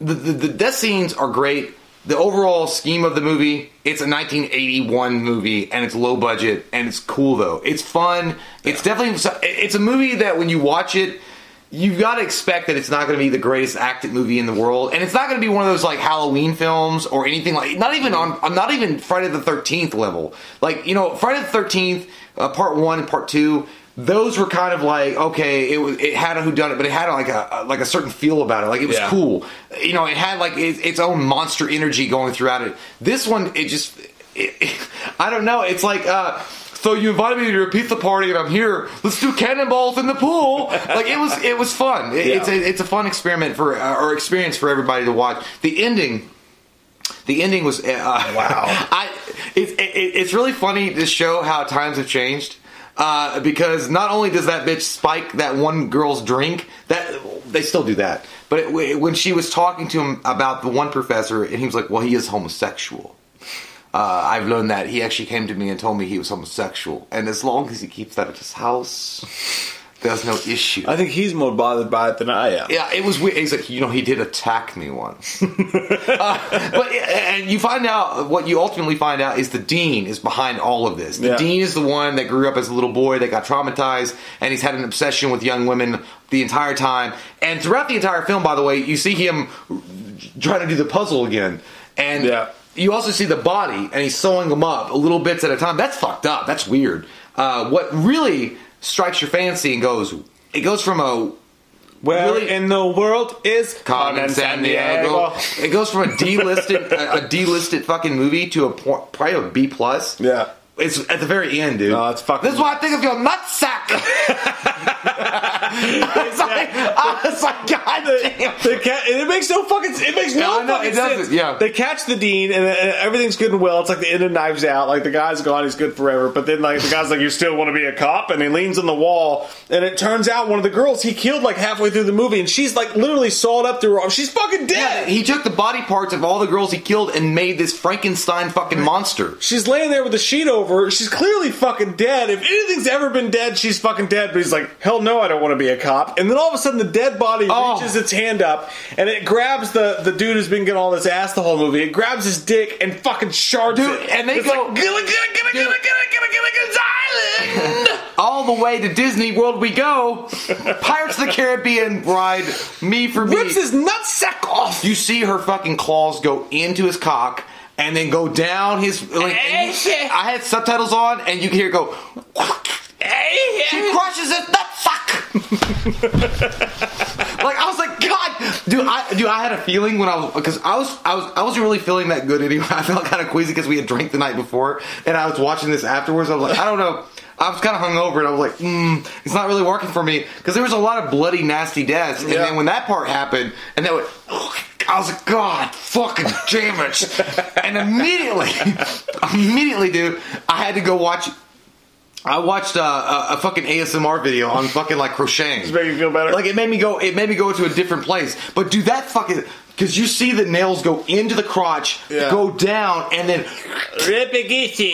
the, the, the death scenes are great. The overall scheme of the movie, it's a 1981 movie and it's low budget and it's cool though. It's fun. It's definitely it's a movie that when you watch it, you've got to expect that it's not going to be the greatest acted movie in the world, and it's not going to be one of those like Halloween films or anything like. Not even on. I'm not even Friday the Thirteenth level. Like you know, Friday the Thirteenth, uh, Part One and Part Two. Those were kind of like okay, it was it had a whodunit, but it had like a like a certain feel about it. Like it was Yeah. cool. You know, it had like its, its own monster energy going throughout it. This one, it just, it, <laughs> I don't know. It's like. uh so you invited me to your pizza party, and I'm here. Let's do cannonballs in the pool. <laughs> Like it was, it was fun. It- It's a, it's a fun experiment for uh, or experience for everybody to watch. The ending, the ending was uh, <laughs> wow. I it, it, it's really funny to show how times have changed. Uh, because not only does that bitch spike that one girl's drink, that they still do that. But it, when she was talking to him about the one professor, and he was like, "Well, he is homosexual." Uh, I've learned that he actually came to me and told me he was homosexual, and as long as he keeps that at his house, there's no issue. I think he's more bothered by it than I am. Yeah, it was weird. He's like, you know, he did attack me once. <laughs> uh, but and you find out what you ultimately find out is the dean is behind all of this. The Yeah. dean is the one that grew up as a little boy that got traumatized, and he's had an obsession with young women the entire time. And throughout the entire film, by the way, you see him trying to do the puzzle again, and Yeah. you also see the body, and he's sewing them up a little bits at a time. That's fucked up. That's weird. Uh, what really strikes your fancy and goes, it goes from a Where Really- in the world is Carmen Sandiego. It goes from a <laughs> delisted a, a delisted fucking movie to a probably a B plus. Yeah. It's at the very end, dude. No, it's fucking- This is why I think of your nutsack. <laughs> <laughs> it's like, I was like, God damn. They ca- and it makes no fucking. It makes no Yeah, I know, fucking it doesn't, sense. yeah. They catch the dean, and, and everything's good and well. It's like the end of Knives Out. Like the guy's gone, he's good forever. But then, like the guy's like, "You still want to be a cop?" And he leans on the wall, and it turns out one of the girls he killed like halfway through the movie, and she's like literally sawed up through her arm. She's fucking dead. Yeah, he took the body parts of all the girls he killed and made this Frankenstein fucking monster. She's laying there with a sheet over her. She's clearly fucking dead. If anything's ever been dead, she's fucking dead. But he's like, hell no, I don't want to be a cop. And then all of a sudden, the dead body Oh. reaches its hand up and it grabs the, the dude who's been getting all this ass the whole movie. It grabs his dick and fucking shards Dude, it. and they It's go- like, "Gilla, gilla, gilla, gilla, gilla, gilla, gilla, gilla, all the way to Disney World we go. Pirates of the Caribbean ride, me for me. Rips his nutsack off. you see her fucking claws go into his cock and then go down his. Like, you- I had subtitles on, and you can hear go. She crushes his nutsack. <laughs> like I was like, God, dude, I dude, I had a feeling when I was because I was I was I wasn't really feeling that good anyway. <laughs> I felt kind of queasy because we had drank the night before, and I was watching this afterwards. I was like, I don't know. I was kind of hungover, and I was like, mm, it's not really working for me because there was a lot of bloody, nasty deaths. And Yeah. then when that part happened, and then went, I was like, God, fucking damn it! <laughs> and immediately, immediately, dude, I had to go watch. I watched uh, a, a fucking ASMR video on fucking like crocheting. make you feel better? Like it made me go. It made me go to a different place. But do that fucking because you see the nails go into the crotch, Yeah. go down, and then Ripagisi.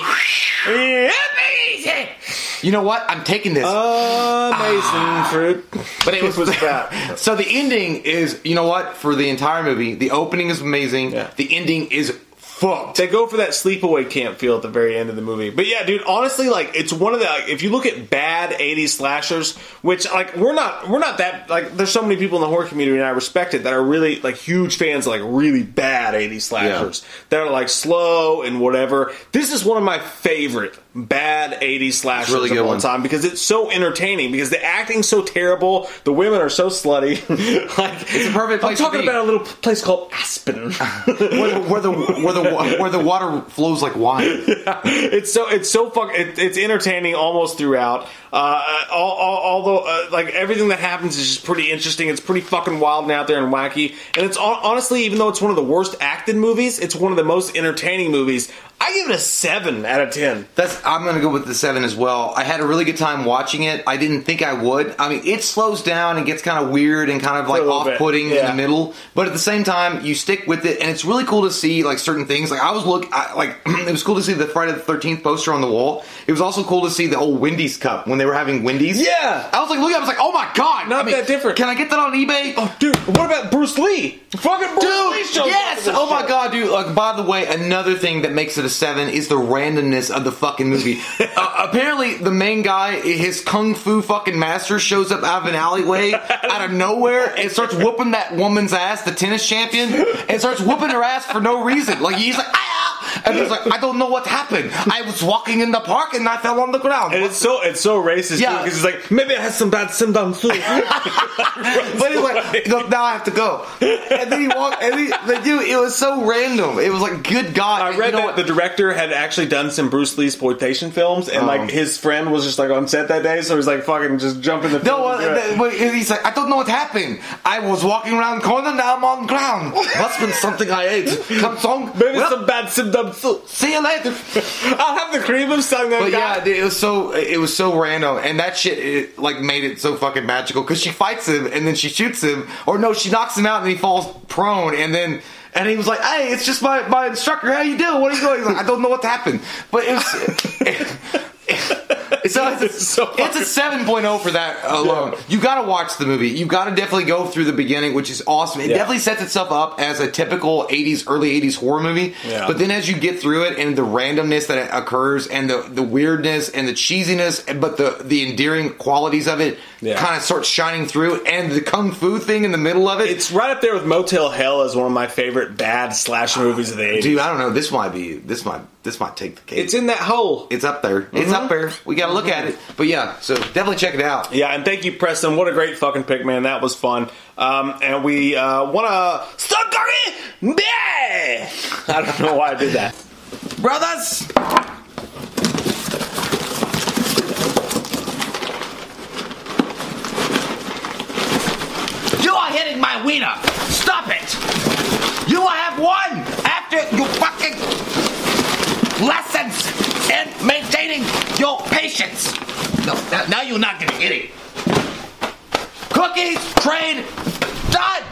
you know what? I'm taking this. Amazing fruit. But it was, <laughs> was bad. So the ending is, you know what? For the entire movie, the opening is amazing. Yeah. The ending is fucked. They go for that sleepaway camp feel at the very end of the movie. But yeah, dude, honestly, like it's one of the like, if you look at bad '80s slashers, which like we're not we're not that like there's so many people in the horror community and I respect it that are really like huge fans of like really bad '80s slashers that are like slow and whatever. This is one of my favorite bad '80s slashers really of all one. time because it's so entertaining because the acting's so terrible, the women are so slutty. <laughs> like It's a perfect I'm place to talking about a little place called Aspen. <laughs> where, the, where the where the where the water flows like wine. <laughs> it's so it's so fuck it, it's entertaining almost throughout. Uh, all, all, although uh, like everything that happens is just pretty interesting. It's pretty fucking wild and out there and wacky. And it's hon- honestly, even though it's one of the worst acted movies, it's one of the most entertaining movies. I give it a seven out of ten. That's I'm gonna go with the seven as well. I had a really good time watching it. I didn't think I would. I mean, it slows down and gets kind of weird and kind of like off-putting in the middle, but at the same time, you stick with it, and it's really cool to see like certain things. Like I was look, I, like <clears throat> it was cool to see the Friday the Thirteenth poster on the wall. It was also cool to see the old Wendy's cup when they were having Wendy's. Yeah. I was like, look, I was like, oh my god, Not I mean, that different. Can I get that on eBay? Oh, dude, what about Bruce Lee? Fucking Bruce Lee Dude, up yes! Oh my shit. god, dude! Like, by the way, another thing that makes it a seven is the randomness of the fucking movie. <laughs> uh, apparently, the main guy, his kung fu fucking master, shows up out of an alleyway out of nowhere and starts whooping that woman's ass, the tennis champion, and starts whooping her ass for no reason. Like he's like, ah! And he's like, I don't know what happened. I was walking in the park and I fell on the ground. And it's so it's so racist Yeah. because he's like maybe I had some bad symptoms too. <laughs> <laughs> But he's like, now I have to go. And then he walked, and he, like, dude, it was so random. It was like, good God. I read you know that what? the director had actually done some Bruce Lee exploitation films, and Oh. like his friend was just like on set that day, so he's like fucking just jump in the. No, uh, and do but he's like, I don't know what happened. I was walking around the corner, now I'm on the ground. <laughs> Must have been something I ate. Come song. Maybe Well, some bad symptoms see you later. I'll have the cream of something. But yeah, dude, it was so it was so random, and that shit it, like made it so fucking magical because she fights him and then she shoots him, or no, she knocks him out and he falls prone, and then and he was like, "Hey, it's just my my instructor. How you doing? What are you doing?" Like, "I don't know what happened," but it was. So it's, <laughs> It's so it's a 7.0 for that alone. You gotta watch the movie. You gotta definitely go through the beginning, which is awesome. It Yeah. definitely sets itself up as a typical 80s, early 80s horror movie. Yeah. But then as you get through it and the randomness that occurs and the, the weirdness and the cheesiness, but the, the endearing qualities of it Yeah. kind of starts shining through and the kung fu thing in the middle of it. It's right up there with Motel Hell as one of my favorite bad slasher movies of the 80s. Dude, I don't know. This might be, this might, this might take the cake. It's in that hole. It's up there. It's up there. We gotta look at it. But yeah, so definitely check it out. Yeah, and thank you, Preston. What a great fucking pick, man. That was fun. Um, and we uh, want to. Stokari! I don't know why I did that. Brothers! You are hitting my wiener! Stop it! You will have one after you fucking lessons in maintaining your patience. No, now, now you're not gonna get it. Cookies, trade, done!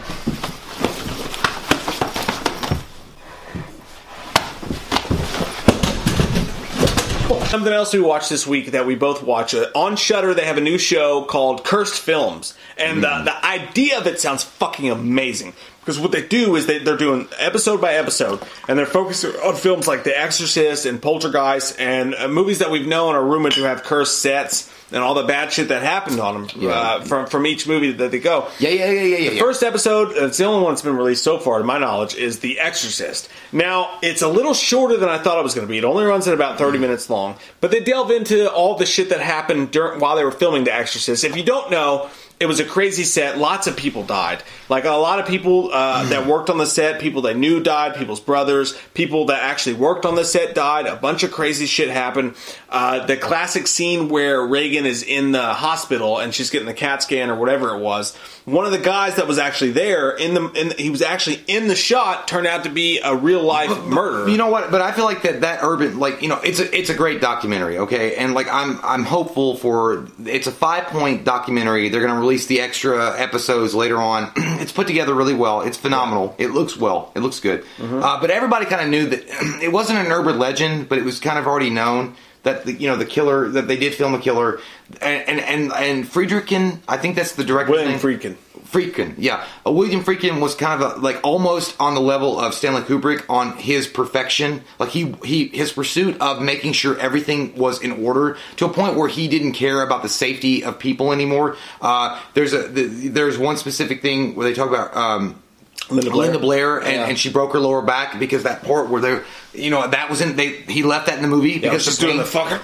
Something else we watched this week that we both watch uh, on Shudder. They have a new show called Cursed Films, and uh, the idea of it sounds fucking amazing. Because what they do is they, they're doing episode by episode, and they're focusing on films like The Exorcist and Poltergeist, and uh, movies that we've known are rumored to have cursed sets and all the bad shit that happened on them Yeah. uh, from from each movie that they go. Yeah, yeah, yeah, yeah, yeah. The first episode, uh, it's the only one that's been released so far, to my knowledge, is The Exorcist. Now, it's a little shorter than I thought it was going to be. It only runs at about 30 minutes long, but they delve into all the shit that happened during, while they were filming The Exorcist. If you don't know, it was a crazy set. Lots of people died. Like a lot of people uh, that worked on the set, people they knew died, people's brothers, people that actually worked on the set died. A bunch of crazy shit happened. Uh, the classic scene where Regan is in the hospital and she's getting the CAT scan or whatever it was. One of the guys that was actually there in the, in he was actually in the shot turned out to be a real life murder. You know what? But I feel like that that urban, like you know, it's a it's a great documentary. Okay, and like I'm I'm hopeful for it's a five point documentary. They're going to release the extra episodes later on. <clears throat> it's put together really well. It's phenomenal. It looks well. It looks good. Uh, but everybody kind of knew that <clears throat> it wasn't an urban legend, but it was kind of already known that the, you know the killer that they did film a killer and and and, Friedrichsen. I think that's the director. William Friedkin. Friedkin, yeah. Uh, William Friedkin was kind of a, like almost on the level of Stanley Kubrick on his perfection. Like he he his pursuit of making sure everything was in order to a point where he didn't care about the safety of people anymore. Uh, there's a the, there's one specific thing where they talk about. Um, Linda Blair. Linda Blair, and, Yeah. and she broke her lower back because that part where they, you know, that was in. They he left that in the movie Yeah, because she's doing the fucker.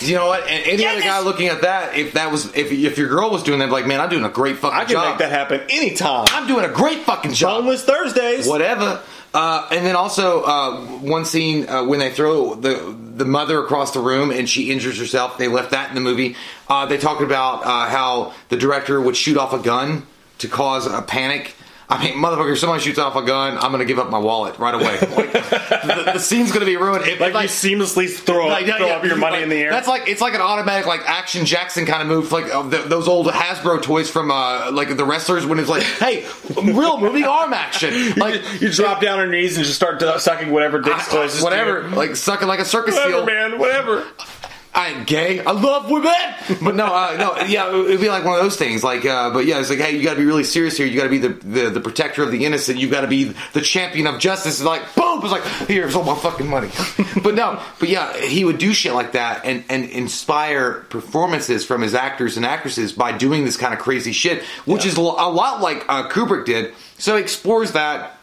You know what? And any other guy looking at that, if that was if if your girl was doing that, like man, I'm doing a great fucking I can job. make that happen anytime. I'm doing a great fucking job. Boneless Thursdays. Whatever. Uh, and then also uh, one scene uh, when they throw the the mother across the room and she injures herself. They left that in the movie. Uh, they talked about uh, how the director would shoot off a gun to cause a panic. I mean, motherfucker, if someone shoots off a gun, I'm gonna give up my wallet right away. <laughs> Like, the, the scene's gonna be ruined. If, Like, like, you seamlessly throw, like, yeah, throw yeah, up your money in the air. That's like it's like an automatic like action Jackson kind of move, like uh, th those old Hasbro toys from uh, like the wrestlers when it's like, <laughs> hey, real moving arm action, <laughs> like you drop down on your knees and just start sucking whatever dick's closest. whatever, you. like sucking like a circus whatever, seal. man, whatever. I ain't gay. I love women, but no, uh, no, yeah, it'd be like one of those things. Like, uh, but yeah, it's like, hey, you got to be really serious here. You got to be the, the the protector of the innocent. You got to be the champion of justice. It's like, boom, it's like, here's all my fucking money. <laughs> but no, but yeah, he would do shit like that and and inspire performances from his actors and actresses by doing this kind of crazy shit, which is a lot like uh, Kubrick did. So he explores that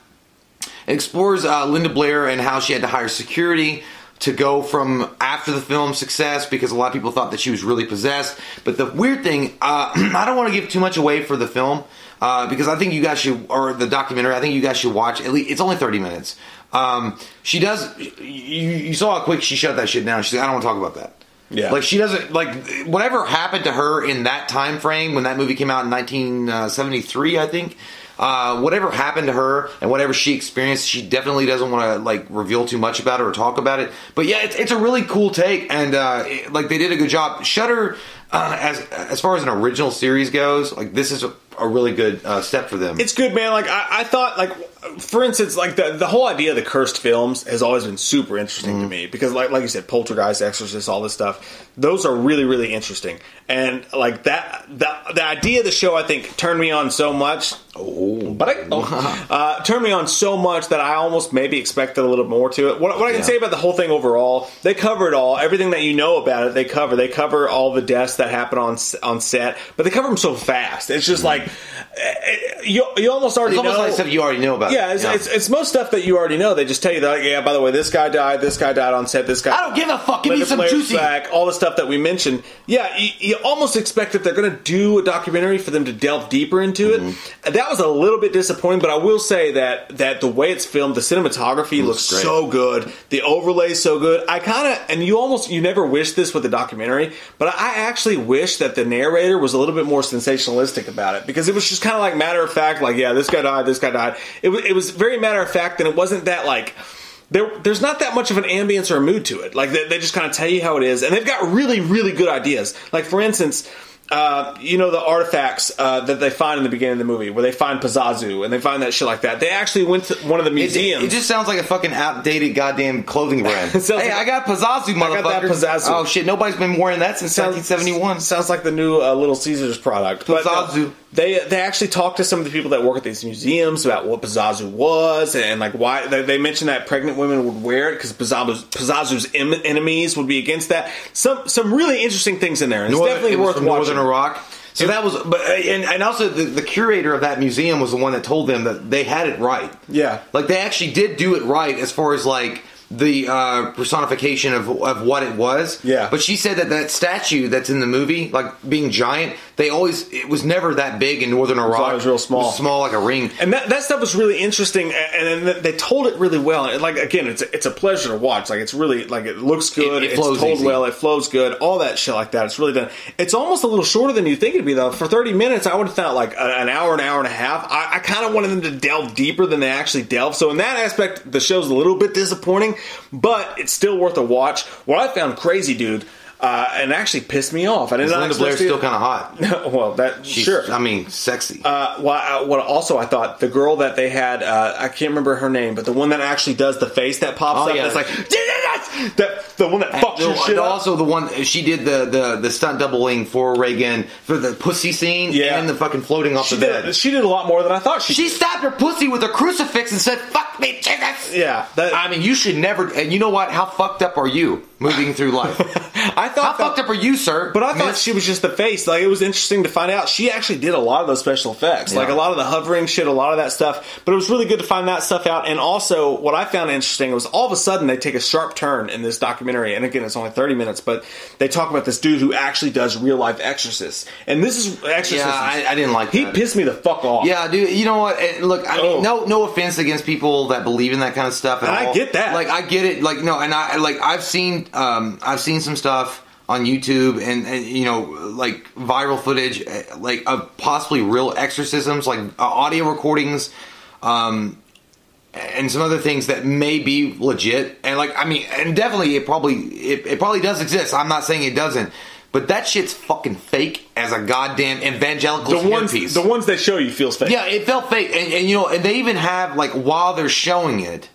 explores uh, Linda Blair and how she had to hire security to go from after the film success because a lot of people thought that she was really possessed. But the weird thing, uh, <clears throat> I don't want to give too much away for the film uh, because I think you guys should, or the documentary, I think you guys should watch. At least it's only thirty minutes. Um, she does. You, you saw how quick she shut that shit down. She's like, I don't want to talk about that. Yeah. Like she doesn't like whatever happened to her in that time frame when that movie came out in 1973, I think. Uh, whatever happened to her and whatever she experienced, she definitely doesn't want to like reveal too much about it or talk about it. But yeah, it's, it's a really cool take, and uh, it- like they did a good job. Shudder, uh, as as far as an original series goes, like this is a, a really good uh, step for them. It's good, man. Like I, I thought, like for instance, like the the whole idea of the cursed films has always been super interesting Mm-hmm. to me because, like like you said, Poltergeist, Exorcist, all this stuff. Those are really really interesting, and like that the the idea of the show, I think, turned me on so much. Oh, but I, oh, <laughs> uh, turned me on so much that I almost maybe expected a little more to it. What, what I can Yeah. say about the whole thing overall, they cover it all. Everything that you know about it, they cover. They cover all the deaths that happen on on set, but they cover them so fast. It's just like eh, you you almost already Mm-hmm. It's almost know like stuff you already know about. yeah, it's, It's, it's most stuff that you already know. They just tell you that, like, yeah, by the way, this guy died, this guy died on set, this guy. I don't give a fuck. Give me some juicy. Back, all the stuff that we mentioned. Yeah, you, you almost expect that they're going to do a documentary for them to delve deeper into Mm-hmm. it. That was a little bit disappointing, but I will say that that the way it's filmed, the cinematography looks, great. so good, the overlay's so good. I kind of, and you almost, you never wish this with a documentary, but I actually wish that the narrator was a little bit more sensationalistic about it because it was just kind of like matter of fact, like, yeah, this guy died, this guy died. It was, it was very matter of fact, and it wasn't that like there, there's not that much of an ambience or a mood to it. Like they, they just kind of tell you how it is, and they've got really, really good ideas. Like for instance, uh, you know, the artifacts uh, that they find in the beginning of the movie, where they find Pazuzu and they find that shit like that. They actually went to one of the museums. it just sounds like a fucking outdated goddamn clothing brand. <laughs> It hey, like- I got Pazuzu, motherfucker. I got that Pazuzu. Oh shit, nobody's been wearing that since 1971. Sounds like the new uh, Little Caesars product. But, uh, they they actually talked to some of the people that work at these museums about what Pazuzu was and, like why they, they mentioned that pregnant women would wear it because Pazuzu's, Pazuzu's em- enemies would be against that. Some some really interesting things in there. It's Northern- definitely it worth watching. Northern Iraq. So that was, but uh, and, and also the, the curator of that museum was the one that told them that they had it right. Yeah. like they actually did do it right as far as like the uh, personification of of what it was. Yeah. but she said that that statue that's in the movie, like being giant, they always it was never that big in Northern Iraq. It was real small. It was small like a ring. And that, that stuff was really interesting, and, and they told it really well. And like again, it's a, it's a pleasure to watch. Like it's really like it looks good. It- it it's flows told easy. well. It flows good. All that shit like that. It's really done. It's almost a little shorter than you think it'd be though. For thirty minutes, I would have thought like an hour, an hour and a half. I, I kind of wanted them to delve deeper than they actually delve. So in that aspect, the show's a little bit disappointing, but it's still worth a watch. What I found crazy, dude. Uh, and actually pissed me off. I did Linda not Blair's still kind of hot. <laughs> well, that She's, sure. I mean, sexy. Uh, well, I, what also I thought the girl that they had, uh, I can't remember her name, but the one that actually does the face that pops Oh, up, yeah. that's like that the one that fucks your shit the- up. also the one she did the, the the stunt doubling for Regan for the pussy scene Yeah. and the fucking floating off She the did, bed. she did a lot more than I thought she. She did. stabbed her pussy with a crucifix and said, "Fuck me, Jesus." Yeah, that, I mean, you should never. And you know what? How fucked up are you moving through life? <laughs> I thought How fucked up are you, sir? But I thought she was just the face. Like it was interesting to find out she actually did a lot of those special effects, like a lot of the hovering shit, a lot of that stuff. But it was really good to find that stuff out. And also, what I found interesting was all of a sudden they take a sharp turn in this documentary. And again, it's only thirty minutes, but they talk about this dude who actually does real life exorcists. And this is exorcism. Yeah, I- I didn't like He that. pissed me the fuck off. Yeah, dude. You know what? And look, I mean, Oh. no, no offense against people that believe in that kind of stuff. I all. get that. Like, I get it. Like, no, and I like I've seen, um, I've seen some stuff on YouTube and, and you know, like viral footage, eh, like of possibly real exorcisms, like uh, audio recordings, um, and some other things that may be legit. And like, I mean, and definitely it probably it, it probably does exist. I'm not saying it doesn't. But that shit's fucking fake as a goddamn evangelical the ones, piece. the ones they show you feels fake. Yeah, it felt fake, and, and you know, and they even have like while they're showing it,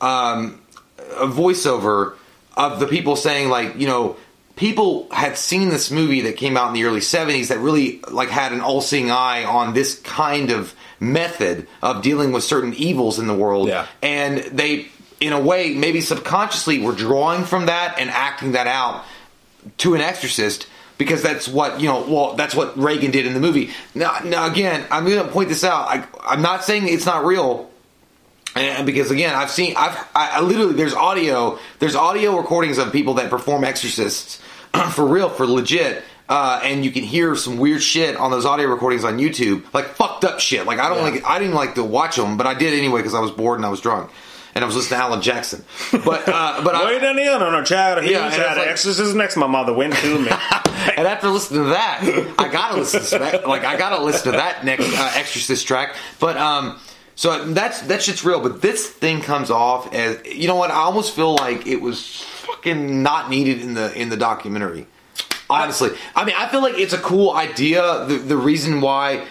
um, a voiceover of the people saying like, you know, people had seen this movie that came out in the early '70s that really like had an all-seeing eye on this kind of method of dealing with certain evils in the world, Yeah. and they, in a way, maybe subconsciously were drawing from that and acting that out to an exorcist because that's what you know well that's what regan did in the movie. Now, now again i'm going to point this out. I, i'm not saying it's not real and because again i've seen i've I, I literally there's audio there's audio recordings of people that perform exorcists <clears throat> for real for legit uh, and you can hear some weird shit on those audio recordings on YouTube, like fucked up shit. Like I don't like, I didn't like to watch them, but I did anyway because I was bored and I was drunk, and I was listening to Alan Jackson. But uh, <laughs> but I, Wait on the other no child. He Yeah, was at like- exorcism next. My mother went to me. <laughs> and after listening to that, I gotta listen to that. Like I gotta listen to that next uh, Exorcist track. But um, so that's that shit's real. But this thing comes off as you know what? I almost feel like it was fucking not needed in the in the documentary. Honestly, I mean, I feel like it's a cool idea. The the reason why.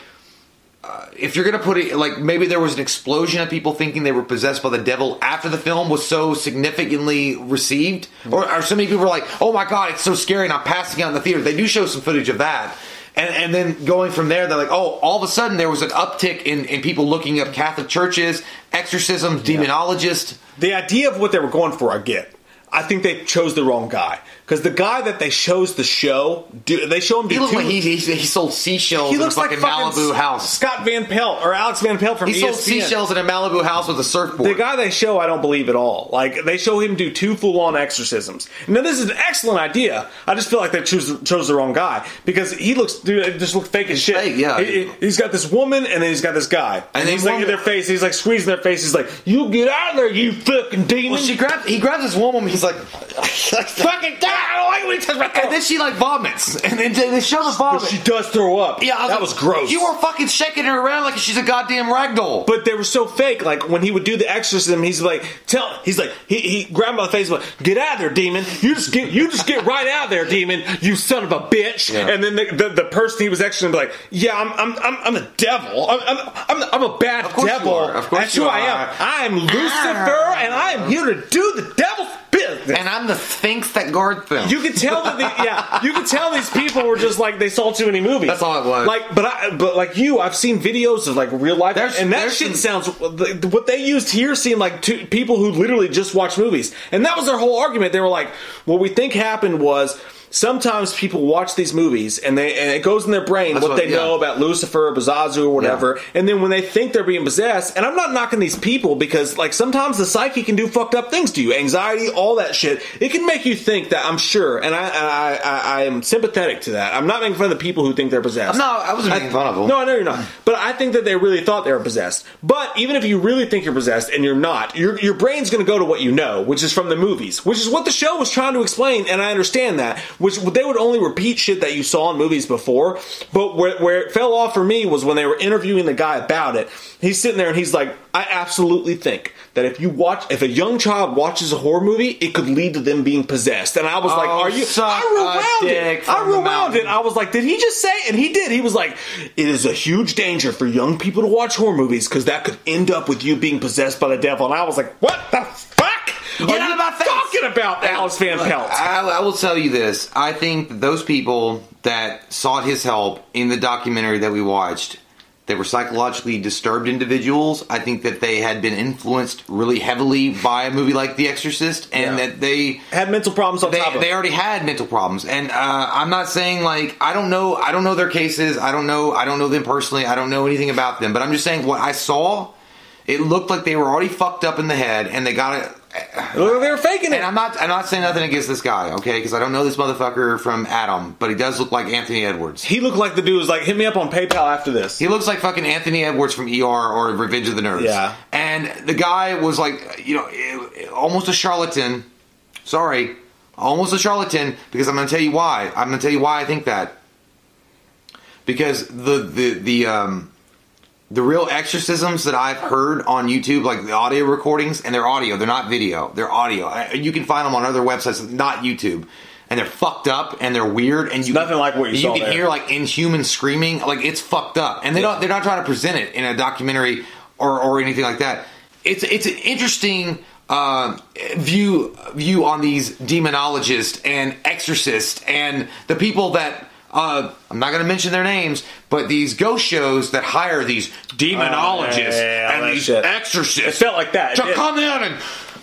uh, If you're gonna put it like maybe there was an explosion of people thinking they were possessed by the devil after the film was so significantly received, or, or so many people were like, "Oh my god, it's so scary," and I'm passing out in the theater. They do show some footage of that, and and then going from there, they're like, "Oh, all of a sudden there was an uptick in, in people looking up Catholic churches, exorcisms, demonologists." the idea of what they were going for, I get. I think they chose the wrong guy because the guy that they chose the show, do, they show him. Do He two- like he, he, he sold seashells he in looks a like fucking fucking Malibu house. Scott Van Pelt or Alex Van Pelt from He sold seashells in a Malibu house with a surfboard. The guy they show, I don't believe at all. Like they show him do two full-on exorcisms. Now this is an excellent idea. I just feel like they chose, chose the wrong guy because he looks, dude, it just looks fake as shit. fake, yeah. He, has got this woman and then he's got this guy, and, And he's looking like in their face. He's like squeezing their face. He's like, "You get out of there, you fucking demon!" Well, she grabs. He grabs this woman. He's like, <laughs> Fucking God, I don't like when he touches my throat. and then she like vomits, and then they show the But vomit. she does throw up. yeah, I that like, was gross. You were fucking shaking her around like she's a goddamn ragdoll. But they were so fake. Like when he would do the exorcism, he's like, "Tell." He's like, he, he grabbed by the face, like, "Get out of there, demon! You just get, you just get right out of there, demon! You son of a bitch!" Yeah. And then the, the, the person he was exorcising like, "Yeah, I'm I'm I'm, I'm the devil. I'm, I'm I'm I'm a bad Of course you devil. are. Of course That's who I am. I am Lucifer, and I am here to do the devil's business." And I'm the Sphinx that guards them. You could tell that, the, <laughs> yeah, you could tell these people were just like they saw too many movies. That's all it was. Like, but I, but like you, I've seen videos of like real life, There's- and that shit some- sounds. What they used here seemed like two, people who literally just watch movies, and that was their whole argument. They were like, "What we think happened was." Sometimes people watch these movies and they and it goes in their brain what, what- they yeah. know about Lucifer, or Bazazu, or whatever, and then when they think they're being possessed, and I'm not knocking these people because like sometimes the psyche can do fucked up things to you, anxiety, all that shit. It can make you think that I'm sure, and I I, I, I am sympathetic to that. I'm not making fun of the people who think they're possessed. No, I wasn't making fun of them. No, I know you're not. Mm. But I think that they really thought they were possessed. But even if you really think you're possessed and you're not, your your brain's going to go to what you know, which is from the movies, which is what the show was trying to explain, and I understand that. Which they would only repeat shit that you saw in movies before. But where, where it fell off for me was when they were interviewing the guy about it. He's sitting there and he's like, "I absolutely think that if you watch, if a young child watches a horror movie, it could lead to them being possessed." And I was like, Oh, "Are you?" I rewound it. I rewound it. I was like, did he just say? And he did. He was like, it is a huge danger for young people to watch horror movies because that could end up with you being possessed by the devil. And I was like, what the? Get are out of my face. talking about, Alice Van Pelt? I, I will tell you this. I think those people that sought his help in the documentary that we watched, they were psychologically disturbed individuals. I think that they had been influenced really heavily by a movie like The Exorcist, and Yeah. that they Had mental problems on they, top of they already had mental problems and uh, i'm not saying like i don't know i don't know their cases i don't know i don't know them personally i don't know anything about them but i'm just saying what i saw it looked like they were already fucked up in the head and they got it they were faking it. and I'm not I'm not saying nothing against this guy, okay? Because I don't know this motherfucker from Adam, but he does look like Anthony Edwards. he looked like the dude was like, hit me up on PayPal after this. He looks like fucking Anthony Edwards from ER or Revenge of the Nerds. Yeah. And the guy was like, you know, almost a charlatan. Sorry, almost a charlatan because I'm going to tell you why. I'm going to tell you why I think that. Because the the the um the real exorcisms that I've heard on YouTube, like the audio recordings, and they're audio, they're not video, they're audio. You can find them on other websites, not YouTube. And they're fucked up and they're weird and you nothing like what you saw can there. hear like inhuman screaming, like it's fucked up. And they don't they're not trying to present it in a documentary or, or anything like that. It's it's an interesting uh, view view on these demonologists and exorcists and the people that uh, I'm not going to mention their names, but these ghost shows that hire these demonologists Oh, yeah, yeah, yeah, and these shit. exorcists. It felt like that. To come in and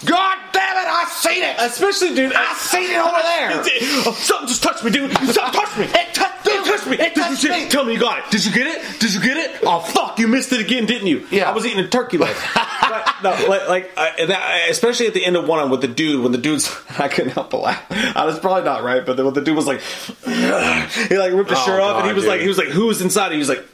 God damn it, I seen it. Especially, dude. I seen it over there. Oh, something just touched me, dude. Something touched me. It touched, it touched me. It Did you touched me. Tell me you got it. Did you get it? Did you get it? Oh fuck! You missed it again, didn't you? Yeah. I was eating a turkey leg. <laughs> but, no, like, like uh, that, especially at the end of one with the dude when the dude's <laughs> I couldn't help but laugh. I was probably not right, but the, when the dude was like, <sighs> he like ripped his Oh, shirt off and he was like, he was like, who's inside? He was like.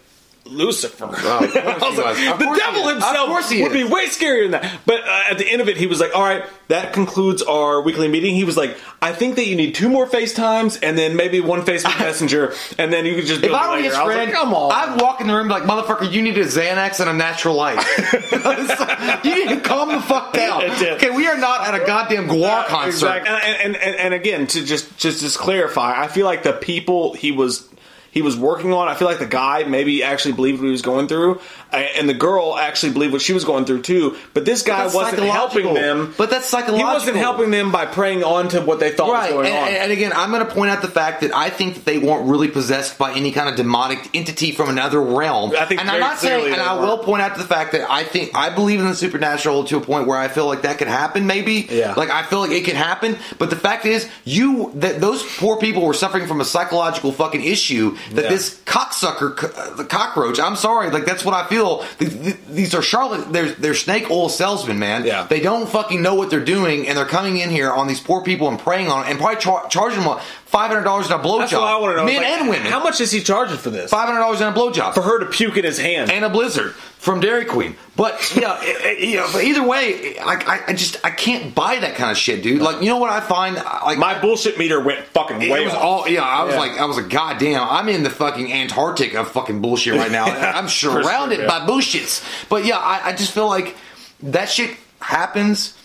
Lucifer. Oh, of course <laughs> I was he like, was. Of the devil himself would be way scarier than that. But uh, at the end of it, he was like, "All right, that concludes our weekly meeting." He was like, "I think that you need two more FaceTimes and then maybe one Facebook <laughs> Messenger, and then you could just." If I were later." his friend, like, "Come on." I'd walk in the room like, motherfucker, you need a Xanax and a natural light. <laughs> you need to calm the fuck down. Okay, we are not at a goddamn Gwar concert. Exactly. And, and, and, and again, to just just just clarify, I feel like the people he was he was working on, I feel like the guy maybe actually believed what he was going through, uh, and the girl actually believed what she was going through too. But this guy That's wasn't helping them. But that's psychological. He wasn't helping them by preying on to what they thought Right, was and, going on. and again, I'm going to point out the fact that I think that they weren't really possessed by any kind of demonic entity from another realm. I think and I'm not saying, and I will point out to the fact that I think I believe in the supernatural to a point where I feel like that could happen. Maybe, Yeah. like I feel like it could happen. But the fact is, you that those poor people were suffering from a psychological fucking issue that Yeah. this cocksucker, co- uh, the cockroach. I'm sorry, like that's what I feel. Th- th- These are charlotte. They're they're snake oil salesmen, man. Yeah. They don't fucking know what they're doing, and they're coming in here on these poor people and preying on, and probably char- charging them five hundred dollars in a blowjob. That's what I want to know. Men Like, and women. How much is he charging for this? Five hundred dollars in a blowjob For her to puke in his hand. and a blizzard from Dairy Queen. But yeah, <laughs> it- it- you know, but either way, like I, I just I can't buy that kind of shit, dude. Like you know what I find? Like My bullshit meter went fucking it way was off. all yeah. I was Yeah. like I was like, God damn, I'm in the fucking Antarctic of fucking bullshit right now. <laughs> I'm surrounded yeah. by bullshits. But yeah, I, I just feel like that shit happens,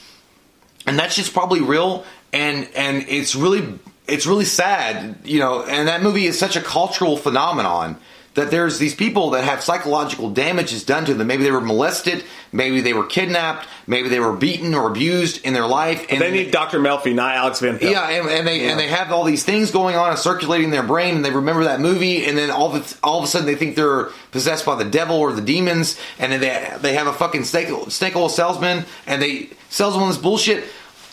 and that shit's probably real, and and it's really it's really sad, you know. And that movie is such a cultural phenomenon that there's these people that have psychological damages done to them. Maybe they were molested, maybe they were kidnapped, maybe they were beaten or abused in their life, and they need Dr. Melfi, not Alex Van Pelt. yeah, and, and they and they have all these things going on and circulating in their brain, and they remember that movie, and then all of a, all of a sudden they think they're possessed by the devil or the demons, and then they they have a fucking snake, snake oil salesman, and they sells them this bullshit.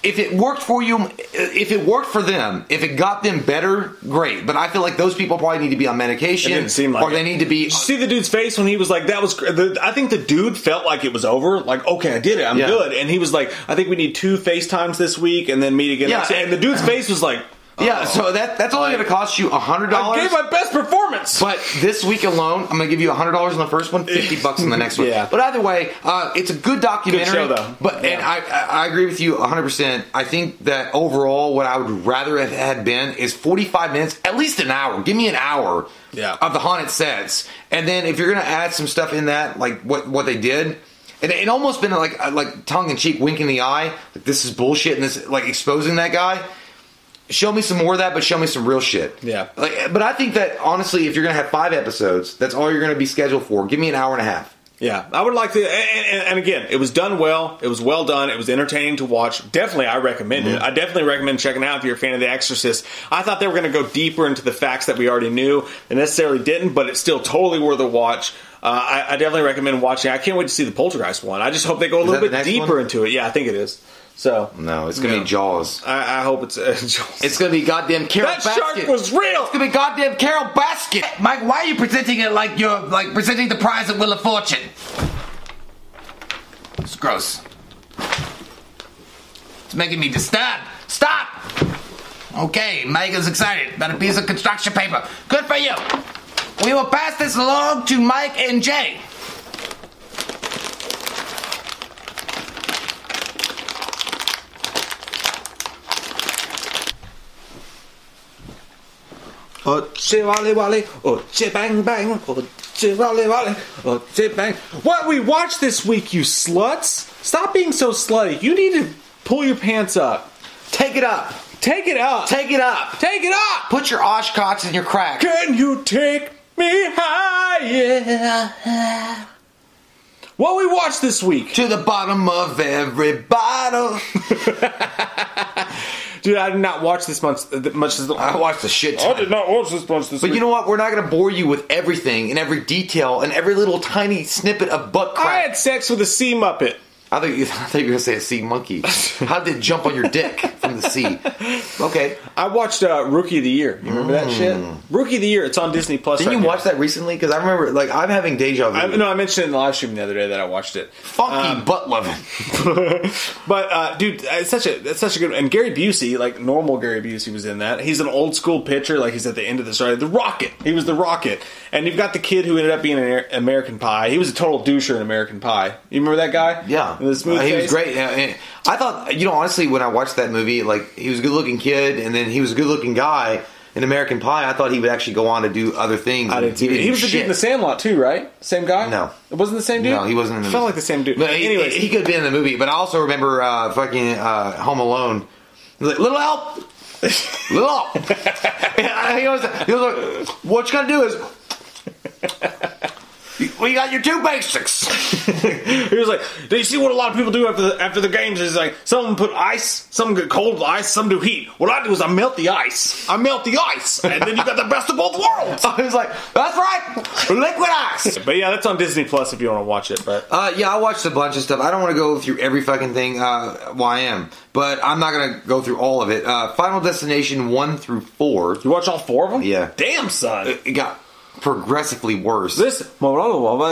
If it worked for you, if it worked for them, if it got them better, great. But I feel like those people probably need to be on medication, It didn't seem like or they need to be. Did you see the dude's face when he was like, "That was." The, I think the dude felt like it was over. Like, okay, I did it. I'm Yeah. good. And he was like, "I think we need two FaceTimes this week, and then meet again." Yeah, and the dude's face was like, yeah, so that that's only going to cost you a hundred dollars. "I gave my best performance." But this week alone, I'm going to give you hundred dollars on the first one, fifty bucks on the next one. <laughs> Yeah. But either way, uh, it's a good documentary. show, though. But and Yeah. I, I I agree with you 100. percent I think that overall, what I would rather have had been is 45 minutes, at least an hour. Give me an hour Yeah. of the haunted sets, and then if you're going to add some stuff in that, like what what they did. It, it almost been like like tongue in cheek, wink in the eye. Like this is bullshit, and this like exposing that guy show me some more of that, but show me some real shit. Yeah. Like, but I think that honestly, if you're gonna have five episodes, that's all you're gonna be scheduled for. Give me an hour and a half. Yeah, I would like to. And, and, and again, it was done well. It was well done. It was entertaining to watch. Definitely, I recommend Mm-hmm. it. I definitely recommend checking out if you're a fan of The Exorcist. I thought they were going to go deeper into the facts that we already knew. They necessarily didn't, but it's still totally worth a watch. Uh, I, I definitely recommend watching. I can't wait to see the Poltergeist one. I just hope they go a that little bit deeper one? into it. Yeah, I think it is. So No, it's gonna Yeah. be Jaws. I, I hope it's. <laughs> Uh, It's gonna be goddamn Carole Baskin. that Basket. shark was real. It's gonna be goddamn Carole Baskin. Mike, why are you presenting it like you're like presenting the prize at Wheel of Fortune? It's gross. It's making me disturbed. Stop! Okay, Megan's excited about a piece of construction paper. Good for you. We will pass this along to Mike and Jay. Oche wale wale, oche bang bang, oche wale wale, oche bang. What we watched this week, you sluts? Stop being so slutty. You need to pull your pants up. Take it up. Take it up. Take it up. Take it up. Put your Oshkots in your crack. Can you take me higher? What we watched this week, To the bottom of every bottle. <laughs> dude? I did not watch this much. Much as I watched the shit. I did not watch this much this But week. you know what? We're not going to bore you with everything and every detail and every little tiny snippet of butt I had sex with a sea muppet. I thought you, <laughs> I thought you were going to say a sea monkey. How did it jump on your dick from the sea? Okay. I watched uh, Rookie of the Year. You remember that shit? Rookie of the Year. It's on Disney Plus. Didn't right you now. watch that recently? Because I remember, like, I'm having deja vu. I, no, I mentioned it in the live stream the other day that I watched it. Funky butt loving. <laughs> But uh, dude, it's such a it's such a good and Gary Busey, like normal Gary Busey was in that. He's an old school pitcher, like he's at the end of the story. The Rocket, he was the Rocket, and you've got the kid who ended up being an American Pie. He was a total doucher in American Pie. You remember that guy? Yeah, the smooth Uh, he was great. I thought, you know, honestly, when I watched that movie, like he was a good-looking kid, and then he was a good-looking guy in American Pie. I thought he would actually go on to do other things. I didn't see didn't. He do was the dude in shit. the Sandlot too, right? Same guy? No. it wasn't the same dude. No, he wasn't in the Felt movie. like the same dude. But he- he, could be in the movie. But I also remember uh, fucking uh, Home Alone. He's like, little help, <laughs> little help. <laughs> He was, he was like, what you gotta do is, we got your two basics. <laughs> he was like, "Do you see what a lot of people do after the, after the games? Is like some put ice, some get cold ice, some do heat. What I do is I melt the ice. I melt the ice, and then you got the best of both worlds." <laughs> I was like, that's right, liquid ice. <laughs> But yeah, that's on Disney Plus if you want to watch it. But Uh, yeah, I watched a bunch of stuff. I don't want to go through every fucking thing. Uh, well, I am, but I'm not gonna go through all of it. Uh, Final Destination one through four. you watch all four of them? Yeah. Damn, son. It got progressively worse. this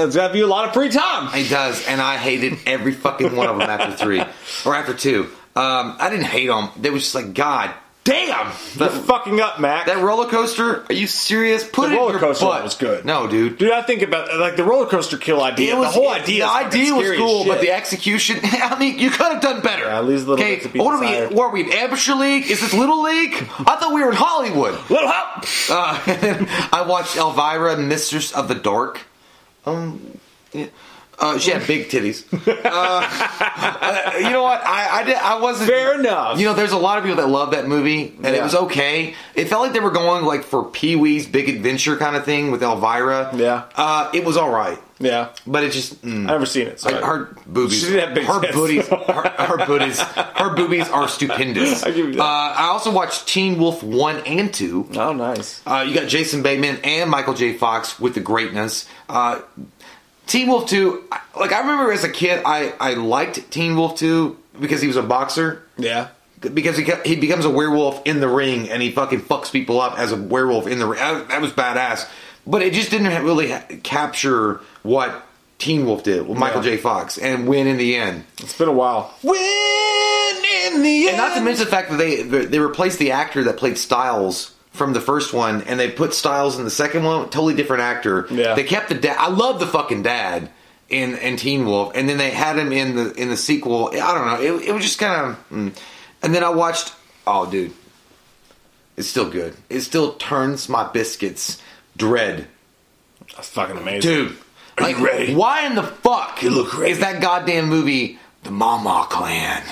it's got you a lot of free time. It does, and I hated every fucking one of them after three or after two. Um, I didn't hate them. They was just like, God Damn, You're that, fucking up, Mac. that roller coaster. Are you serious? Put The it roller in your coaster was good. No, dude. Dude, I think about like the roller coaster kill idea. the whole idea. The idea was cool, but the execution. <laughs> I mean, you could have done better. Yeah, leaves a little bit to be what are we? desired. Are we? Amateur league? Is this little league? I thought we were in Hollywood. little hop. Uh, <laughs> I watched Elvira, Mistress of the Dark. Um, yeah. Uh, she had big titties. <laughs> Uh, uh, you know what? I I, did, I wasn't Fair enough. You know, there's a lot of people that love that movie, and it was okay. It felt like they were going like for Pee Wee's Big Adventure kind of thing with Elvira. Yeah. uh, it was all right, Yeah, but it just. mm. I've never seen it. So Like her boobies, She didn't have big her tits. booties, her, her <laughs> booties, her boobies are stupendous. I give you that. Uh, I also watched Teen Wolf one and two. oh, nice. Uh, you got Jason Bateman and Michael J. Fox with the greatness. Teen Wolf 2, like I remember as a kid, I, I liked Teen Wolf 2 because he was a boxer. Yeah. Because he, he becomes a werewolf in the ring and he fucking fucks people up as a werewolf in the ring. That, that was badass. But it just didn't really ha- capture what Teen Wolf did with Michael Yeah. J. Fox and win in the end. It's been a while. Win in the end. And not to mention the fact that they they replaced the actor that played Stiles from the first one, and they put Stiles in the second one. Totally different actor. Yeah. They kept the dad. I love the fucking dad in in Teen Wolf, and then they had him in the in the sequel. I don't know. It, it was just kind of. Mm. And then I watched. Oh, dude, it's still good. It still turns my biscuits dread. That's fucking amazing. Dude, like, ready? why in the fuck You look ready. is that goddamn movie the Mama Clan?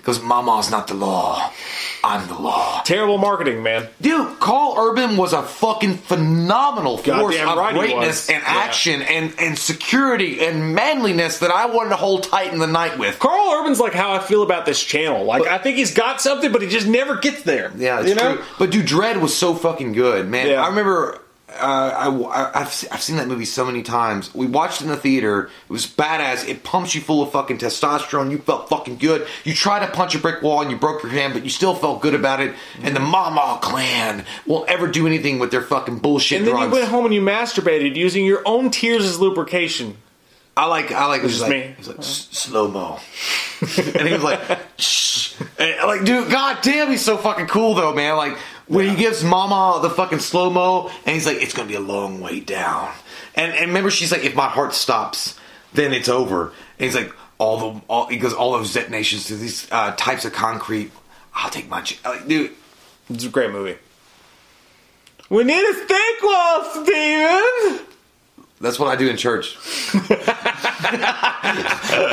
Because Mama's not the law. I'm the law. Terrible marketing, man. Dude, Karl Urban was a fucking phenomenal force Goddamn of right he greatness was. and Yeah. action and, and security and manliness that I wanted to hold tight in the night with. Karl Urban's like how I feel about this channel. Like I think he's got something, but he just never gets there. Yeah, it's you know. true. But dude, Dredd was so fucking good, man. Yeah. I remember. Uh, I, have I've seen that movie so many times. We watched it in the theater. It was badass. It pumps you full of fucking testosterone. You felt fucking good. You tried to punch a brick wall and you broke your hand, but you still felt good about it. And the Mama Clan won't ever do anything with their fucking bullshit And then drugs. you went home and you masturbated using your own tears as lubrication. I like, I like. It was like, me. It was like slow mo, <laughs> and he was like, Shh. And, like, dude, god damn, he's so fucking cool though, man. Like when he gives Mama the fucking slow mo, and he's like, it's gonna be a long way down. And and remember, she's like, if my heart stops, then it's over. And he's like, all the, all, he goes, all those detonations to these uh, types of concrete. I'll take my, like, dude. It's a great movie. We need a wall, Steven! That's what I do in church. <laughs> and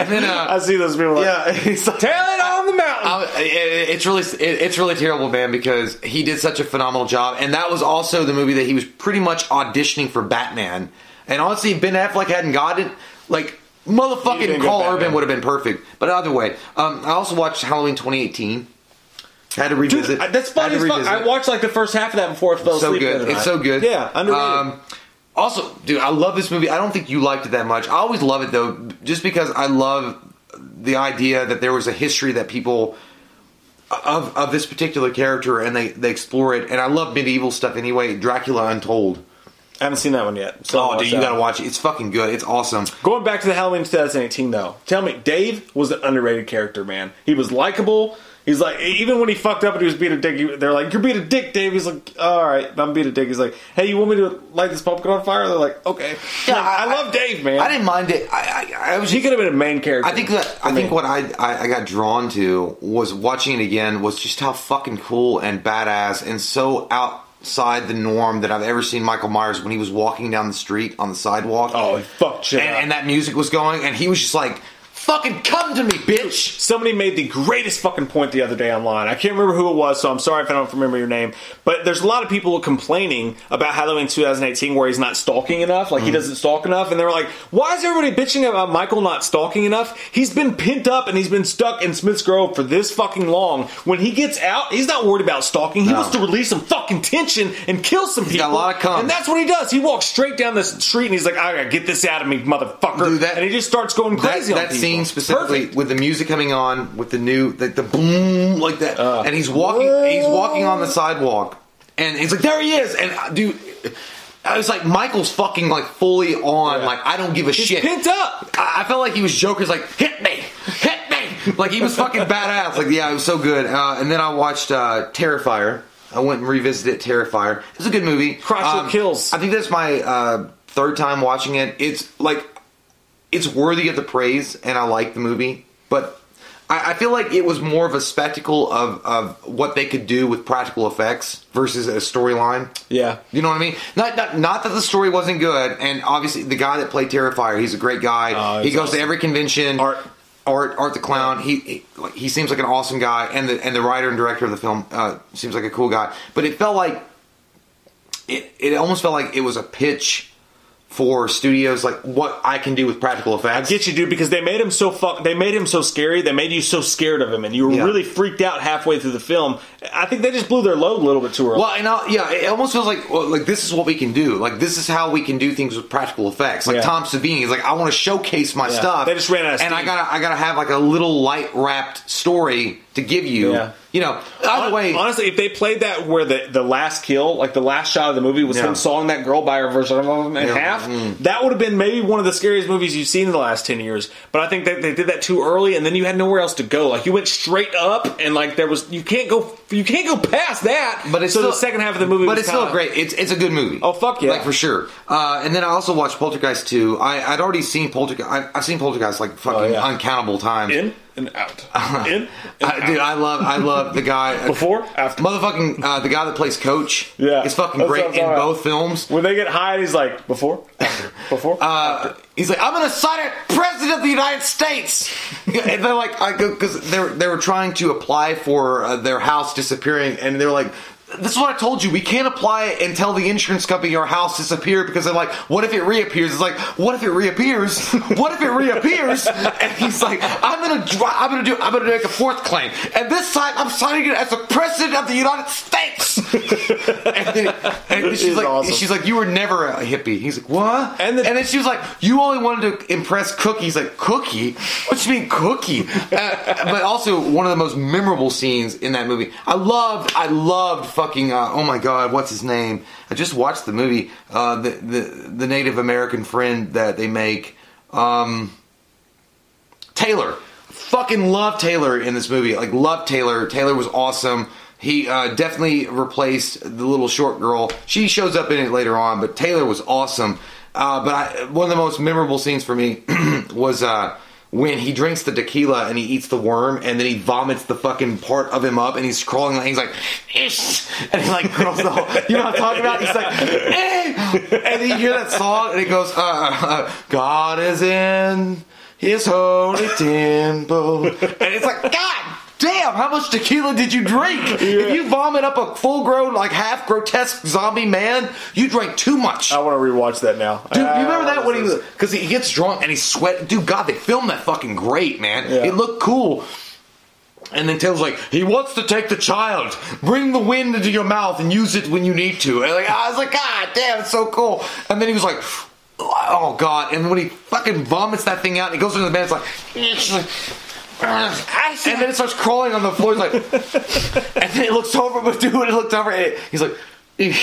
then, uh, I see those people like, yeah, <laughs> he's like, Tell it on the mountain! I- it- it's really it- it's really terrible, man, because he did such a phenomenal job, and that was also the movie that he was pretty much auditioning for Batman. And honestly, if Ben Affleck hadn't gotten like motherfucking get Karl Urban would have been perfect. But either way, um, I also watched Halloween 2018. Had to revisit. Dude, that's funny as fuck. I watched like the first half of that before I fell so asleep. the good. It's so good. Yeah, underrated. Um, also, dude, I love this movie. I don't think you liked it that much. I always love it though, just because I love the idea that there was a history that people of of this particular character and they they explore it. And I love medieval stuff anyway. Dracula Untold. I haven't seen that one yet. So Oh, dude, you gotta watch it. It's fucking good. It's awesome. Going back to the Halloween 2018 though, tell me, Dave was an underrated character, man. He was likable. He's like, even when he fucked up and he was being a dick, they're like, "You're being a dick, Dave." He's like, "All right, I'm being a dick." He's like, "Hey, you want me to light this pumpkin on fire?" They're like, "Okay." Yeah, Like, I, I- love Dave, man. I didn't mind it. I I, I was He could have been a main character. I think that I think what I, I got drawn to was watching it again was just how fucking cool and badass and so outside the norm that I've ever seen Michael Myers when he was walking down the street on the sidewalk. Oh, he fucked shit and, and that music was going, and he was just like, "Fucking come to me, bitch!" Somebody made the greatest fucking point the other day online. I can't remember who it was, so I'm sorry if I don't remember your name. But there's a lot of people complaining about Halloween 2018 where he's not stalking enough, Mm. like he doesn't stalk enough, and they're like, "Why is everybody bitching about Michael not stalking enough? He's been pent up and he's been stuck in Smith's Grove for this fucking long. When he gets out, he's not worried about stalking. He No. wants to release some fucking tension and kill some people. got a lot of cum. and that's what he does. He walks straight down the street and he's like, "I gotta get this out of me, motherfucker!" Dude, that- and he just starts going That, crazy on that people. scene specifically Perfect. with the music coming on, with the new like the boom like that, Uh. and he's walking, he's walking on the sidewalk, and he's like, "There he is!" And uh, dude, I was like, Michael's fucking like fully on, Yeah. like I don't give a He's shit. pent up. I, I felt like he was Joker's like, hit me, hit me, like he was fucking <laughs> badass. Like yeah, it was so good. Uh, and then I watched uh, Terrifier. I went and revisited Terrifier. It's a good movie. Um, Crotchlet Kills. I think that's my uh, third time watching it. It's like it's worthy of the praise, and I like the movie, but I, I feel like it was more of a spectacle of of what they could do with practical effects versus a storyline. Yeah. You know what I mean? Not, not not that the story wasn't good, and obviously the guy that played Terrifier, he's a great guy. Oh, he goes awesome. to every convention. Art. Art, Art the clown. He, he he seems like an awesome guy, and the and the writer and director of the film uh, seems like a cool guy. But it felt like it it almost felt like it was a pitch for studios, like what I can do with practical effects. I get you, dude, because they made him so fuck. They made him so scary. They made you so scared of him, and you were Yeah. really freaked out halfway through the film. I think they just blew their load a little bit too early. Well, and I'll, yeah, it almost feels like well, like this is what we can do. Like this is how we can do things with practical effects. Like Yeah. Tom Savini is like, I want to showcase my Yeah. stuff. They just ran out of and I gotta I gotta have like a little light wrapped story to give you. Yeah. You know, either way, honestly, if they played that where the the last kill, like the last shot of the movie, was Yeah. him sawing that girl by her version in Yeah. half, Mm. that would have been maybe one of the scariest movies you've seen in the last ten years. But I think that they did that too early, and then you had nowhere else to go. Like you went straight up, and like there was you can't go you can't go past that. but it's so still, the second half of the movie, But it's still great. It's it's a good movie. Oh, fuck yeah. like for sure. Uh, and then I also watched Poltergeist two. I, I'd already seen Poltergeist. I, I've seen Poltergeist like fucking Oh, yeah. uncountable times. in and out, <laughs> in. And I, dude, I love I love the guy Before, after. Motherfucking uh, the guy that plays Coach. Yeah. is fucking That's great in about. both films. When they get high, he's like before, after, <laughs> before. Uh, he's like, I'm gonna sign it, President of the United States. <laughs> and they're like, because they were they were trying to apply for uh, their house disappearing, and they were like. This is what I told you. We can't apply it and tell the insurance company our house disappeared because they're like, what if it reappears? It's like, what if it reappears? What if it reappears? <laughs> And he's like, I'm gonna, I'm gonna do, I'm gonna make a fourth claim, and this time I'm signing it as the president of the United States. <laughs> and, then, and then she's like, awesome. she's like, you were never a hippie. He's like, what? And the- and then she was like, "You only wanted to impress Cookie." He's like, "Cookie? What you mean, Cookie?" Uh, but also one of the most memorable scenes in that movie. I loved, I loved fucking. Uh, oh my god, what's his name? I just watched the movie. Uh, the the the Native American friend that they make. Um, Taylor. Fucking love Taylor in this movie. Like love Taylor. Taylor was awesome. He uh, definitely replaced the little short girl. She shows up in it later on, but Taylor was awesome. Uh, but I, one of the most memorable scenes for me <clears throat> was uh, when he drinks the tequila and he eats the worm, and then he vomits the fucking part of him up, and he's crawling. And he's like, Ish! and he like curls the whole. You know what I'm talking about? He's like, eh! and you hear that song, and it goes, uh, uh, "God is in." His holy temple. And it's like, God damn, how much tequila did you drink? <laughs> If you vomit up a full grown, like half grotesque zombie man, you drank too much. I want to rewatch that now. Dude, you remember Uh, that when he was because he gets drunk and he's sweating. Dude, God, they filmed that fucking great, man. Yeah. It looked cool. And then Taylor's like, he wants to take the child. Bring the wind into your mouth and use it when you need to. And like, I was like, God damn, it's so cool. And then he was like, oh God. And when he fucking vomits that thing out, he goes into the bed, it's like, it's like and then it starts crawling on the floor. He's like, <laughs> and then it looks over, but dude, it looked over, and he's like, <laughs> it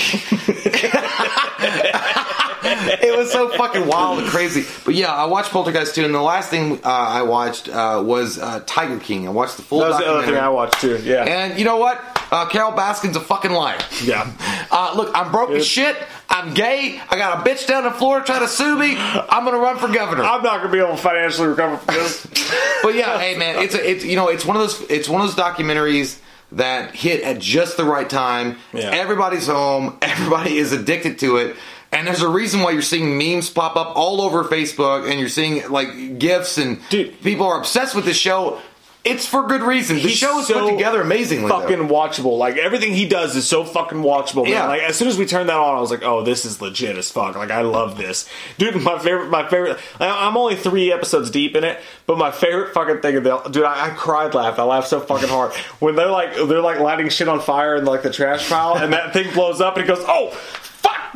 was so fucking wild and crazy. But yeah, I watched Poltergeist 2, and the last thing uh, I watched uh, was uh, Tiger King. I watched the full That was the other thing. I watched too. Yeah. And you know what? Uh, Carole Baskin's a fucking liar. yeah. Uh, look, I'm broke as shit. I'm gay. I got a bitch down in Florida trying to sue me. I'm gonna run for governor. I'm not gonna be able to financially recover from this. <laughs> but yeah, hey man, it's a, it's you know it's one of those it's one of those documentaries that hit at just the right time. Yeah. Everybody's home. <laughs> Everybody is addicted to it. And there's a reason why you're seeing memes pop up all over Facebook, and you're seeing like gifs, and Dude. people are obsessed with this show. It's for good reason. The He's show is so put together amazingly. though. fucking watchable. Like everything he does is so fucking watchable. Man. Yeah. Like as soon as we turned that on, I was like, "Oh, this is legit as fuck." Like I love this, dude. My favorite, my favorite. I'm only three episodes deep in it, but my favorite fucking thing of the dude, I, I cried, laughed. I laughed so fucking hard when they're like they're like lighting shit on fire in like the trash pile, and that thing blows up, and he goes, "Oh."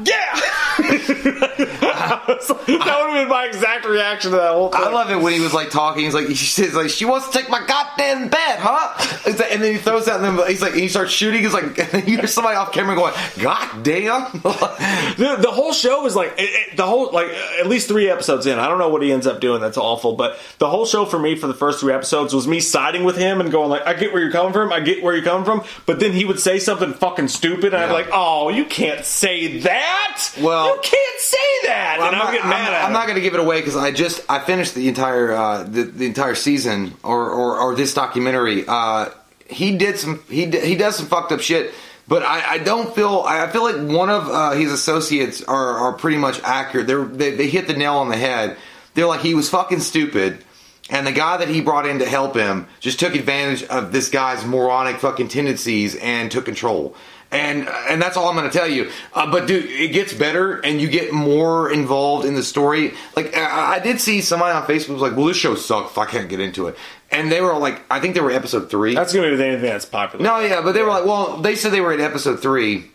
Yeah. <laughs> that would have been my exact reaction to that whole thing. I love it when he was like talking. He's like, he says like, she wants to take my goddamn bed, huh? Like- and then he throws out, and then he's like, he starts shooting. He's like, <laughs> and you hear somebody off camera going, "God damn!" <laughs> the, the whole show is like it, it- the whole like at least three episodes in. I don't know what he ends up doing. That's awful. But the whole show for me for the first three episodes was me siding with him and going like, I get where you're coming from. I get where you're coming from. But then he would say something fucking stupid, and I'd be like, Oh, you can't say that. Well- you can't say that. Well, and I'm, getting mad I'm, at I'm him. not going to give it away because I just I finished the entire uh, the, the entire season or, or, or this documentary. Uh, he did some he d- he does some fucked up shit, but I, I don't feel I feel like one of uh, his associates are, are pretty much accurate. They're, they they hit the nail on the head. They're like he was fucking stupid. And the guy that he brought in to help him just took advantage of this guy's moronic fucking tendencies and took control. And and that's all I'm going to tell you. Uh, but dude, it gets better, and you get more involved in the story. Like I, I did see somebody on Facebook was like, "Well, this show sucks. I can't get into it." And they were like, I think they were episode three. That's gonna be the anything that's popular. No, yeah, but they were like, well, they said they were at episode three,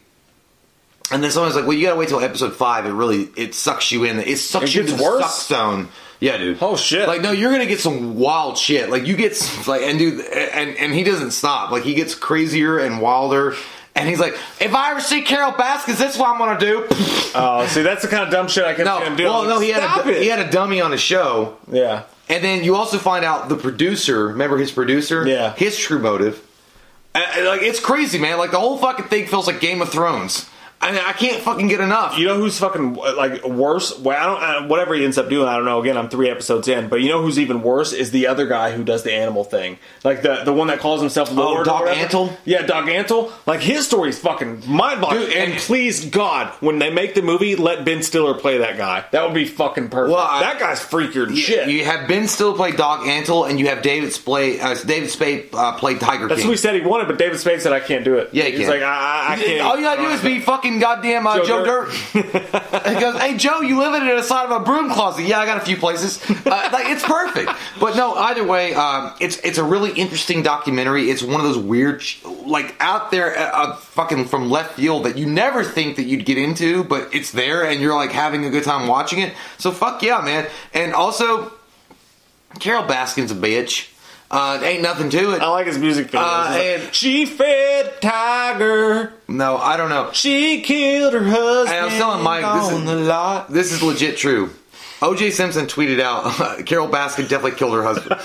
and then someone's like, well, you gotta wait till episode five. It really it sucks you in. It sucks It you gets into the worse? suck zone. Yeah, dude. Oh, shit. Like, no, you're gonna get some wild shit. Like, you get some- like, and dude, and and he doesn't stop. Like, he gets crazier and wilder. And he's like, if I ever see Carole Baskins, is what I'm gonna do. <laughs> Oh, see, that's the kind of dumb shit I can no, see him doing. well, no, he had a it. he had a dummy on his show. yeah. And then you also find out the producer. Remember his producer? Yeah. His true motive. Uh, like it's crazy, man. Like the whole fucking thing feels like Game of Thrones. I mean, I can't fucking get enough. You know who's fucking like worse? Well, I don't. Uh, whatever he ends up doing, I don't know. Again, I'm three episodes in, but you know who's even worse is the other guy who does the animal thing, like the the one that calls himself Lord. or Doc. Antle? Yeah, Doc Antle. Like his story's fucking mind boggling. And, and- please God, when they make the movie, let Ben Stiller play that guy. That would be fucking perfect. Well, I- that guy's freakier than shit. You have Ben Stiller play Doc Antle, and you have David Spade. Uh, David Spade uh, play Tiger That's King. what he said he wanted, but David Spade said I can't do it. Yeah, he he's can. like I, I, I can't. All you gotta do is be fucking goddamn uh, Joe Joe, Dirt. <laughs> he goes, "Hey Joe, you live in the side of a broom closet?" Yeah, I got a few places. Uh, like it's perfect. But no, either way, um, it's it's a really interesting documentary. It's one of those weird, like out there, uh, uh, fucking from left field that you never think that you'd get into, but it's there, and you're like having a good time watching it. So fuck yeah, man. And also, Carole Baskin's a bitch. Uh, ain't nothing to it. I like his music videos. Uh, like, and- she fed tiger. No, I don't know. She killed her husband. I'm telling Mike, this is- the lot. This is legit true. OJ Simpson tweeted out, <laughs> Carole Baskin definitely killed her husband. <laughs>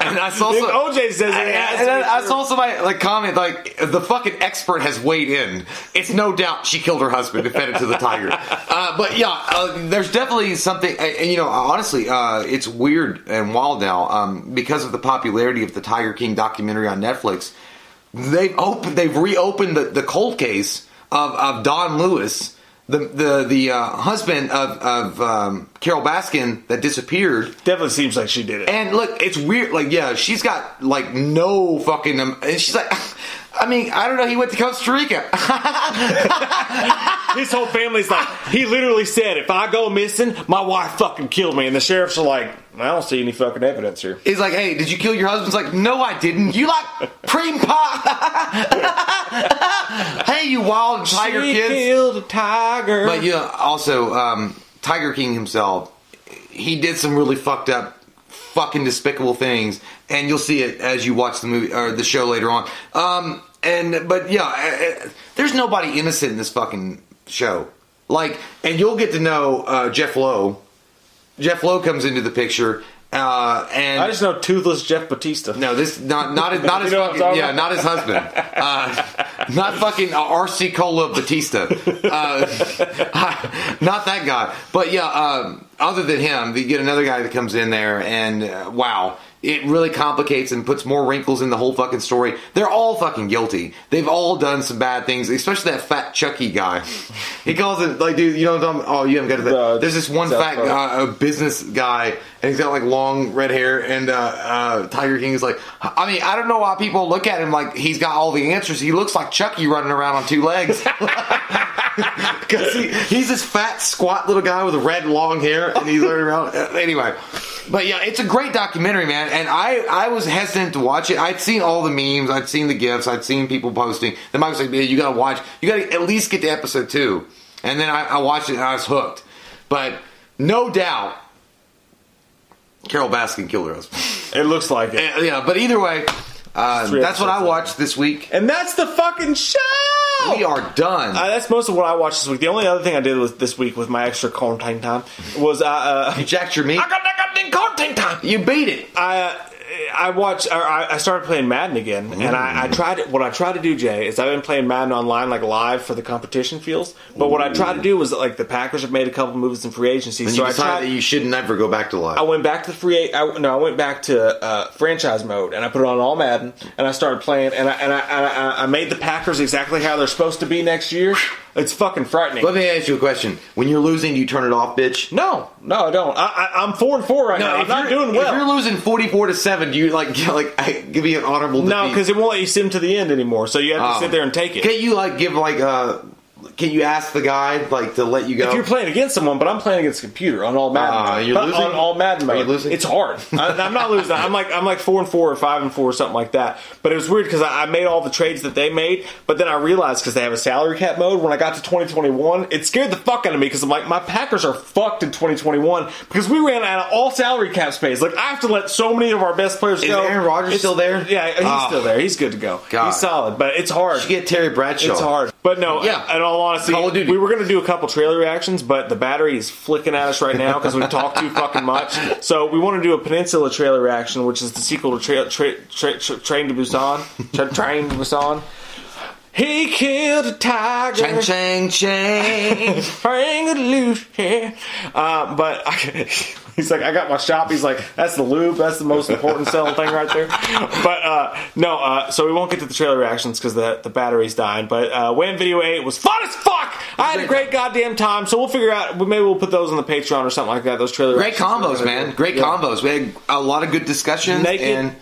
and I saw some, OJ says it and, and I saw somebody like comment like the fucking expert has weighed in. It's no doubt she killed her husband and fed it to the tiger. <laughs> Uh, but yeah, uh, there's definitely something. You know, honestly, uh, it's weird and wild now um, because of the popularity of the Tiger King documentary on Netflix. They've opened, they've reopened the, the cold case of, of Don Lewis, the the the uh, husband of of um, Carole Baskin that disappeared. Definitely seems like she did it. And look, it's weird. Like, yeah, she's got like no fucking. Um, and she's like, <laughs> I mean, I don't know. He went to Costa Rica. <laughs> His whole family's like, he literally said, if I go missing, my wife fucking killed me. And the sheriffs are like, I don't see any fucking evidence here. He's like, hey, did you kill your husband? He's like, no, I didn't. You like cream pie? <laughs> hey, you wild tiger she kids. killed a tiger. But yeah, also um, Tiger King himself, he did some really fucked up, fucking despicable things, and you'll see it as you watch the movie or the show later on. Um, and but yeah, uh, uh, there's nobody innocent in this fucking show. Like, and you'll get to know uh, Jeff Lowe. Jeff Lowe comes into the picture, uh, and I just know toothless Jeff Batista. no, this not not <laughs> not his You know what I'm fucking, yeah, about? not his husband, uh, not fucking RC Cola Batista, <laughs> uh, <laughs> not that guy. But yeah, um, other than him, you get another guy that comes in there, and uh, wow, it really complicates and puts more wrinkles in the whole fucking story. They're all fucking guilty. They've all done some bad things, especially that fat Chucky guy. He calls it like, dude, you know what I'm talking? Oh, you haven't got to. The There's this one South fat guy, uh, a business guy, and he's got like long red hair. And uh, uh, Tiger King is like, I mean, I don't know why people look at him like he's got all the answers. He looks like Chucky running around on two legs. <laughs> Because he, he's this fat, squat little guy with red, long hair, and he's running around. Uh, Anyway, but yeah, it's a great documentary, man. And I, I was hesitant to watch it. I'd seen all the memes, I'd seen the gifs, I'd seen people posting. Then Mike was like, "Man, you gotta watch. You gotta at least get to episode two. and then I, I watched it and I was hooked. But no doubt, Carole Baskin killed her husband. It looks like it. And, yeah, but either way, uh, that's what I watched this week. And that's the fucking show. We are done. Uh, that's most of what I watched this week. The only other thing I did was this week with my extra quarantine time was uh, uh, you jacked your meat. I got I got quarantine time. You beat it. I uh, I watched. Or I started playing Madden again, and I, I tried. What I tried to do, Jay, is I've been playing Madden online, like live for the competition feels. But what I tried to do was like the Packers have made a couple moves in free agency, And so you I decided tried. that you should never go back to live. I went back to free. I, no, I went back to uh, franchise mode, and I put it on all Madden, and I started playing, and I and I, and I, I made the Packers exactly how they're supposed to be next year. It's fucking frightening. Let me ask you a question. When you're losing, do you turn it off, bitch? no, no, I don't. I, I, I'm four and four right now. I'm if not you're- doing well. If you're losing 44 to 7, do you like <laughs> like give me an honorable no, because it won't let you sim to the end anymore. So you have to Oh. sit there and take it. Can't you like give like uh can you ask the guy like to let you go? If you're playing against someone, but I'm playing against a computer on all Madden. Mode. you're losing? on all Madden. Are you losing? It's hard. I, I'm not losing. I'm like I'm like four and four or five and four or something like that. But it was weird because I, I made all the trades that they made, but then I realized because they have a salary cap mode. When I got to 2021, it scared the fuck out of me because I'm like my Packers are fucked in 2021 because we ran out of all salary cap space. Like I have to let so many of our best players Is go. Aaron Rodgers It's- still there? Yeah, he's Ah. still there. He's good to go. God. He's solid, but it's hard. You get Terry Bradshaw. It's hard. But no, Yeah. in all honesty, Call of Duty. we were going to do a couple trailer reactions, but the battery is flicking at us right now because we've talked too fucking much. So we want to do a Peninsula trailer reaction, which is the sequel to tra- tra- tra- tra- Train to Busan. Tra- Train to Busan. He killed a tiger. Chang chang chang. Hang it loose, yeah. Uh, but <laughs> I, <laughs> he's like, I got my shop. He's like, that's the lube. That's the most important selling thing right there. <laughs> But uh, no, uh, so we won't get to the trailer reactions because the the battery's dying. But uh, when Video 8 was fun as fuck. I had a great goddamn time. So we'll figure out. Maybe we'll put those on the Patreon or something like that. Those trailer Great combos, man. Great Yeah. combos. We had a lot of good discussions Naked. and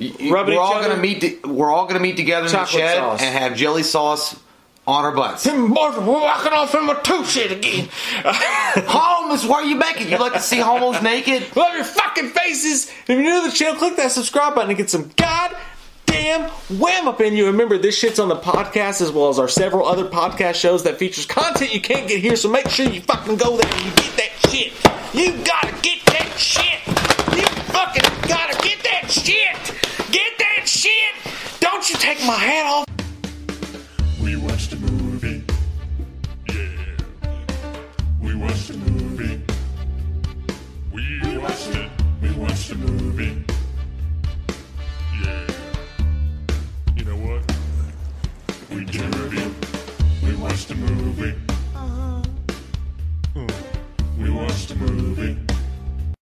y- y- Rubbing we're all other. gonna meet. We're all gonna meet together in the shed sauce. and have jelly sauce on our butts. Them boys were walking off in my two shit again. <laughs> Holmes, why are you making? You like to see homos naked? <laughs> Love your fucking faces. If you're new to the channel, click that subscribe button and get some goddamn wham up in you. Remember, this shit's on the podcast as well as our several other podcast shows that features content you can't get here. So make sure you fucking go there and you get that shit. You gotta get that shit. You fucking gotta get that shit. Get that shit. Don't you take my hat off. watched a movie. We watched it. We watched a movie. Yeah. You know what? We did a review. We watched a movie. Uh-huh. Hmm. We watched a movie.